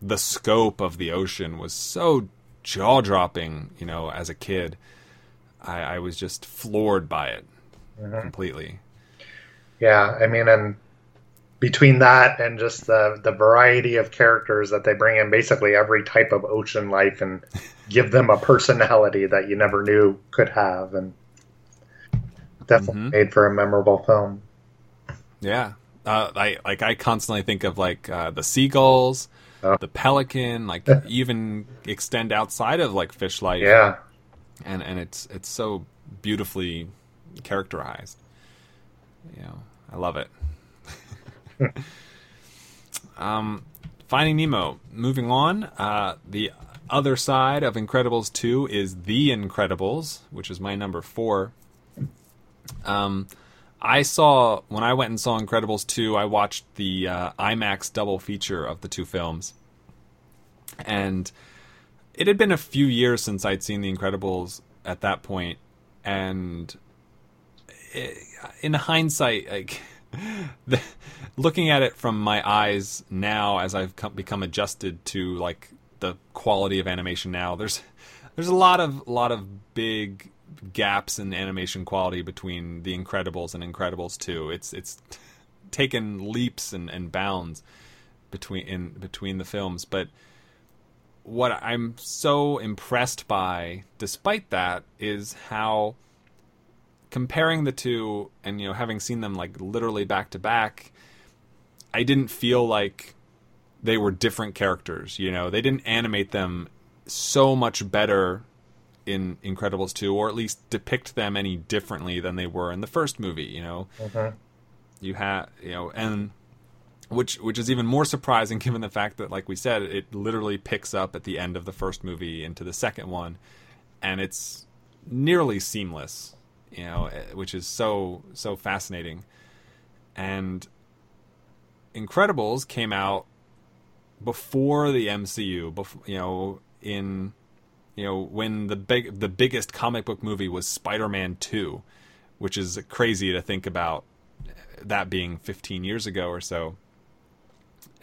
S1: the scope of the ocean was so jaw dropping. You know, as a kid, I, I was just floored by it completely.
S4: Yeah, I mean, and between that and just the the variety of characters that they bring in, basically every type of ocean life, and give them a personality that you never knew could have, and definitely
S1: Mhm.
S4: made for a memorable film.
S1: Yeah. Uh, I like I constantly think of like uh, the seagulls,
S4: Oh.
S1: the pelican, like (laughs) even extend outside of like fish life.
S4: Yeah,
S1: and and it's it's so beautifully characterized. You know, I love it. (laughs) um, Finding Nemo. Moving on, uh, the other side of Incredibles 2 is The Incredibles, which is my number four. Um, I saw, when I went and saw Incredibles 2, I watched the uh, IMAX double feature of the two films. And it had been a few years since I'd seen The Incredibles at that point, and it, in hindsight, like (laughs) the, looking at it from my eyes now, as I've come, become adjusted to like the quality of animation now, there's there's a lot of lot of big gaps in animation quality between The Incredibles and Incredibles 2. It's it's taken leaps and, and bounds between in between the films, but what I'm so impressed by, despite that, is how comparing the two and you know having seen them like literally back to back, I didn't feel like they were different characters. You know, they didn't animate them so much better in Incredibles 2, or at least depict them any differently than they were in the first movie. You know,
S4: Mhm.
S1: you had you know, and which which is even more surprising (laughs) given the fact that, like we said, it literally picks up at the end of the first movie into the second one, and it's nearly seamless. You know, eh, which is so so fascinating, and Incredibles came out before the MCU, before, you know, in you know when the big the biggest comic book movie was Spider-Man 2, which is crazy to think about that being 15 years ago or so.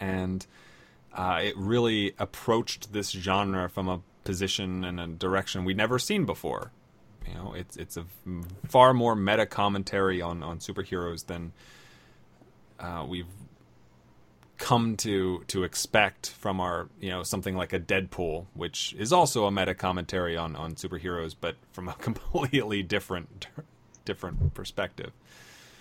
S1: And uh, it really approached this genre from a position and a direction we'd never seen before. You know, it's it's a far more meta commentary on on superheroes than uh, we've come to to expect from our you know something like a Deadpool, which is also a meta commentary on on superheroes, but from a (laughs) completely different different perspective.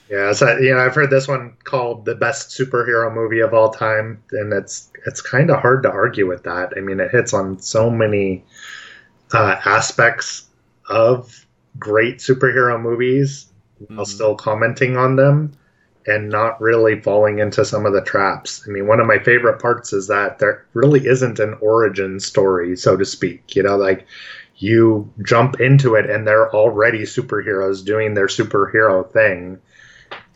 S4: Yeah, so you know, I've heard this one called the best superhero movie of all time, and it's it's kind of hard to argue with that. I mean, it hits on so many uh, aspects of great superhero movies while
S1: Mhm.
S4: still commenting on them and not really falling into some of the traps. I mean, one of my favorite parts is that there really isn't an origin story, so to speak. You know, like you jump into it and they're already superheroes doing their superhero thing.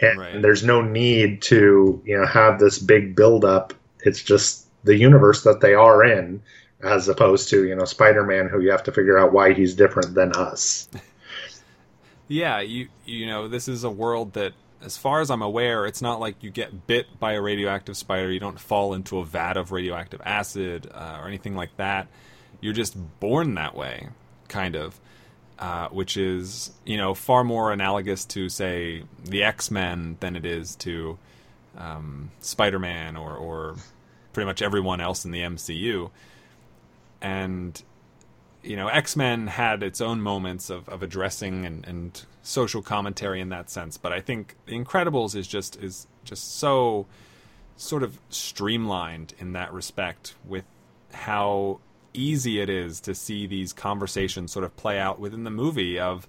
S4: And
S1: Right.
S4: there's no need to, you know, have this big build up. It's just the universe that they are in, as opposed to, you know, Spider Man who you have to figure out why he's different than us. (laughs)
S1: Yeah, you you know, this is a world that as far as I'm aware, it's not like you get bit by a radioactive spider, you don't fall into a vat of radioactive acid uh, or anything like that. You're just born that way, kind of. Uh, which is, you know, far more analogous to, say, the X Men than it is to um, Spider Man or, or pretty much everyone else in the MCU. And you know, X Men had its own moments of, of addressing and, and social commentary in that sense, but I think The Incredibles is just is just so sort of streamlined in that respect with how easy it is to see these conversations sort of play out within the movie of,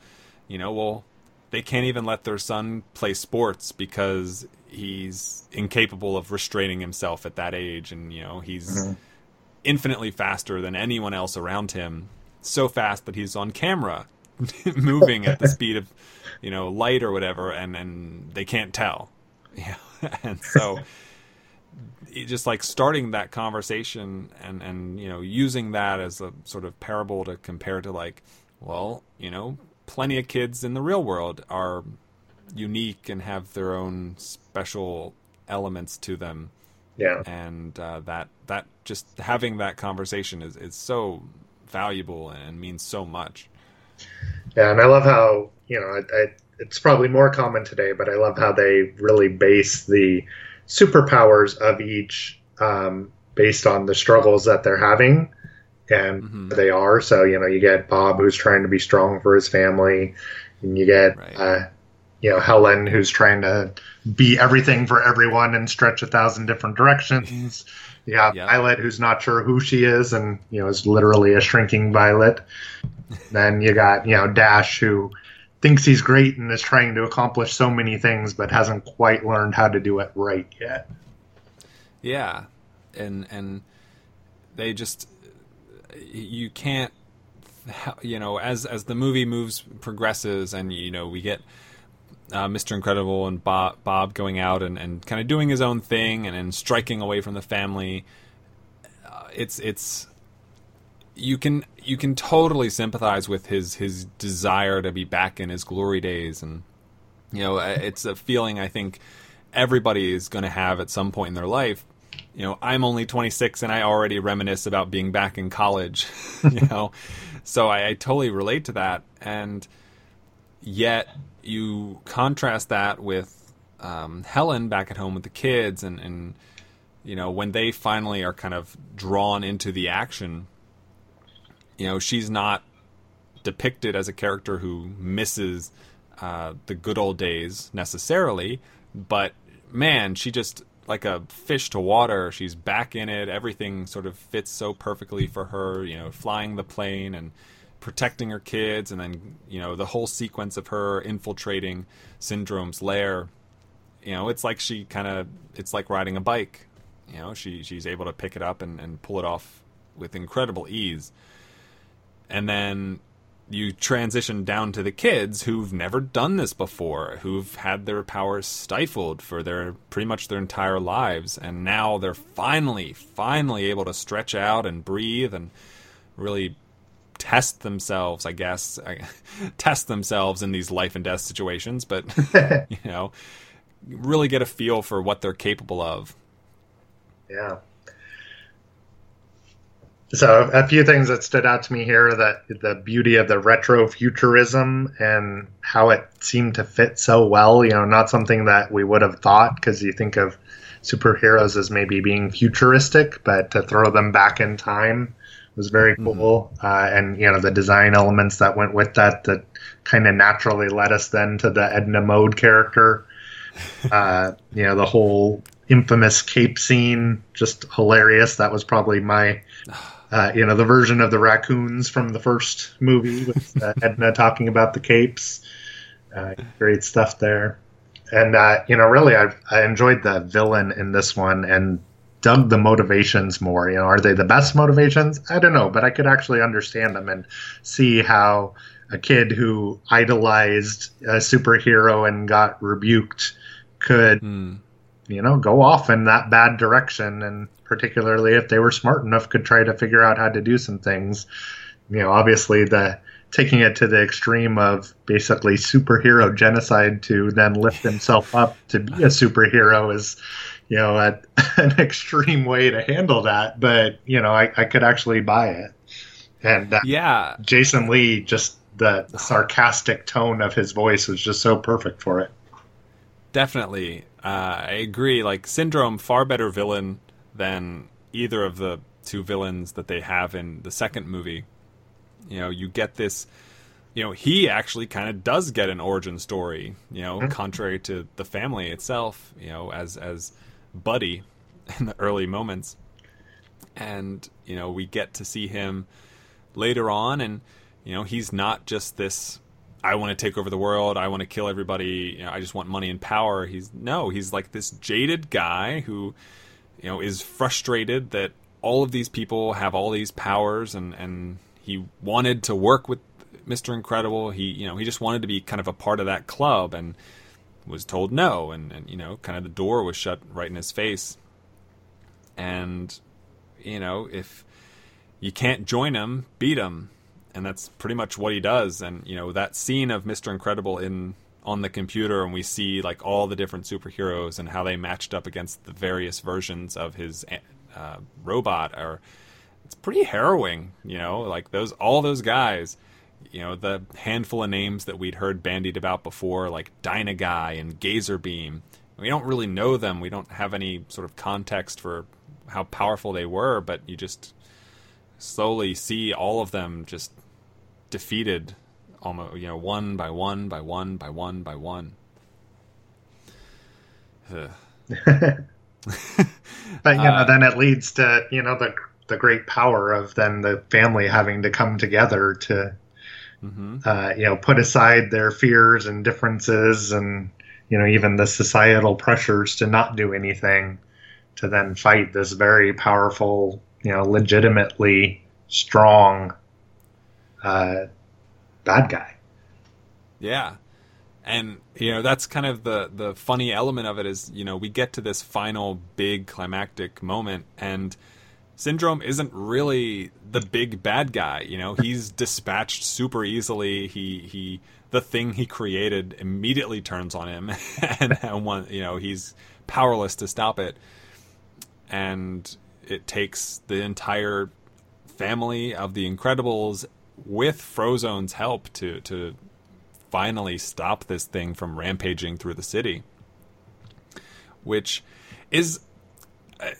S1: you know, well, they can't even let their son play sports because he's incapable of restraining himself at that age and you know he's mm-hmm. infinitely faster than anyone else around him so fast that he's on camera (laughs) moving at the (laughs) speed of you know light or whatever and and they can't tell. (laughs) Yeah. And so just like starting that conversation and and you know using that as a sort of parable to compare to like well you know plenty of kids in the real world are unique and have their own special elements to them
S4: Yeah.
S1: and uh, that that just having that conversation is, is so valuable and means so much
S4: Yeah, and I love how you know I, I, it's probably more common today, but I love how they really base the superpowers of each um, based on the struggles that they're having, and
S1: Mhm.
S4: they are. So you know, you get Bob who's trying to be strong for his family, and you get
S1: Right.
S4: uh, you know Helen who's trying to be everything for everyone and stretch a thousand different directions. (laughs) You have
S1: Yeah.
S4: Violet who's not sure who she is and you know is literally a shrinking Violet. (laughs) then you got you know Dash who thinks he's great and is trying to accomplish so many things, but hasn't quite learned how to do it right yet.
S1: Yeah, and and they just you can't you know as as the movie moves progresses and you know we get uh, Mr. Incredible and Bob, Bob going out and, and kind of doing his own thing and, and striking away from the family. Uh, it's it's you can you can totally sympathize with his his desire to be back in his glory days. And you know it's a feeling I think everybody is going to have at some point in their life. You know, I'm only 26 and I already reminisce about being back in college, (laughs) you know, so I, I, totally relate to that. And yet you contrast that with um, Helen back at home with the kids and, and, you know, when they finally are kind of drawn into the action, you know, she's not depicted as a character who misses uh, the good old days necessarily, but man, she just like a fish to water. She's back in it. Everything sort of fits so perfectly for her. You know, flying the plane and protecting her kids, and then you know the whole sequence of her infiltrating Syndrome's lair. You know, it's like she kind of it's like riding a bike. You know, she she's able to pick it up and, and pull it off with incredible ease. And then you transition down to the kids who've never done this before, who've had their powers stifled for their pretty much their entire lives, and now they're finally, finally able to stretch out and breathe and really test themselves, I guess, (laughs) test themselves in these life and death situations, but (laughs) you know, really get a feel for what they're capable of.
S4: Yeah. So a few things that stood out to me here that the beauty of the retro futurism and how it seemed to fit so well. You know, not something that we would have thought because you think of superheroes as maybe being futuristic, but to throw them back in time was very mm-hmm. cool. Mm-hmm. Uh, and you know the design elements that went with that that kind of naturally led us then to the Edna Mode character. Uh, you know the whole infamous cape scene, just hilarious. That was probably my (sighs) (laughs) uh, you know, the version of the raccoons from the first movie with uh, (laughs) Edna talking about the capes. Uh, great stuff there. And, uh, you know, really, I, I enjoyed the villain in this one and dug the motivations more. You know, are they the best motivations? I don't know, but I could actually understand them and see how a kid who idolized a superhero and got rebuked could, mm. you know, go off in that bad direction and particularly if they were smart enough, could try to figure out how to do some things. You know, obviously the taking it to the extreme of basically superhero genocide to then lift himself up to be a superhero is, you know, a, (laughs) an extreme way to handle that. But you know, I, I could actually buy it. And uh,
S1: yeah,
S4: Jason Lee just the sarcastic tone of his voice was just so perfect for it.
S1: Definitely, uh, I agree. Like Syndrome, far better villain than either of the two villains that they have in the second movie. You know, you get this. You know, he actually kind of does get an origin story. You know, mm-hmm. contrary to the family itself. You know, as as Buddy (laughs) in the early moments, and you know, we get to see him later on, and you know, he's not just this I want to take over the world. I want to kill everybody. You know, I just want money and power. He's no, he's like this jaded guy who you know, is frustrated that all of these people have all these powers and, and he wanted to work with Mr. Incredible. He, you know, he just wanted to be kind of a part of that club and was told no. And, and you know, kind of the door was shut right in his face. And, you know, if you can't join him, beat him. And that's pretty much what he does. And, you know, that scene of Mr. Incredible in on the computer and we see like all the different superheroes and how they matched up against the various versions of his uh, robot are it's pretty harrowing you know like those all those guys you know the handful of names that we'd heard bandied about before like dynaguy and Gazerbeam. We don't really know them. We don't have any sort of context for how powerful they were but you just slowly see all of them just defeated almost you know one by one by one by one by one. (laughs)
S4: but you know, uh, then it leads to you know the the great power of then the family having to come together to uh, you know, put aside their fears and differences and, you know, even the societal pressures to not do anything to then fight this very powerful, you know, legitimately strong uh, bad guy.
S1: Yeah. And you know that's kind of the the funny element of it is you know we get to this final big climactic moment and Syndrome isn't really the big bad guy. You know, (laughs) he's dispatched super easily. He he the thing he created immediately turns on him, (laughs) and, and one you know he's powerless to stop it. And it takes the entire family of the Incredibles with Frozone's help to to finally stop this thing from rampaging through the city, which is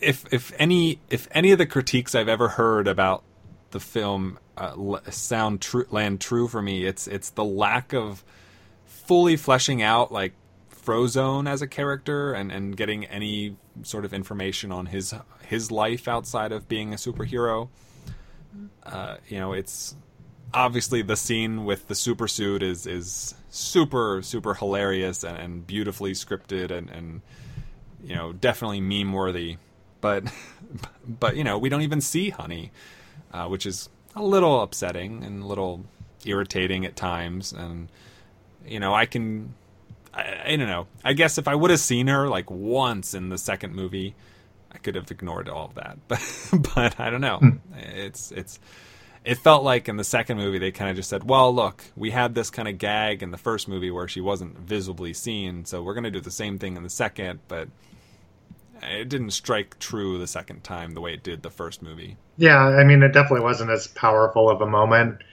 S1: if if any if any of the critiques I've ever heard about the film uh, sound true land true for me, it's it's the lack of fully fleshing out like Frozone as a character and and getting any sort of information on his his life outside of being a superhero. Uh, you know, it's obviously the scene with the super suit is is super super hilarious and, and beautifully scripted and and you know definitely meme worthy. But (laughs) but you know we don't even see honey uh, which is a little upsetting and a little irritating at times. And you know i can I, I don't know. I guess if i would have seen her like once in the second movie i could have ignored all of that. (laughs) But but i don't know. Hmm. it's it's it felt like in the second movie they kind of just said, "Well, look, we had this kind of gag in the first movie where she wasn't visibly seen, so we're going to do the same thing in the second, but it didn't strike true the second time the way it did the first movie.
S4: Yeah, I mean, it definitely wasn't as powerful of a moment,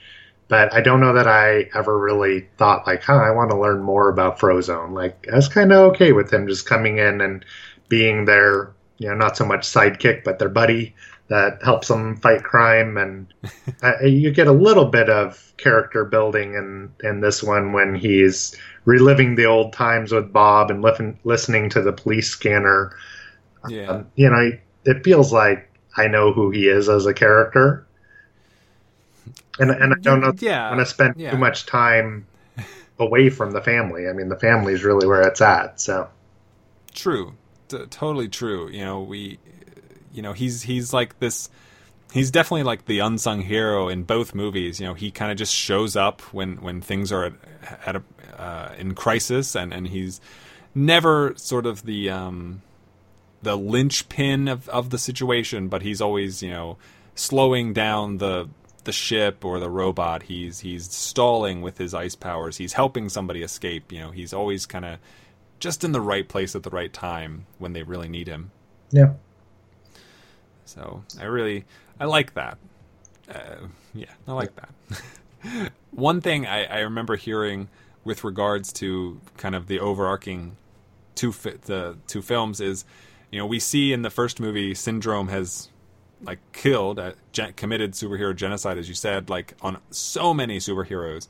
S4: but I don't know that I ever really thought like, "Huh, I want to learn more about Frozone." Like, I was kind of okay with him just coming in and being their, you know, not so much sidekick, but their buddy that helps them fight crime, and (laughs) uh, you get a little bit of character building in in this one when he's reliving the old times with Bob and li- listening to the police scanner.
S1: Yeah, um,
S4: you know, it feels like I know who he is as a character, and and I don't know.
S1: Yeah,
S4: want to spend yeah. too much time away from the family. I mean, the family is really where it's at. So
S1: true, T- totally true. You know, we you know he's he's like this he's definitely like the unsung hero in both movies. You know he kind of just shows up when when things are at, at a uh, in crisis and and he's never sort of the um the linchpin of of the situation but he's always you know slowing down the the ship or the robot. He's he's stalling with his ice powers. He's helping somebody escape. You know he's always kind of just in the right place at the right time when they really need him.
S4: Yeah
S1: so I really I like that. Uh, yeah, I like that. (laughs) One thing I, I, remember hearing with regards to kind of the overarching two fi- the two films is, you know, we see in the first movie Syndrome has like killed, uh, gen- committed superhero genocide, as you said, like on so many superheroes,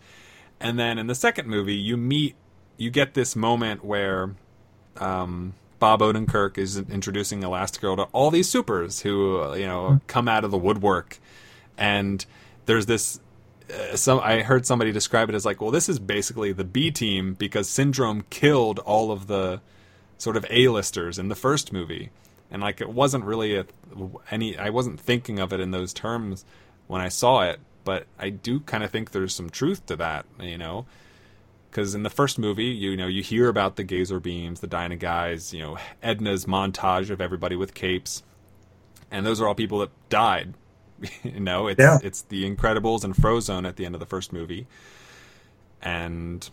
S1: and then in the second movie you meet, you get this moment where, um, Bob Odenkirk is introducing Elastigirl to all these supers who uh, you know come out of the woodwork, and there's this. Uh, some I heard somebody describe it as like, well, this is basically the B team because Syndrome killed all of the sort of A-listers in the first movie, and like it wasn't really a, any. I wasn't thinking of it in those terms when I saw it, but I do kind of think there's some truth to that, you know because in the first movie, you know, you hear about the Gazerbeams, the Dynaguys, you know, Edna's montage of everybody with capes, and those are all people that died. (laughs) you know, it's yeah. it's the Incredibles and Frozone at the end of the first movie, and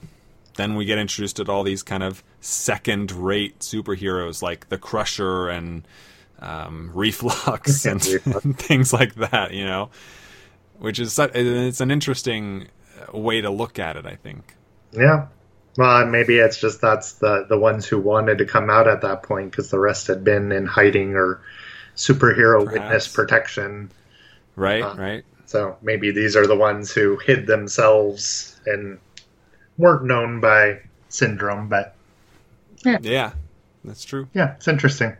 S1: then we get introduced to all these kind of second-rate superheroes like the Crusher and um, Reflux (laughs) and, and (laughs) things like that. You know, which is it's an interesting way to look at it. I think.
S4: Yeah. Well, maybe it's just that's the the ones who wanted to come out at that point because the rest had been in hiding or superhero Perhaps. witness protection.
S1: Right, uh, right.
S4: So maybe these are the ones who hid themselves and weren't known by Syndrome, but
S1: yeah, yeah, that's true.
S4: Yeah, it's interesting.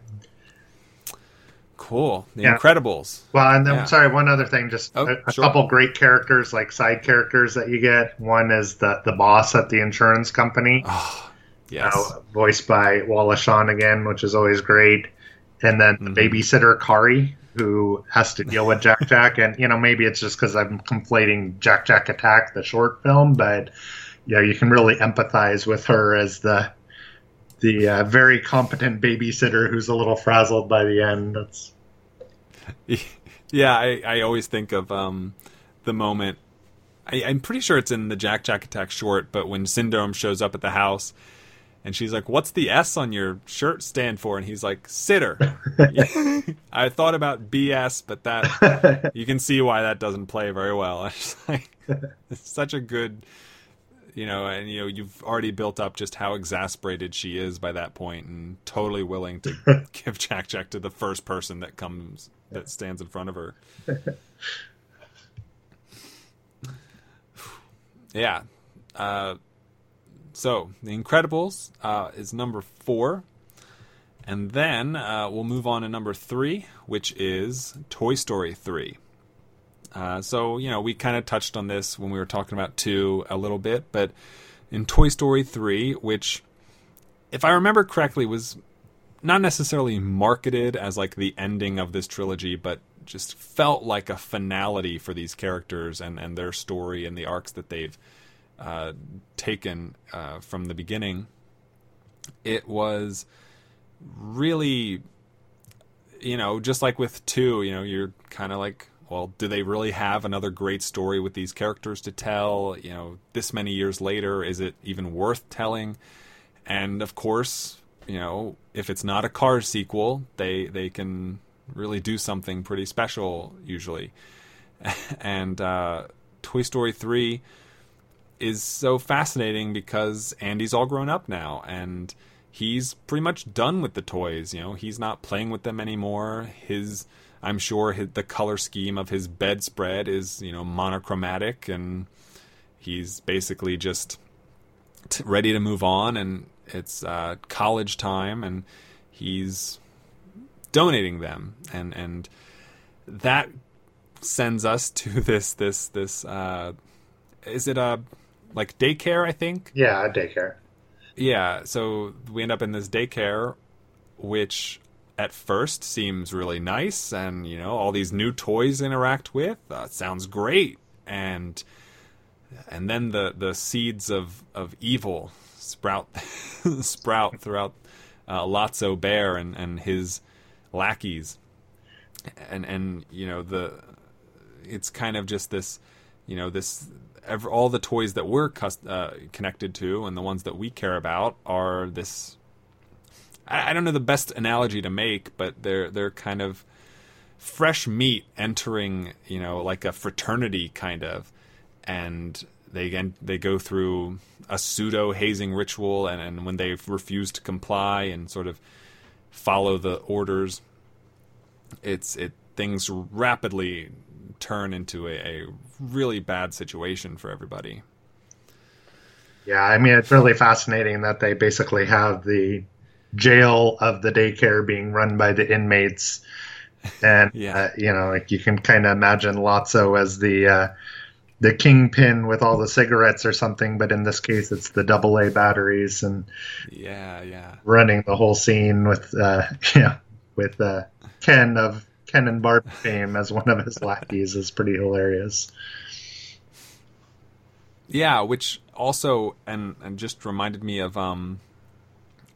S1: Cool. The
S4: Yeah.
S1: Incredibles.
S4: Well, and then
S1: Yeah.
S4: sorry, one other thing, just
S1: Oh,
S4: a, a
S1: sure.
S4: couple great characters, like side characters that you get. One is the the boss at the insurance company,
S1: Oh, yes.
S4: uh, voiced by Wallace Shawn again, which is always great. And then the
S1: Mhm.
S4: babysitter Kari, who has to deal with Jack (laughs) Jack, and you know maybe it's just because I'm conflating Jack Jack Attack, the short film, but you know you can really empathize with her as the the uh, very competent babysitter who's a little frazzled by the end. That's (laughs)
S1: yeah, I, I always think of um, the moment. I, I'm pretty sure it's in the Jack Jack Attack short, but when Syndrome shows up at the house and she's like, What's the S on your shirt stand for? And he's like, Sitter. (laughs) I thought about BS, but that (laughs) you can see why that doesn't play very well. It's like it's such a good you know, and you know, you've already built up just how exasperated she is by that point and totally willing to (laughs) give Jack Jack to the first person that comes that stands in front of her. (laughs) yeah. Uh, so, The Incredibles uh, is number four. And then uh, we'll move on to number three, which is Toy Story 3. Uh, so, you know, we kind of touched on this when we were talking about 2 a little bit, but in Toy Story 3, which, if I remember correctly, was not necessarily marketed as like the ending of this trilogy, but just felt like a finality for these characters and, and their story and the arcs that they've uh, taken uh, from the beginning. It was really, you know, just like with two, you know, you're kind of like, well, do they really have another great story with these characters to tell? You know, this many years later, is it even worth telling? And of course, you know, if it's not a Cars sequel, they they can really do something pretty special usually. (laughs) and uh, Toy Story three is so fascinating because Andy's all grown up now and he's pretty much done with the toys. You know, he's not playing with them anymore. His I'm sure his, the color scheme of his bedspread is you know monochromatic and he's basically just t- ready to move on and it's uh, college time and he's donating them and and that sends us (laughs) to this this this uh, is it a like daycare I think
S4: yeah, daycare.
S1: yeah so we end up in this daycare which at first seems really nice and you know all these new toys interact with uh, sounds great. And and then the the seeds of of evil sprout (laughs) sprout throughout uh, Lotso Bear and and his lackeys. And and you know the it's kind of just this you know this all the toys that we're cus- uh, connected to and the ones that we care about are this I, don't know the best analogy to make but they're they're kind of fresh meat entering you know like a fraternity kind of and they again they go through a pseudo hazing ritual and, and when they refuse to comply and sort of follow the orders it's it things rapidly turn into a, a really bad situation for everybody.
S4: Yeah, I mean it's really fascinating that they basically have the jail of the daycare being run by the inmates, and (laughs)
S1: Yeah.
S4: uh, you know, like you can kind of imagine Lotso as the uh, the kingpin with all the cigarettes or something, but in this case, it's the double A batteries and
S1: yeah yeah
S4: running the whole scene with uh, (laughs) yeah with uh, Ken of Ken and Barb fame as one of his lackeys is pretty hilarious.
S1: Yeah, which also and and just reminded me of um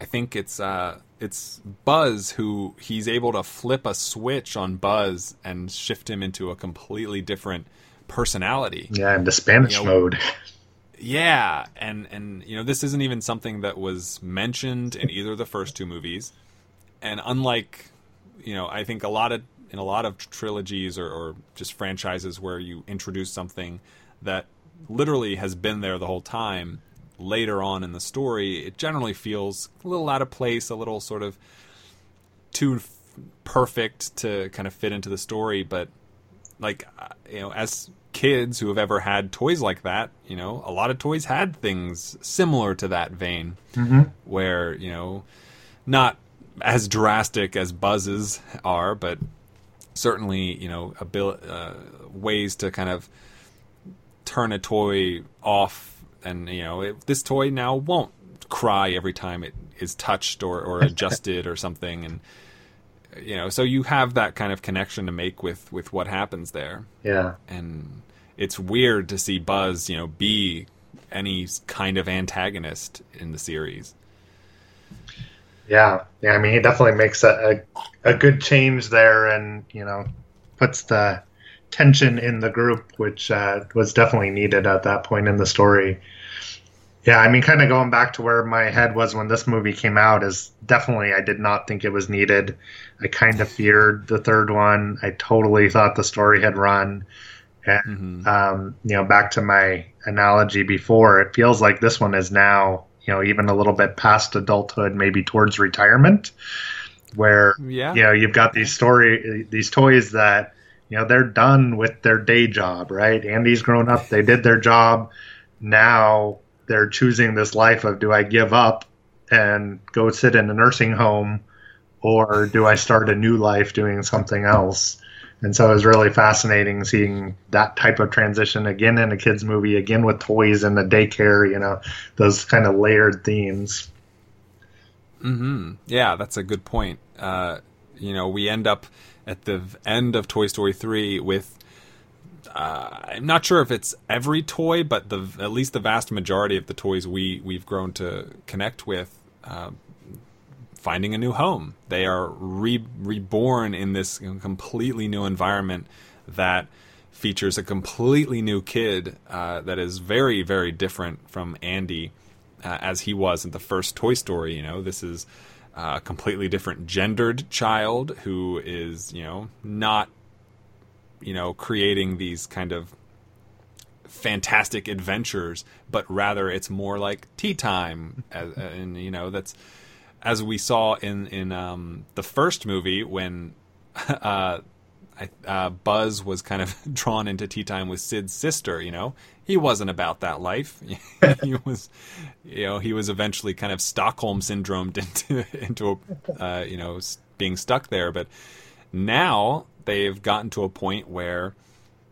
S1: I think it's uh it's Buzz who he's able to flip a switch on Buzz and shift him into a completely different personality.
S4: Yeah, into Spanish
S1: You know,
S4: mode.
S1: Yeah, and and you know this isn't even something that was mentioned in either of the first two movies, and unlike you know I think a lot of in a lot of trilogies or, or just franchises where you introduce something that literally has been there the whole time, later on in the story it generally feels a little out of place, a little sort of too f- perfect to kind of fit into the story, but like uh, you know as kids who have ever had toys like that you know a lot of toys had things similar to that vein where you know not as drastic as buzzes are but certainly you know abil- uh, ways to kind of turn a toy off, and you know it, this toy now won't cry every time it is touched or, or (laughs) adjusted or something, and you know so you have that kind of connection to make with with what happens there,
S4: Yeah.
S1: and it's weird to see Buzz you know be any kind of antagonist in the series.
S4: Yeah, yeah. I mean, he definitely makes a, a a good change there, and you know, puts the tension in the group, which uh, was definitely needed at that point in the story. Yeah, I mean, kind of going back to where my head was when this movie came out is definitely I did not think it was needed. I kind of feared the third one. I totally thought the story had run. And, um, you know, back to my analogy before, it feels like this one is now, you know, even a little bit past adulthood, maybe towards retirement, where
S1: Yeah.
S4: you know you've got these story, these toys that you know they're done with their day job, right? Andy's grown up; they did their job. Now they're choosing this life of do I give up and go sit in a nursing home, or do I start a new life doing something else? And so it was really fascinating seeing that type of transition again in a kids movie, again with toys and the daycare, you know, those kind of layered themes.
S1: Yeah, that's a good point. Uh, you know, we end up at the end of Toy Story 3 with. Uh, I'm not sure if it's every toy, but the at least the vast majority of the toys we we've grown to connect with, uh, finding a new home. They are re- reborn in this completely new environment that features a completely new kid uh, that is very very different from Andy uh, as he was in the first Toy Story. You know, this is a completely different gendered child who is, you know, not, you know, creating these kind of fantastic adventures, but rather it's more like tea time, as, and you know that's as we saw in in um, the first movie when. (laughs) Uh, I, uh, Buzz was kind of (laughs) drawn into tea time with Sid's sister. You know, he wasn't about that life. (laughs) he was, you know, he was eventually kind of Stockholm syndromed into into uh, you know being stuck there. But now they've gotten to a point where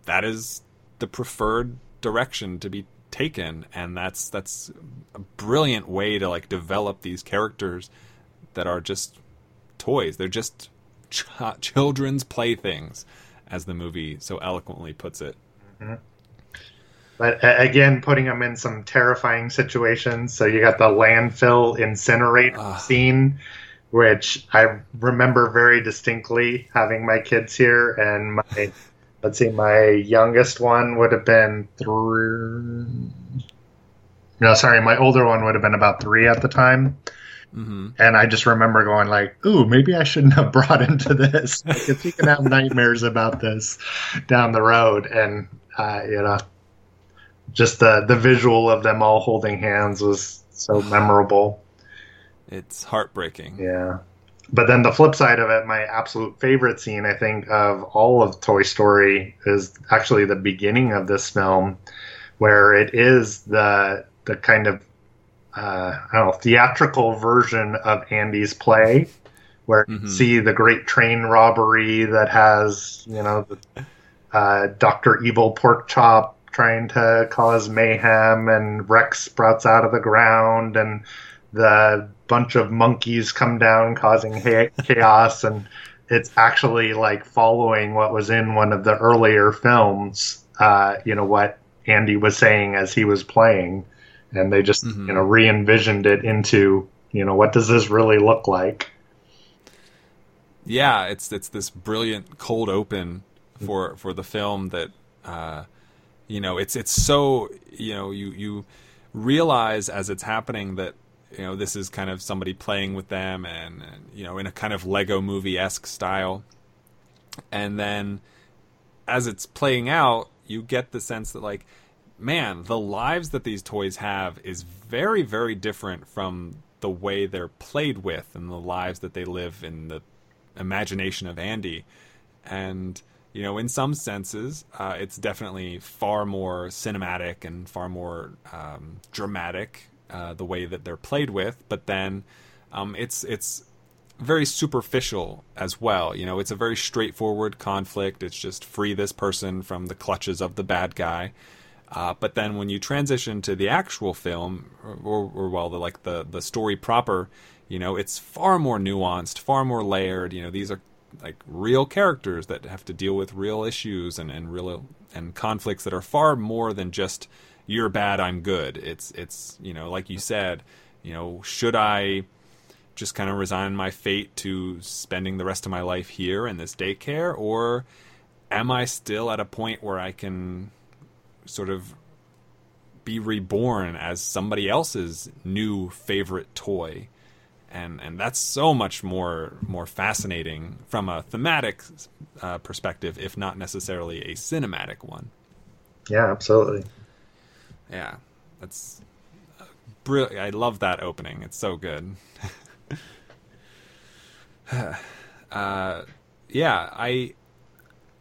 S1: that is the preferred direction to be taken, and that's that's a brilliant way to like develop these characters that are just toys. They're just ch- children's playthings, as the movie so eloquently puts it.
S4: But uh, again, putting them in some terrifying situations. So you got the landfill incinerator scene, which I remember very distinctly having my kids here, and my let's see, my youngest one would have been three. No, sorry, my older one would have been about three at the time. mm-hmm. And I just remember going like, "Ooh, maybe I shouldn't have (laughs) brought him to this because he can have nightmares about this down the road." And uh, you know, just the the visual of them all holding hands was so (sighs) memorable.
S1: It's heartbreaking.
S4: Yeah. But then the flip side of it, my absolute favorite scene, I think, of all of Toy Story is actually the beginning of this film, where it is the the kind of uh, I don't know theatrical version of Andy's play, where you see the great train robbery that has you know the, uh, Doctor Evil Pork Chop trying to cause mayhem, and Rex sprouts out of the ground, and the bunch of monkeys come down causing ha- (laughs) chaos, and it's actually like following what was in one of the earlier films. Uh, you know what Andy was saying as he was playing, and they just you know re-envisioned it into you know what does this really look like?
S1: yeah, it's it's this brilliant cold open for for the film that uh, you know it's it's so you know you you realize as it's happening that you know this is kind of somebody playing with them and, and you know in a kind of Lego movie esque style, and then as it's playing out, you get the sense that like man, the lives that these toys have is very, very different from the way they're played with and the lives that they live in the imagination of Andy. And, you know, in some senses, uh, it's definitely far more cinematic and far more um, dramatic uh, the way that they're played with. But then um, it's it's very superficial as well. You know, it's a very straightforward conflict. It's just free this person from the clutches of the bad guy. Uh, but then when you transition to the actual film, or, or, or well, the like the the story proper, you know, it's far more nuanced, far more layered. You know, these are like real characters that have to deal with real issues and and real and conflicts that are far more than just you're bad, I'm good. It's it's you know, like you said, you know, should I just kind of resign my fate to spending the rest of my life here in this daycare or am I still at a point where I can sort of be reborn as somebody else's new favorite toy? And and that's so much more more fascinating from a thematic uh, perspective, if not necessarily a cinematic one.
S4: Yeah, absolutely.
S1: Yeah, that's brilliant. I love that opening. It's so good. (laughs) uh, yeah, I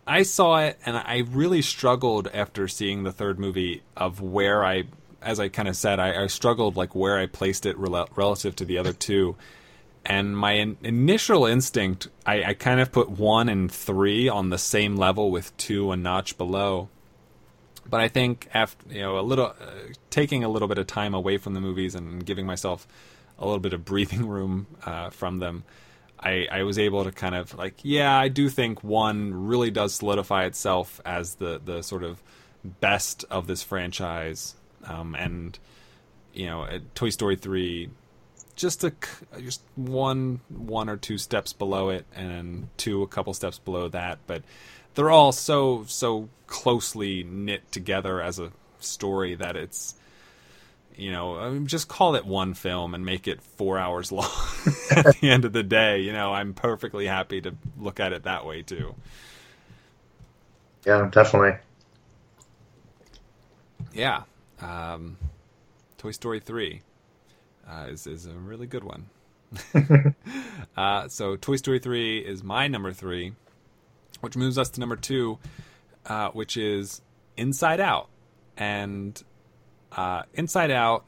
S1: I saw it and I really struggled after seeing the third movie of where I, as I kind of said, I, I, struggled like where I placed it rel- relative to the other two. And my in- initial instinct, I, I kind of put one and three on the same level with two a notch below. But I think after you know a little, uh, taking a little bit of time away from the movies and giving myself a little bit of (laughs) breathing room uh, from them, I, I was able to kind of like, yeah, I do think one really does solidify itself as the the sort of best of this franchise, um, and you know, Toy Story three, just a just one one or two steps below it, and two a couple steps below that, but they're all so so closely knit together as a story that it's you know, I mean, just call it one film and make it four hours long (laughs) at the end of the day. You know, I'm perfectly happy to look at it that way too.
S4: Yeah, definitely.
S1: Yeah, um, Toy Story three uh, is is a really good one. (laughs) uh, so Toy Story three is my number three, which moves us to number two, uh, which is Inside Out, and uh, Inside Out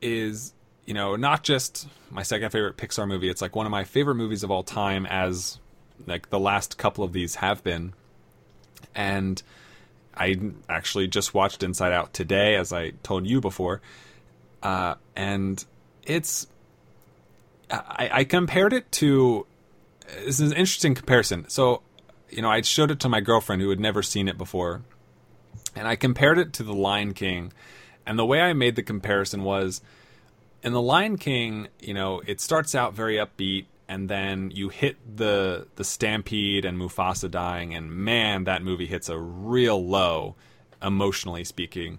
S1: is, you know, not just my second favorite Pixar movie. It's like one of my favorite movies of all time, as like the last couple of these have been. And I actually just watched Inside Out today, as I told you before, uh, and it's. I, I compared it to. This is an interesting comparison. So, you know, I showed it to my girlfriend who had never seen it before, and I compared it to The Lion King. And the way I made the comparison was in The Lion King, you know, it starts out very upbeat and then you hit the the stampede and Mufasa dying and man, that movie hits a real low emotionally speaking.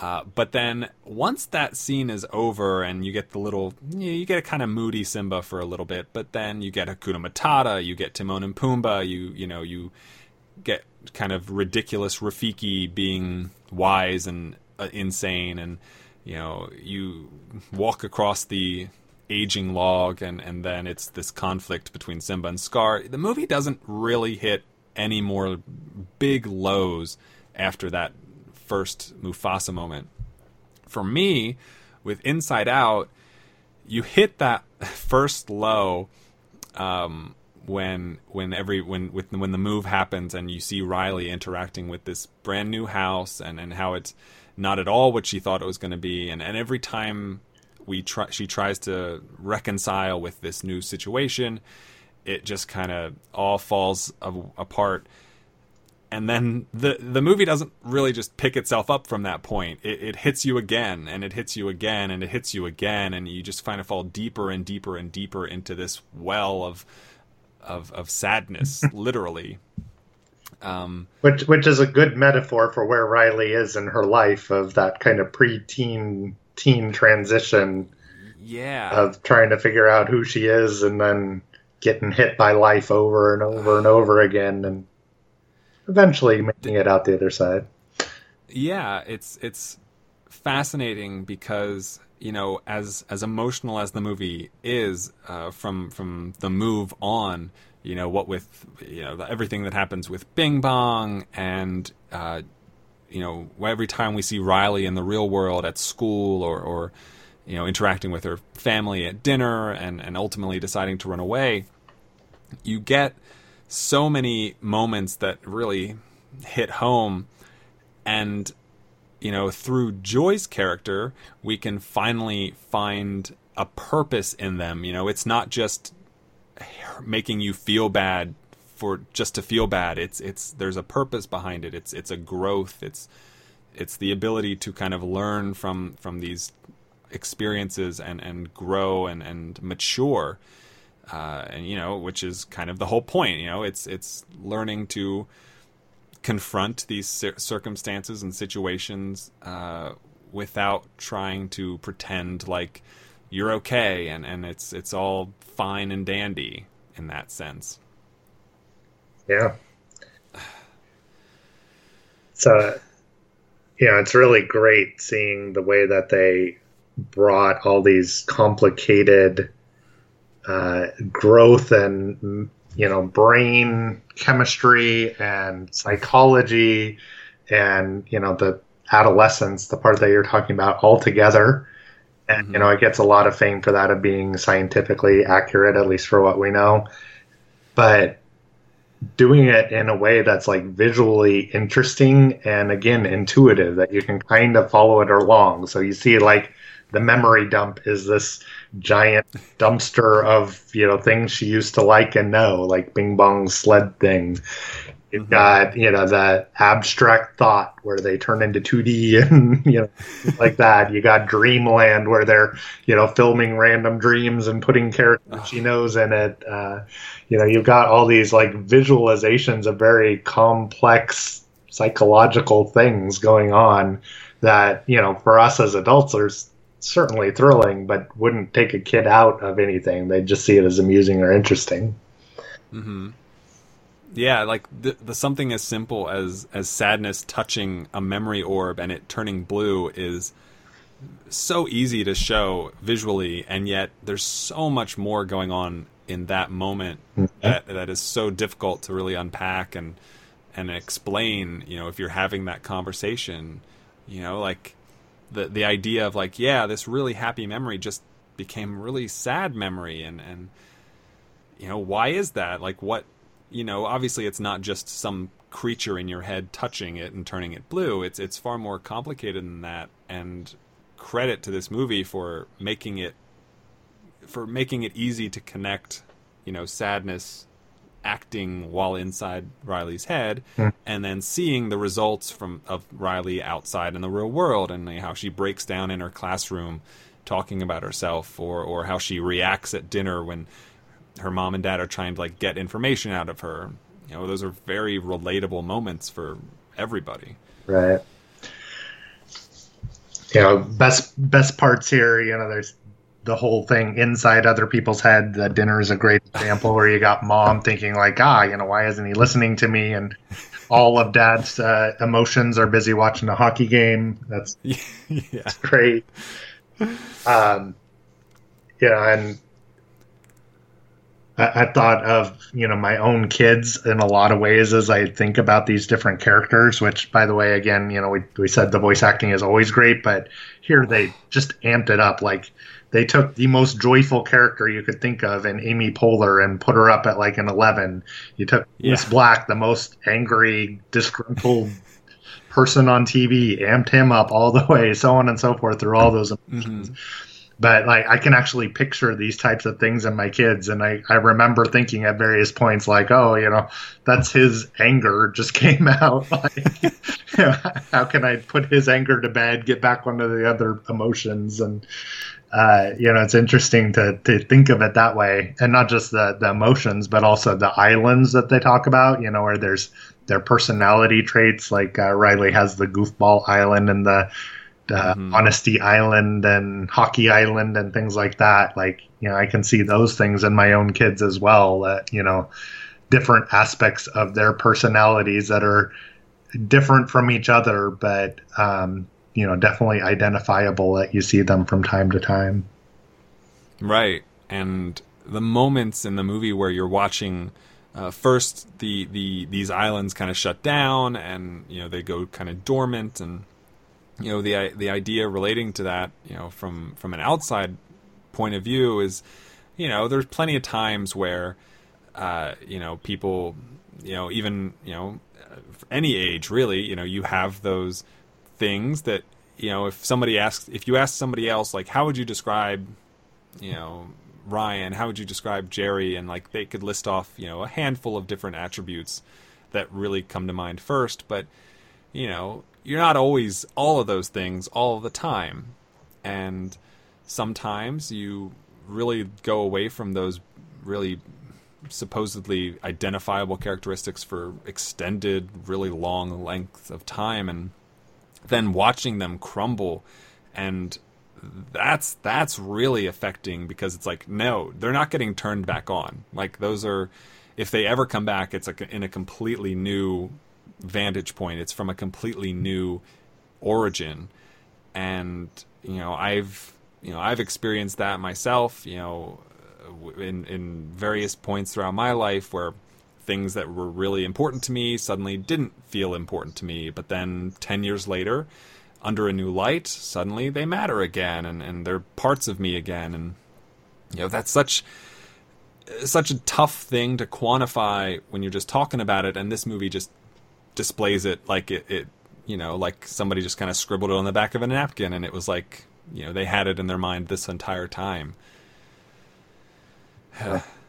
S1: Uh, but then once that scene is over and you get the little, you, get a kind of moody Simba for a little bit, but then you get Hakuna Matata, you get Timon and Pumbaa, you you know you get kind of ridiculous Rafiki being wise and uh, insane, and you know you walk across the aging log, and and then it's this conflict between Simba and Scar. The movie doesn't really hit any more big lows after that first Mufasa moment. For me, with Inside Out, you hit that (laughs) first low um, when when every when with when the move happens and you see Riley interacting with this brand new house and and how it's not at all what she thought it was going to be and and every time we try she tries to reconcile with this new situation it just kind of all falls apart and then the the movie doesn't really just pick itself up from that point. It, it, hits you again, and it hits you again, and it hits you again, and you just kind of fall deeper and deeper and deeper into this well of of of sadness, (laughs) literally. Um,
S4: which which is a good metaphor for where Riley is in her life of that kind of pre-teen teen transition.
S1: Yeah.
S4: Of trying to figure out who she is and then getting hit by life over and over and over again and eventually making it out the other side.
S1: Yeah, it's it's fascinating because you know, as as emotional as the movie is uh, from from the move on, you know, what with you know everything that happens with Bing Bong and uh, you know every time we see Riley in the real world at school or or you know, interacting with her family at dinner and, and ultimately deciding to run away, you get so many moments that really hit home. And, you know, through Joy's character, we can finally find a purpose in them. You know, it's not just making you feel bad for just to feel bad. It's it's there's a purpose behind it. It's it's a growth. It's it's the ability to kind of learn from from these experiences and and grow and and mature uh, and you know which is kind of the whole point you know it's it's learning to confront these circumstances and situations uh, without trying to pretend like you're okay and and it's it's all fine and dandy in that sense.
S4: Yeah. So yeah it's really great seeing the way that they brought all these complicated uh, growth and you know brain chemistry and psychology and you know the adolescence the part that you're talking about all together. And mm-hmm. you know it gets a lot of fame for that of being scientifically accurate at least for what we know. But doing it in a way that's like visually interesting and again intuitive that you can kind of follow it along. So you see like the memory dump is this giant dumpster of you know things she used to like and know, like Bing Bong's sled thing. You've mm-hmm. got you know the abstract thought where they turn into 2D (laughs) and you know like that. You got Dreamland where they're you know filming random dreams and putting characters she knows in it. Uh, you know you've got all these like visualizations of very complex psychological things going on that you know for us as adults there's certainly thrilling, but wouldn't take a kid out of anything. They'd just see it as amusing or interesting.
S1: Mm-hmm. Yeah, like the, the something as simple as as sadness touching a memory orb and it turning blue is so easy to show visually, and yet there's so much more going on in that moment mm-hmm. that that is so difficult to really unpack and and explain. You know, if you're having that conversation, you know, like the the idea of like yeah this really happy memory just became really sad memory and and you know why is that? Like what you know obviously it's not just some creature in your head touching it and turning it blue. It's it's far more complicated than that. And credit to this movie for making it for making it easy to connect you know sadness acting while inside Riley's head, mm. and then seeing the results from of Riley outside in the real world, and how she breaks down in her classroom, talking about herself, or or how she reacts at dinner when her mom and dad are trying to like get information out of her. You know, those are very relatable moments for everybody.
S4: Right. You know, best best parts here. You know, there's the whole thing inside other people's head. The dinner is a great example where you got mom thinking like, ah, you know, why isn't he listening to me? And all of dad's uh, emotions are busy watching a hockey game. That's (laughs) yeah. great. Um, yeah, and I, I thought of you know my own kids in a lot of ways as I think about these different characters. Which, by the way, again, you know, we we said the voice acting is always great, but here they just amped it up like they took the most joyful character you could think of in Amy Poehler and put her up at like an 11. You took yeah. Lewis Black, the most angry, disgruntled (laughs) person on TV, amped him up all the way, so on and so forth through all those emotions. Mm-hmm. But like I can actually picture these types of things in my kids, and I, I remember thinking at various points like, oh, you know, that's his anger just (laughs) came out. (laughs) like, you know, how can I put his anger to bed, get back onto the other emotions, and uh, you know, it's interesting to, to think of it that way, and not just the, the emotions, but also the islands that they talk about. You know, where there's their personality traits. Like uh, Riley has the goofball island and the, the mm-hmm. honesty island and hockey island and things like that. Like, you know, I can see those things in my own kids as well. That you know, different aspects of their personalities that are different from each other, but um, you know definitely identifiable that you see them from time to time.
S1: Right, and the moments in the movie where you're watching uh, first the the these islands kind of shut down and you know they go kind of dormant and you know the the idea relating to that, you know, from from an outside point of view is, you know, there's plenty of times where, uh, you know, people, you know, even you know, any age really, you know, you have those things that you know, if somebody asks, if you ask somebody else, like, how would you describe, you know, Ryan? How would you describe Jerry? And like, they could list off, you know, a handful of different attributes that really come to mind first. But, you know, you're not always all of those things all the time. And sometimes you really go away from those really supposedly identifiable characteristics for extended, really long lengths of time. And, then watching them crumble. And that's that's really affecting because it's like no they're not getting turned back on. Like those are if they ever come back it's like in a completely new vantage point. It's from a completely new origin. And you know i've you know i've experienced that myself you know in in various points throughout my life where things that were really important to me suddenly didn't feel important to me. But then 10 years later, under a new light, suddenly they matter again and, and they're parts of me again. And, you know, that's such such a tough thing to quantify when you're just talking about it. And this movie just displays it like it, it you know, like somebody just kind of scribbled it on the back of a napkin and it was like, you know, they had it in their mind this entire time. (sighs)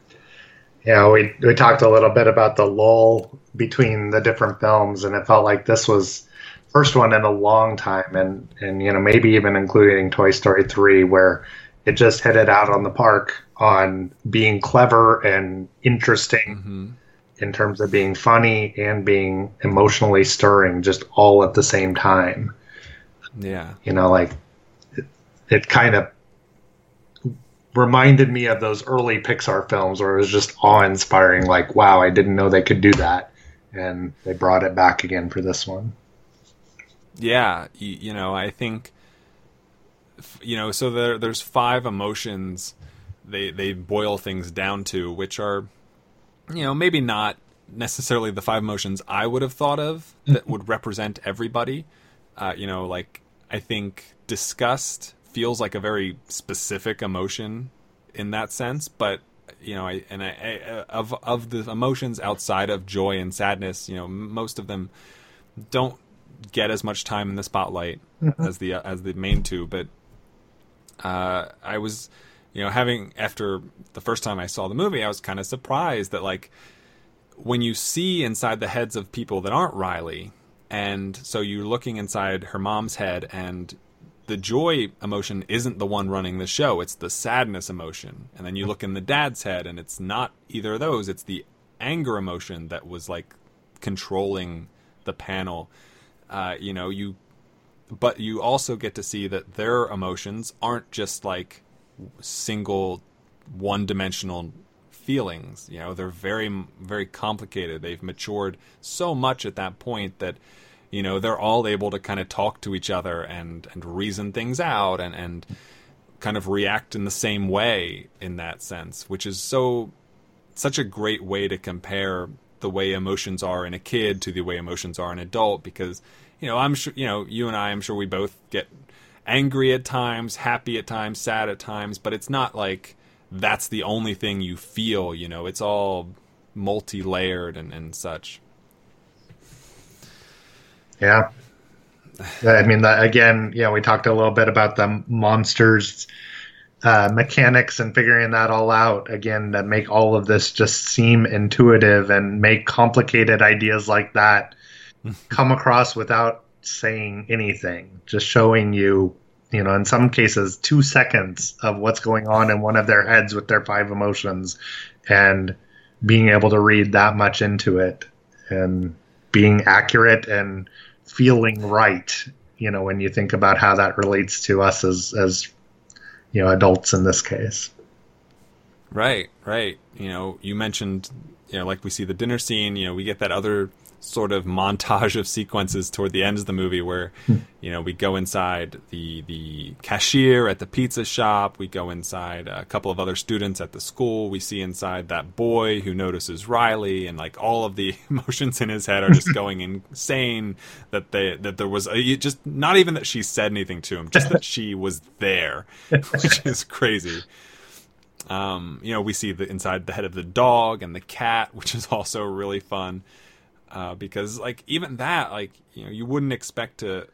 S4: Yeah, we we talked a little bit about the lull between the different films, and it felt like this was first one in a long time, and and you know maybe even including Toy Story three, where it just hit it out on the park on being clever and interesting mm-hmm. in terms of being funny and being emotionally stirring, just all at the same time.
S1: Yeah,
S4: you know, like it, it kind of reminded me of those early Pixar films where it was just awe inspiring. Like, wow, I didn't know they could do that, and they brought it back again for this one.
S1: Yeah, you, you know, I think, you know, so there there's five emotions they they boil things down to, which are, you know, maybe not necessarily the five emotions I would have thought of that would represent everybody. Uh, you know, like I think disgust feels like a very specific emotion in that sense, but you know, I, and I, I, of of the emotions outside of joy and sadness, you know, most of them don't get as much time in the spotlight mm-hmm. as the uh, as the main two. But uh, I was, you know, having after the first time I saw the movie, I was kind of surprised that like when you see inside the heads of people that aren't Riley, and so you're looking inside her mom's head, and the joy emotion isn't the one running the show it's the sadness emotion. And then you look in the dad's head and it's not either of those it's the anger emotion that was like controlling the panel. Uh, you know you but you also get to see that their emotions aren't just like single one dimensional feelings. You know they're very very complicated. They've matured so much at that point that you know they're all able to kind of talk to each other and and reason things out and and kind of react in the same way in that sense which is so such a great way to compare the way emotions are in a kid to the way emotions are in an adult because you know I'm sure you know you and I I'm sure we both get angry at times happy at times sad at times but it's not like that's the only thing you feel you know it's all multi-layered and, and such
S4: yeah. I mean, the, again, yeah, we talked a little bit about the monsters uh, mechanics and figuring that all out again to make all of this just seem intuitive and make complicated ideas like that (laughs) come across without saying anything, just showing you, you know, in some cases, two seconds of what's going on in one of their heads with their five emotions and being able to read that much into it and being accurate and feeling right you know when you think about how that relates to us as as you know adults in this case
S1: right right you know you mentioned you know, like we see the dinner scene. You know, we get that other sort of montage of sequences toward the end of the movie where you know we go inside the the cashier at the pizza shop. We go inside a couple of other students at the school. We see inside that boy who notices Riley and like all of the (laughs) emotions in his head are just going (laughs) insane that they that there was a, just not even that she said anything to him just that she was there (laughs) which is crazy. Um, you know we see the inside the head of the dog and the cat which is also really fun uh, because like even that like you know you wouldn't expect to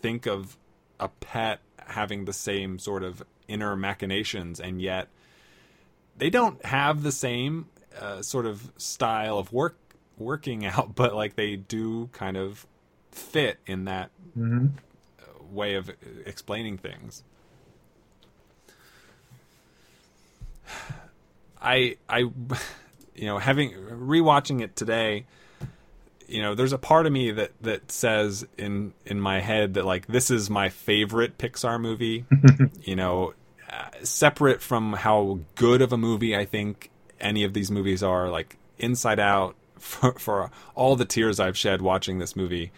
S1: think of a pet having the same sort of inner machinations and yet they don't have the same uh, sort of style of work working (laughs) out but like they do kind of fit in that
S4: hmm
S1: way of explaining things. (sighs) I i (laughs) you know having rewatching it today you know there's a part of me that that says in in my head that like this is my favorite pixar movie (laughs) you know uh, separate from how good of a movie i think any of these movies are like inside out (laughs) for, for all the tears i've shed watching this movie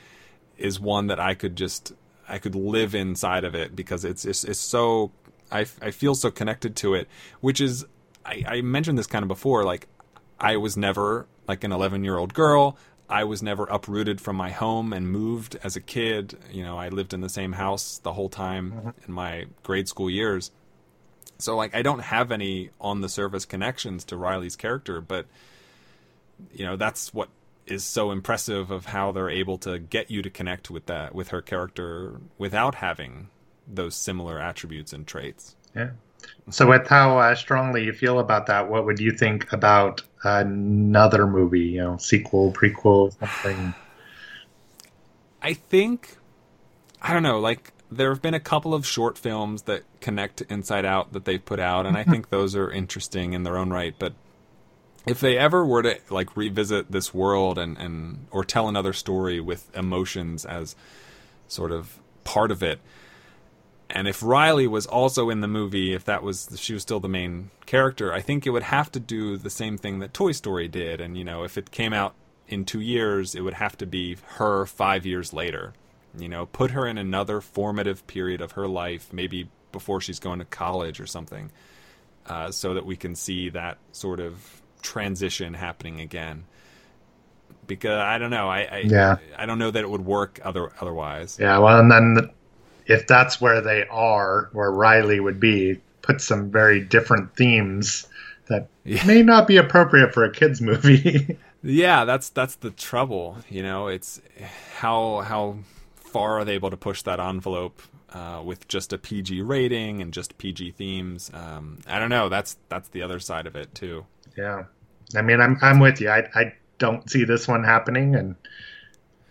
S1: is one that i could just i could live inside of it because it's it's, it's so I, I feel so connected to it which is I, I mentioned this kind of before like I was never like an 11 year old girl. I was never uprooted from my home and moved as a kid. You know, I lived in the same house the whole time mm-hmm. in my grade school years. So, like, I don't have any on the surface connections to Riley's character, but, you know, that's what is so impressive of how they're able to get you to connect with that, with her character without having those similar attributes and traits.
S4: Yeah. So, with how uh, strongly you feel about that, what would you think about another movie? You know, sequel, prequel, something.
S1: I think I don't know, like there have been a couple of short films that connect to Inside Out that they've put out, and I think (laughs) those are interesting in their own right. But if they ever were to like revisit this world and, and or tell another story with emotions as sort of part of it, and if Riley was also in the movie, if that was she was still the main character, I think it would have to do the same thing that Toy Story did. And you know, if it came out in two years, it would have to be her five years later. You know, put her in another formative period of her life, maybe before she's going to college or something, uh, so that we can see that sort of transition happening again. Because I don't know, I I,
S4: Yeah.
S1: I don't know that it would work other otherwise.
S4: Yeah, well, and then the, if that's where they are, where Riley would be, put some very different themes that
S1: Yeah.
S4: may not be appropriate for a kids movie. (laughs)
S1: Yeah, that's that's the trouble. You know, it's how how far are they able to push that envelope uh, with just a PG rating and just PG themes? Um, I don't know. That's that's the other side of it too.
S4: yeah, I mean, I'm I'm with you. I I don't see this one happening, and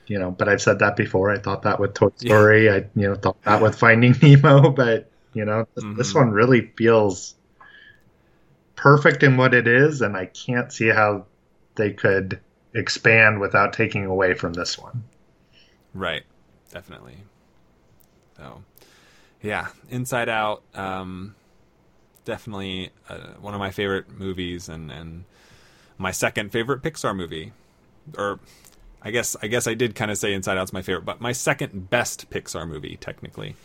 S4: you know, but I've said that before. I thought that with Toy Story. I you know thought that with Finding Nemo, (laughs) but you know, this, this one really feels perfect in what it is, and I can't see how they could expand without taking away from this one.
S1: Right. Definitely. So, yeah, Inside Out. Um, definitely uh, one of my favorite movies, and and my second favorite Pixar movie, or I guess I guess I did kind of say Inside Out's my favorite, but my second best Pixar movie technically,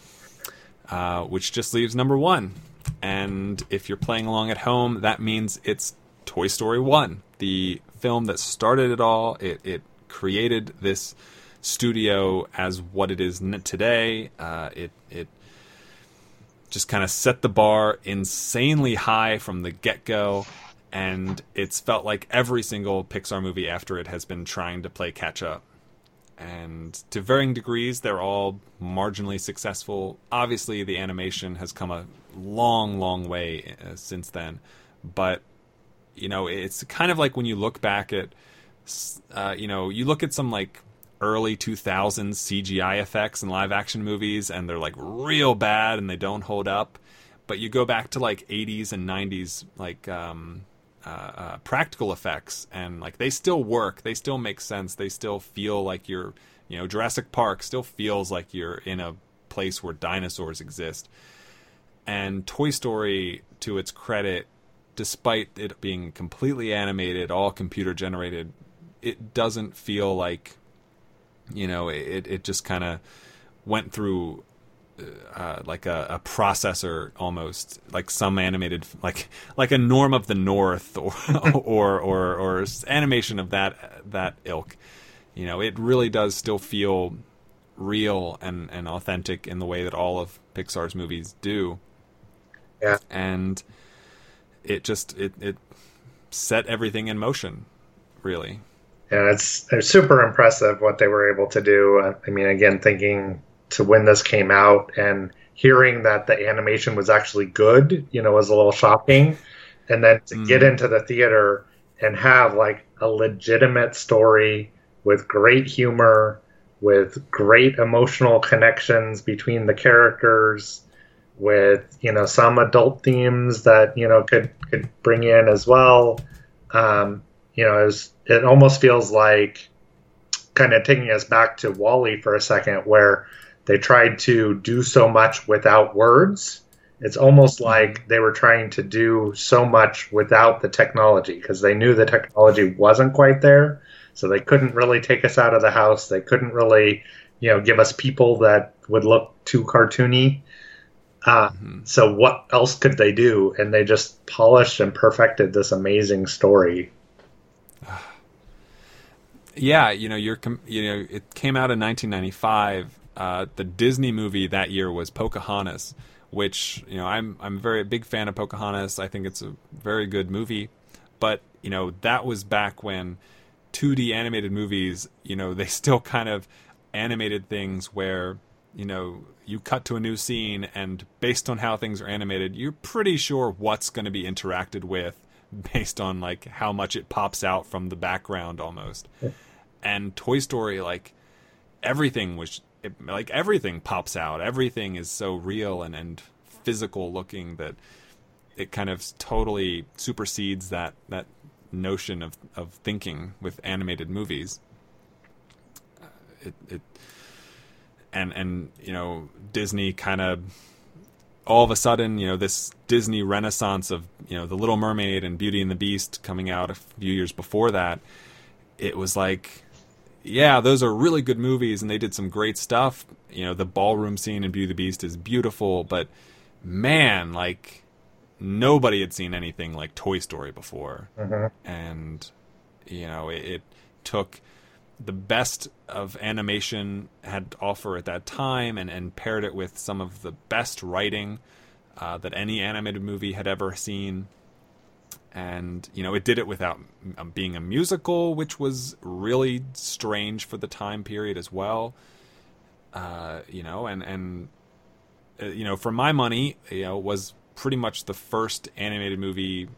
S1: uh, which just leaves number one. And if you're playing along at home, that means it's Toy Story One, the film that started it all. It it created this studio as what it is today. Uh, it it just kind of set the bar insanely high from the get go, and it's felt like every single Pixar movie after it has been trying to play catch up. And to varying degrees, they're all marginally successful. Obviously, the animation has come a long, long way uh, since then, but you know, it's kind of like when you look back at, uh, you know, you look at some like early 2000s CGI effects in live action movies and they're like real bad and they don't hold up. But you go back to like 80s and 90s, like, um, uh, uh, practical effects and like they still work they still make sense they still feel like you're you know jurassic park still feels like you're in a place where dinosaurs exist. And toy story to its credit despite it being completely animated, all computer generated, it doesn't feel like, you know, it it just kind of went through uh, like a, a, processor almost like some animated like like a norm of the north or (laughs) or, or or animation of that that ilk. You know it really does still feel real and and authentic in the way that all of pixar's movies do.
S4: Yeah.
S1: And it just it it set everything in motion really.
S4: Yeah it's, it's super impressive what they were able to do. I mean again thinking to when this came out and hearing that the animation was actually good, you know, was a little shocking. And then to mm. get into the theater and have like a legitimate story with great humor, with great emotional connections between the characters, with you know some adult themes that you know could could bring in as well. Um, you know, it, was, it almost feels like kind of taking us back to WALL-E for a second, where they tried to do so much without words. It's almost mm-hmm. like they were trying to do so much without the technology because they knew the technology wasn't quite there. So they couldn't really take us out of the house. They couldn't really, you know, give us people that would look too cartoony. Uh, mm-hmm. So what else could they do? And they just polished and perfected this amazing story. (sighs)
S1: Yeah, you know, you're you know, it came out in 1995 uh, the Disney movie that year was Pocahontas, which you know I'm I'm a very big fan of Pocahontas. I think it's a very good movie, but you know that was back when 2D animated movies, you know, (laughs) they still kind of animated things where you know you cut to a new scene and based on how things are animated, you're pretty sure what's going to be interacted with based on like how much it pops out from the background almost. And Toy Story like everything was it, like everything pops out. Everything is so real and, and physical looking that it kind of totally supersedes that that notion of, of thinking with animated movies. Uh, it, it and and you know Disney kind of all of a sudden you know this Disney renaissance of you know the Little Mermaid and Beauty and the Beast coming out a few years before that. It was like yeah, those are really good movies and they did some great stuff. You know, the ballroom scene in Beauty the Beast is beautiful, but man, like nobody had seen anything like Toy Story before.
S4: Mm-hmm.
S1: And you know, it, it, took the best of animation had to offer at that time and, and paired it with some of the best writing uh, that any animated movie had ever seen and you know it did it without um, being a musical which was really strange for the time period as well. Uh, you know and and uh, you know for my money you know was pretty much the first animated movie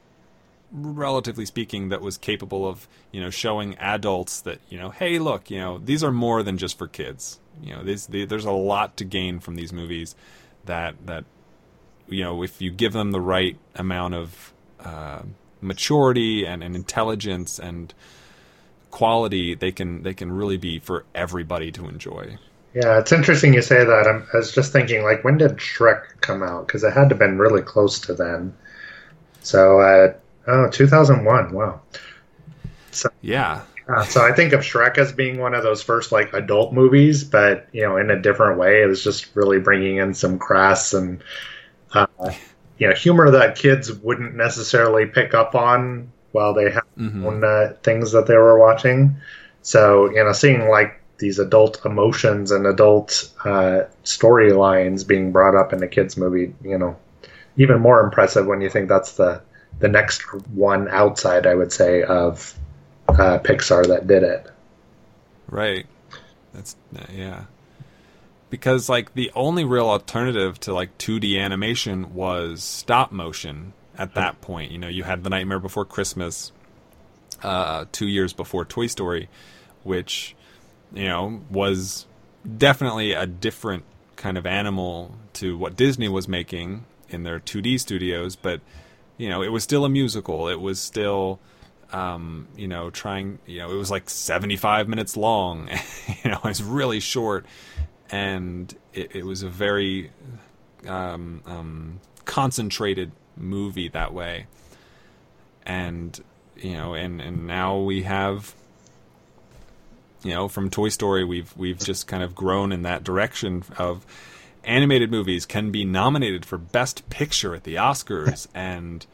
S1: relatively speaking that was capable of you know showing adults that you know hey look you know these are more than just for kids. You know these, there's a lot to gain from these movies that that you know if you give them the right amount of uh, maturity and, and intelligence and quality, they can they can really be for everybody to enjoy.
S4: Yeah, it's interesting you say that. I'm, I was just thinking, like, when did Shrek come out? Because it had to have been really close to then. So, uh, oh, 2001. Wow.
S1: So, yeah.
S4: Uh, so I think of Shrek as being one of those first like adult movies, but you know, in a different way. It was just really bringing in some crass and uh, you know humor that kids wouldn't necessarily pick up on while they have mm-hmm. own uh, things that they were watching. So you know, seeing like these adult emotions and adult uh, storylines being brought up in a kids movie, you know, even more impressive when you think that's the the next one outside, I would say, of uh, Pixar that did it.
S1: Right. That's yeah because like the only real alternative to like 2D animation was stop motion at that point. You know, you had The Nightmare Before Christmas, uh, two years before Toy Story, which you know was definitely a different kind of animal to what Disney was making in their 2D studios, but you know, it was still a musical. It was still um, you know, trying, you know, it was like 75 minutes long. (laughs) you know, it's really short and it, it was a very um, um, concentrated movie that way. and you know, and and now we have you know, from Toy Story, we've we've just kind of grown in that direction of animated movies can be nominated for Best Picture at the Oscars, (laughs) and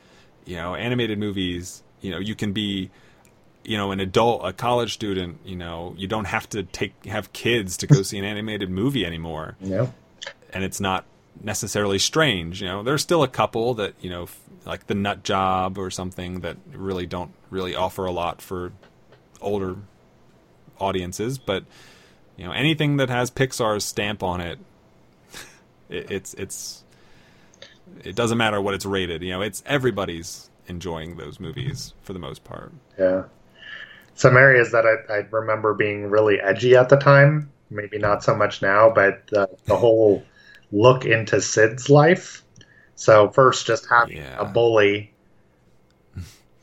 S1: you know, animated movies, you know, you can be, you know, an adult, a college student, you know, you don't have to take have kids to go see an animated movie anymore,
S4: Yeah.
S1: and it's not necessarily strange. You know, there's still a couple that you know, f- like the Nut Job or something that really don't really offer a lot for older audiences, but you know, anything that has Pixar's stamp on it, (laughs) it it's it's it doesn't matter what it's rated. You know, it's everybody's enjoying those movies for the most part.
S4: Yeah. Some areas that I, I remember being really edgy at the time, maybe not so much now, but the, the whole look into Sid's life. So, first, just having
S1: Yeah.
S4: a bully,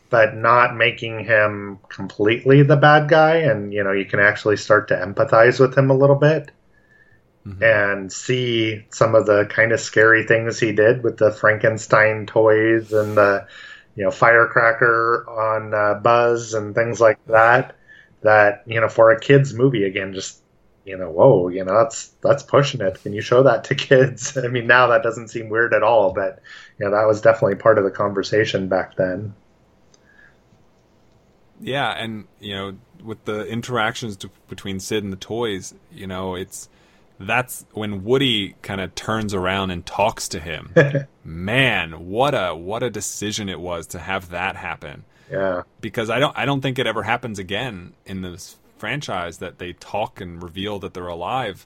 S4: but not making him completely the bad guy. And, you know, you can actually start to empathize with him a little bit
S1: Mhm.
S4: and see some of the kind of scary things he did with the Frankenstein toys and the you know firecracker on uh, Buzz and things like that. That you know for a kids movie again, just you know whoa, you know that's that's pushing it. Can you show that to (laughs) kids? I mean now that doesn't seem weird at all, but you know that was definitely part of the conversation back then.
S1: Yeah, and you know, with the interactions to, between Sid and the toys, you know, it's that's when Woody kind of turns around and talks to him. (laughs) Man, what a what a decision it was to have that happen.
S4: Yeah,
S1: Because I don't I don't think it ever happens again in this franchise that they talk and reveal that they're alive.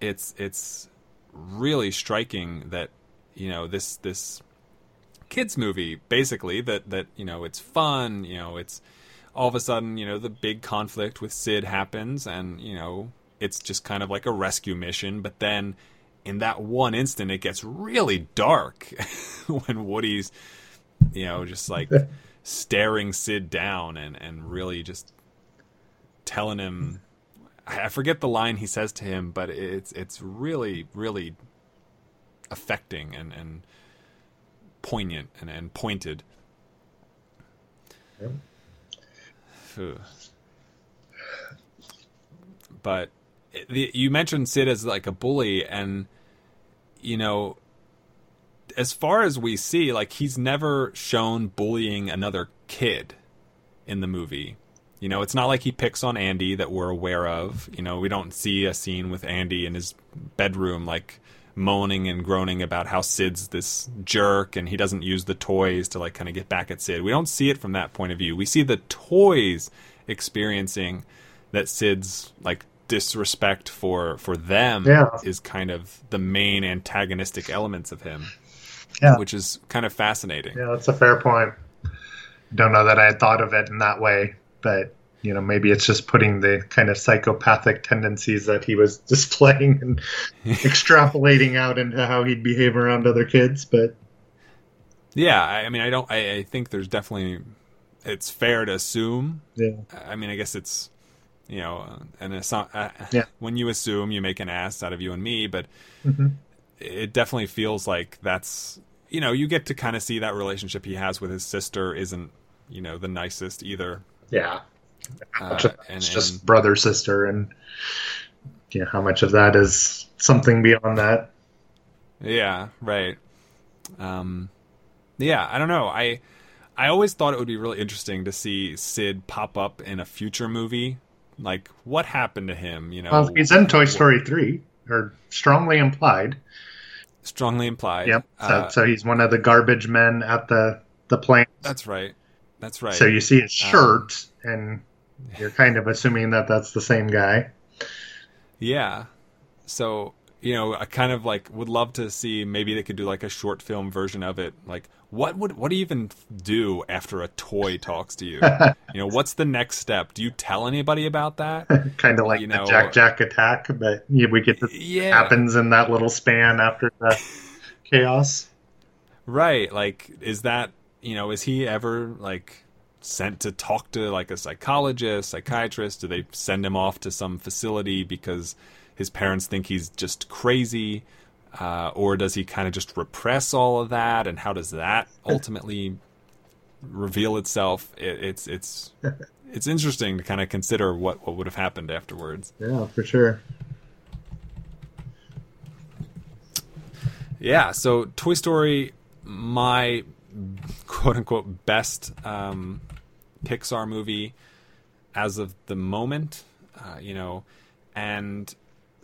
S1: It's it's really striking that you know this this kids movie basically that that you know it's fun you know it's all of a sudden you know the big conflict with sid happens and you know it's just kind of like a rescue mission but then in that one instant it gets really dark (laughs) when woody's you know just like (laughs) staring sid down and and really just telling him I forget the line he says to him, but it's it's really really affecting and and poignant and, and pointed.
S4: Yep.
S1: But the, you mentioned Sid as like a bully, and you know, as far as we see, like he's never shown bullying another kid in the movie. You know, it's not like he picks on Andy that we're aware of. You know, we don't see a scene with Andy in his bedroom like moaning and groaning about how Sid's this jerk and he doesn't use the toys to like kind of get back at Sid. We don't see it from that point of view. We see the toys experiencing that Sid's like disrespect for for them
S4: Yeah.
S1: is kind of the main antagonistic elements of him,
S4: yeah,
S1: which is kind of fascinating.
S4: yeah. That's a fair point. Don't know that I had thought of it in that way, but you know maybe it's just putting the kind of psychopathic tendencies that he was (laughs) displaying and (laughs) extrapolating out into how he'd behave around other kids. But
S1: Yeah, I, I mean, I don't. I, I think there's definitely. It's fair to assume.
S4: yeah,
S1: I mean, I guess it's, you know, uh, an assu- uh,
S4: Yeah.
S1: When you assume, you make an ass out of you and me, but
S4: Mhm.
S1: it definitely feels like that's. You know, you get to kind of see that relationship he has with his sister isn't, you know, the nicest either.
S4: yeah.
S1: Uh,
S4: of
S1: and,
S4: it's just
S1: and-
S4: brother sister, and yeah, how much of that is something beyond that?
S1: Yeah, right. Um, yeah, I don't know. I I always thought it would be really interesting to see Sid pop up in a future movie. Like, what happened to him? You know,
S4: Well, he's in Toy Story three, or strongly implied.
S1: strongly implied.
S4: Yep. So,
S1: Uh,
S4: so he's one of the garbage men at the the plane.
S1: that's right. That's right.
S4: So you see his
S1: Um,
S4: shirt, and you're kind of assuming that that's the same guy.
S1: Yeah. So, you know, I kind of like would love to see maybe they could do like a short film version of it. Like what would what do you even do after a toy talks to you? (laughs) you know, what's the next step? Do you tell anybody about that? (laughs)
S4: kind of like
S1: You
S4: the
S1: know-
S4: Jack Jack attack, but yeah, we get to
S1: Yeah.
S4: happens in that little span after the (laughs) chaos.
S1: Right. Like is that, you know, is he ever like sent to talk to like a psychologist, psychiatrist? Do they send him off to some facility because his parents think he's just crazy? Uh, or does he kind of just repress all of that? And how does that (laughs) ultimately, reveal itself, it, it's it's (laughs) it's interesting to kind of consider what what would have happened afterwards.
S4: Yeah, for sure.
S1: Yeah, so Toy Story, my quote unquote best um, Pixar movie as of the moment, uh, you know, and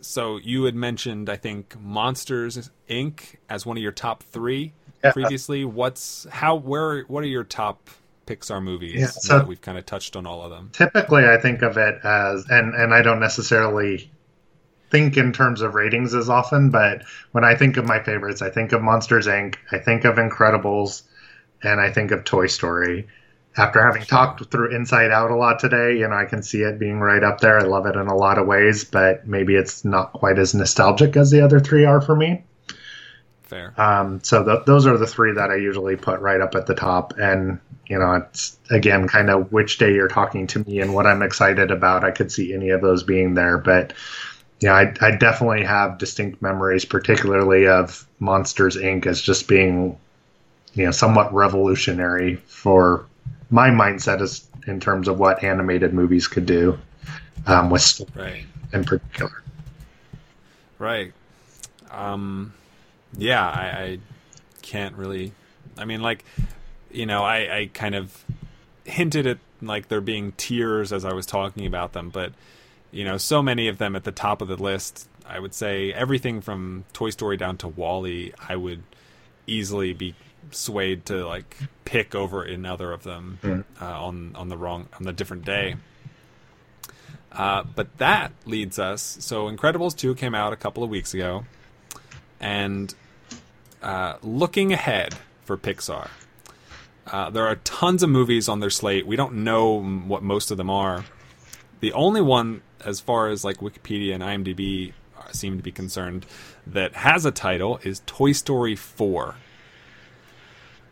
S1: so you had mentioned, I think, Monsters Inc. as one of your top three
S4: Yeah.
S1: previously. What's how where what are your top Pixar movies?
S4: Yeah, so-
S1: that we've kind of touched on all of them.
S4: Typically, I think of it as, and and I don't necessarily think in terms of ratings as often, but when I think of my favorites, I think of Monsters Inc., I think of Incredibles, and I think of Toy Story. After having talked through Inside Out a lot today, you know, I can see it being right up there. I love it in a lot of ways, but maybe it's not quite as nostalgic as the other three are for me.
S1: Fair.
S4: Um, so th- those are the three that I usually put right up at the top. And, you know, it's again kind of which day you're talking to me and what I'm excited about. I could see any of those being there. But, yeah, I, I definitely have distinct memories, particularly of Monsters Inc. as just being, you know, somewhat revolutionary for my mindset is in terms of what animated movies could do um, with story
S1: Right.
S4: in particular.
S1: Right. Um, yeah, I, I can't really. I mean, like, you know, I, I kind of hinted at like there being tiers as I was talking about them, but you know, so many of them at the top of the list. I would say everything from Toy Story down to WALL-E, I would easily be swayed to like pick over another of them
S4: Mm.
S1: uh, on on the wrong on the different day. Uh, but that leads us. So Incredibles 2 came out a couple of weeks ago. And uh, looking ahead for Pixar, uh, there are tons of movies on their slate. We don't know what most of them are. The only one, as far as like Wikipedia and IMDb seem to be concerned, that has a title is Toy Story 4.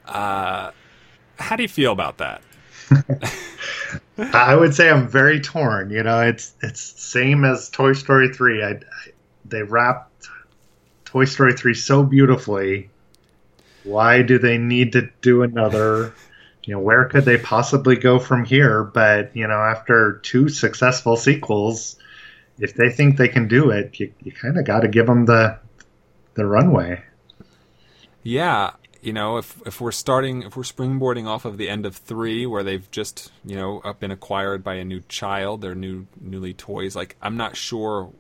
S1: Uh, how do you feel about that? (laughs)
S4: I would say I'm very torn. You know, it's it's same as Toy Story three. I, I they wrapped Toy Story three so beautifully. Why do they need to do another? You know, where could they possibly go from here? But you know, after two successful sequels, if they think they can do it, you, you kind of got to give them the the runway.
S1: Yeah, you know, if if we're starting, if we're springboarding off of the end of three, where they've just you know been acquired by a new child, their new newly toys. Like, I'm not sure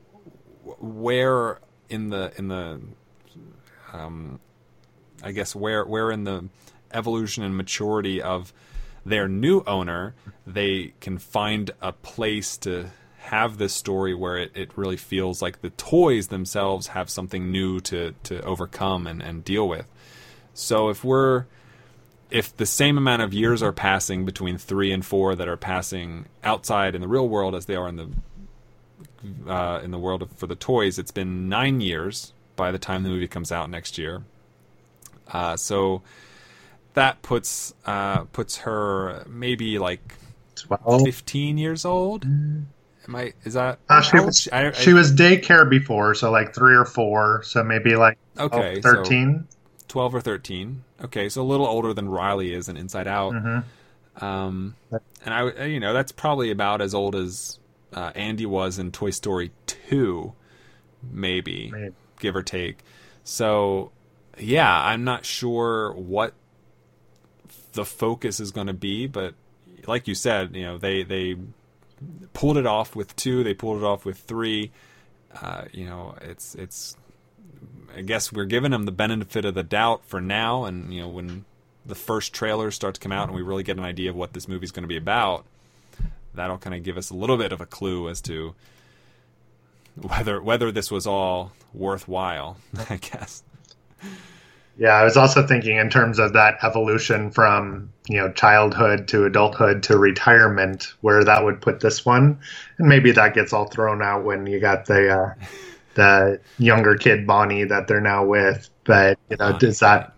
S1: where in the in the, um, I guess where where in the evolution and maturity of their new owner they can find a place to have this story where it, it really feels like the toys themselves have something new to, to overcome and, and deal with. So if we're if the same amount of years are passing between three and four that are passing outside in the real world as they are in the uh, in the world of, for the toys, it's been nine years by the time the movie comes out next year. Uh, so that puts uh, puts her maybe like
S4: Twelve.
S1: fifteen years old. Am I? Is that?
S4: Uh, she was,
S1: she, I- I-
S4: she was daycare before, so like three or four, so maybe like
S1: okay. so-
S4: 13.
S1: 12 or 13. Okay, so a little older than Riley is in Inside Out.
S4: Mhm.
S1: Um, and I, you know, that's probably about as old as uh, Andy was in Toy Story 2, maybe,
S4: Maybe.
S1: give or take. So, yeah, I'm not sure what the focus is going to be, but like you said, you know, they they pulled it off with two, they pulled it off with three. Uh, you know, it's it's I guess we're giving them the benefit of the doubt for now, and you know when the first trailers start to come out and we really get an idea of what this movie's going to be about, that'll kind of give us a little bit of a clue as to whether whether this was all worthwhile. (laughs) I guess.
S4: Yeah, I was also thinking in terms of that evolution from you know childhood to adulthood to retirement, where that would put this one, and maybe that gets all thrown out when you got the uh, the younger kid Bonnie that they're now with. But you know, does that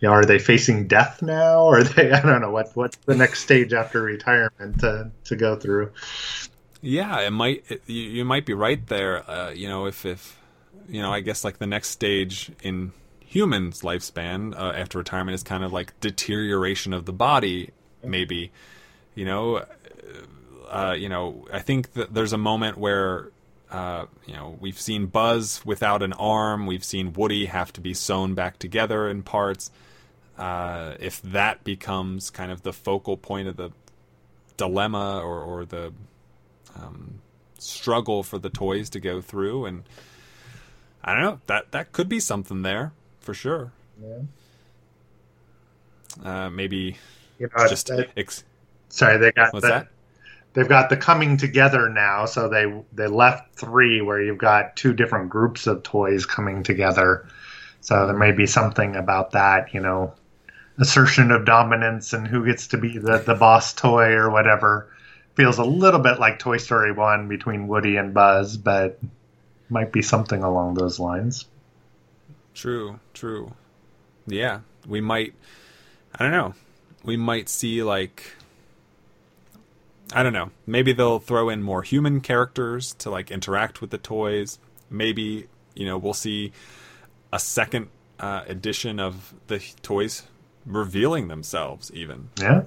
S4: you know are they facing death now, or are they (laughs) I don't know what what's the next stage after retirement to to go through?
S1: Yeah, it might. It, you, you might be right there. Uh, you know, if if you know, I guess like the next stage in humans' lifespan uh, after retirement is kind of like deterioration of the body, maybe. You know, uh, you know, I think that there's a moment where uh, you know, we've seen Buzz without an arm. We've seen Woody have to be sewn back together in parts. Uh, if that becomes kind of the focal point of the dilemma or, or the um, struggle for the toys to go through, and I don't know that that could be something there for sure.
S4: Yeah.
S1: Uh, maybe
S4: You know,
S1: just
S4: that-
S1: ex-
S4: sorry, they got
S1: what's
S4: the,
S1: that?
S4: They've got the coming together now. So they they left three where you've got two different groups of toys coming together. So there may be something about that, you know, assertion of dominance and who gets to be the the boss toy or whatever. Feels a little bit like Toy Story one between Woody and Buzz, but might be something along those lines.
S1: True, true. Yeah, we might. I don't know. We might see like. I don't know. Maybe they'll throw in more human characters to like interact with the toys. Maybe you know we'll see a second uh, edition of the toys revealing themselves. Even
S4: Yeah.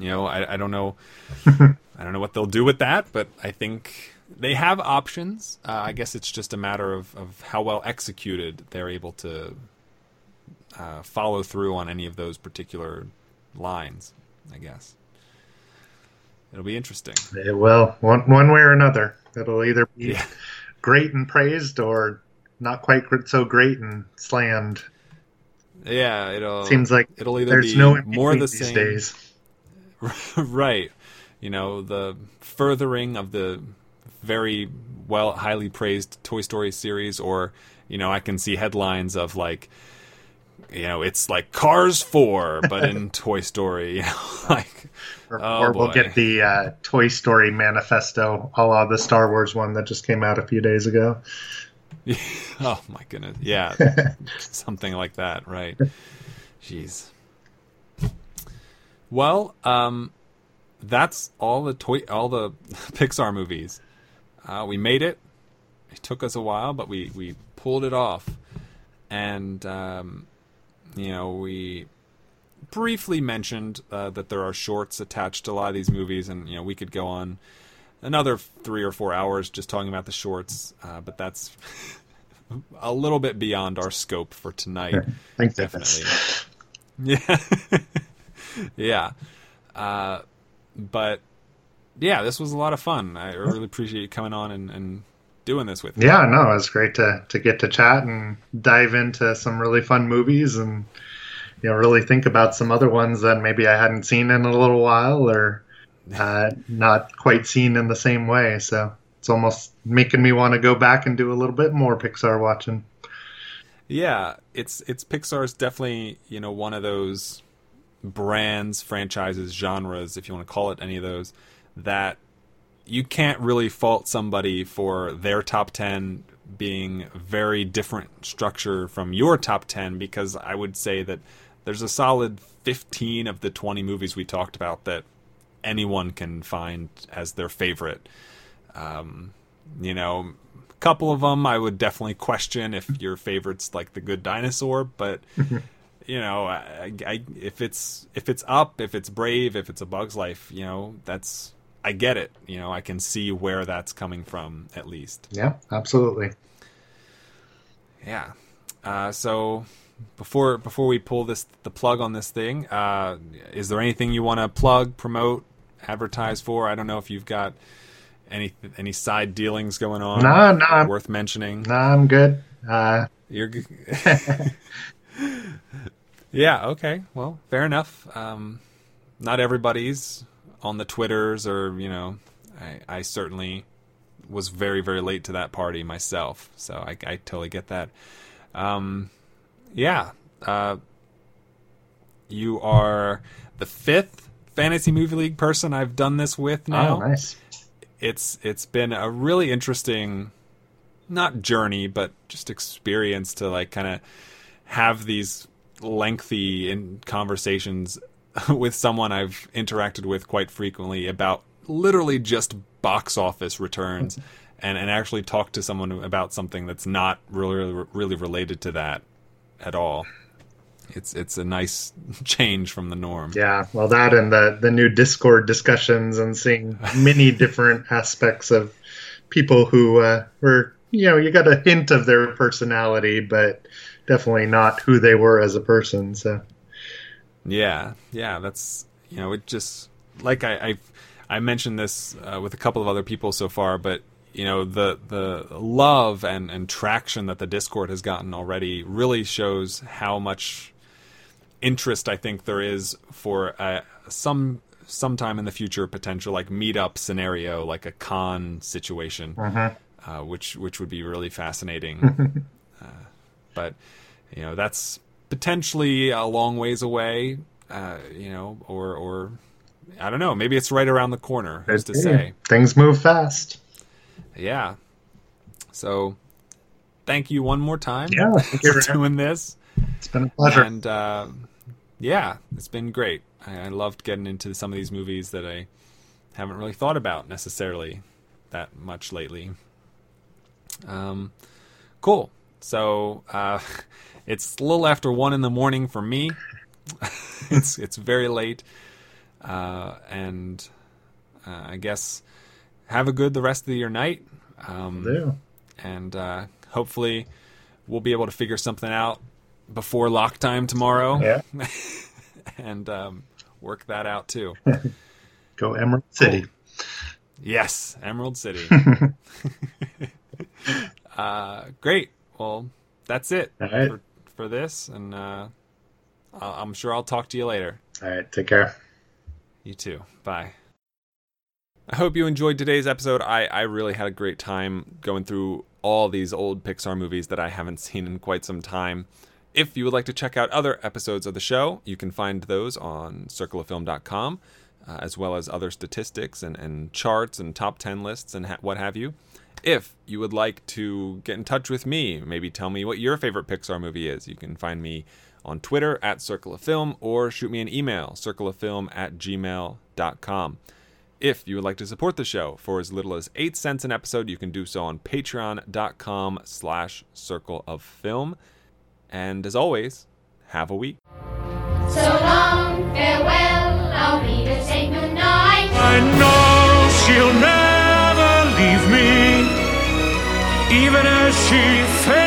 S1: you know, I, I don't know. (laughs) I don't know what they'll do with that, but I think they have options. Uh, I guess it's just a matter of, of how well executed they're able to uh, follow through on any of those particular lines. I guess it'll be interesting.
S4: It will one one way or another. It'll either be
S1: Yeah.
S4: great and praised or not quite so great and slammed.
S1: Yeah, it'll
S4: Seems like
S1: it'll either
S4: there's
S1: be
S4: no
S1: more the same.
S4: days. (laughs)
S1: right. You know, the furthering of the very well, highly praised Toy Story series, or, you know, I can see headlines of like, you know, it's like Cars 4, but in (laughs) Toy Story. You (laughs) know, like,
S4: Or,
S1: Oh,
S4: or we'll get the uh, Toy Story manifesto, a la the Star Wars one that just came out a few days ago. (laughs)
S1: oh my goodness. Yeah. Something like that, right. Jeez. Well, um, that's all the toy, all the Pixar movies. Uh, we made it. It took us a while, but we we pulled it off, and um, you know we briefly mentioned uh, that there are shorts attached to a lot of these movies, and you know we could go on another three or four hours just talking about the shorts, uh, but that's (laughs) a little bit beyond our scope for tonight. (laughs)
S4: Thank goodness.
S1: Definitely. (laughs) Yeah. yeah. Uh, but yeah, this was a lot of fun. I really appreciate you coming on and, and doing this with me.
S4: Yeah, no, it was great to to get to chat and dive into some really fun movies and you know really think about some other ones that maybe I hadn't seen in a little while or (laughs) uh, not quite seen in the same way. So it's almost making me want to go back and do a little bit more Pixar watching.
S1: Yeah, it's it's Pixar's definitely, you know, one of those brands, franchises, genres, if you want to call it any of those, that you can't really fault somebody for their top 10 being very different structure from your top 10 because I would say that there's a solid 15 of the 20 movies we talked about that anyone can find as their favorite. Um, you know, a couple of them I would definitely question if your favorite's like The Good Dinosaur, but (laughs) you know, I, I, if it's if it's up, if it's brave, if it's a Bug's Life, you know, that's I get it. You know, I can see where that's coming from at least.
S4: Yeah, absolutely.
S1: Yeah. Uh, so before before we pull this the plug on this thing, uh, is there anything you want to plug, promote, advertise for? I don't know if you've got any any side dealings going on
S4: No, no,
S1: worth mentioning.
S4: no, I'm good. Uh,
S1: You're g- (laughs) (laughs) Yeah, okay. Well, fair enough. Um, not everybody's on the Twitters or, you know, I, I certainly was very, very late to that party myself. So I, I totally get that. Um, yeah. Uh, you are the fifth Fantasy Movie League person I've done this with now
S4: oh, nice.
S1: it's it's been a really interesting not journey but just experience to like kind of have these lengthy in conversations (laughs) with someone I've interacted with quite frequently about literally just box office returns (laughs) and, and actually talk to someone about something that's not really really related to that at all it's it's a nice (laughs) change from the norm.
S4: Yeah, well, that and the the new Discord discussions and seeing many different aspects of people who uh, were, you know, you got a hint of their personality, but definitely not who they were as a person. So,
S1: Yeah, yeah, that's you know, it just like I I've, I mentioned this uh, with a couple of other people so far, but you know the the love and and traction that the Discord has gotten already really shows how much interest I think there is for uh, some sometime in the future potential like meetup scenario, like a con situation, uh, which which would be really fascinating. (laughs) uh, but you know that's potentially a long ways away. Uh, you know, or or I don't know. Maybe it's right around the corner. Who's to say?
S4: things move fast.
S1: Yeah. So, thank you one more time
S4: Yeah, thank you
S1: for
S4: for-
S1: doing this.
S4: It's been a pleasure.
S1: And uh, yeah, it's been great. I, I loved getting into some of these movies that I haven't really thought about necessarily that much lately. Um, cool. So uh, (laughs) it's a little after one in the morning for me. (laughs) it's it's very late, uh, and uh, I guess have a good the rest of your night. Um,
S4: Do.
S1: and uh, hopefully we'll be able to figure something out before lock time tomorrow
S4: Yeah, (laughs)
S1: and um, work that out too. (laughs)
S4: go Emerald City.
S1: yes, Emerald City. uh, great. Well, that's it
S4: All right.
S1: for, for this, and uh, I'm sure I'll talk to you later.
S4: All right, take care.
S1: You too. Bye. I hope you enjoyed today's episode. I, I really had a great time going through all these old Pixar movies that I haven't (laughs) seen in quite some time. If you would like to check out other episodes of the show, you can find those on circleoffilm.com, uh, as well as other statistics and, and charts and top 10 lists and ha- what have you. If you would like to get in touch with me, maybe tell me what your favorite Pixar movie is, you can find me on Twitter at Circle of Film or shoot me an email, circleoffilm at gmail.com. If you would like to support the show for as little as 8 cents an episode, you can do so on patreon.com slash circle of film. And as always, have a week.
S3: So long, farewell, I'll be to say goodnight.
S2: I know even as she fell.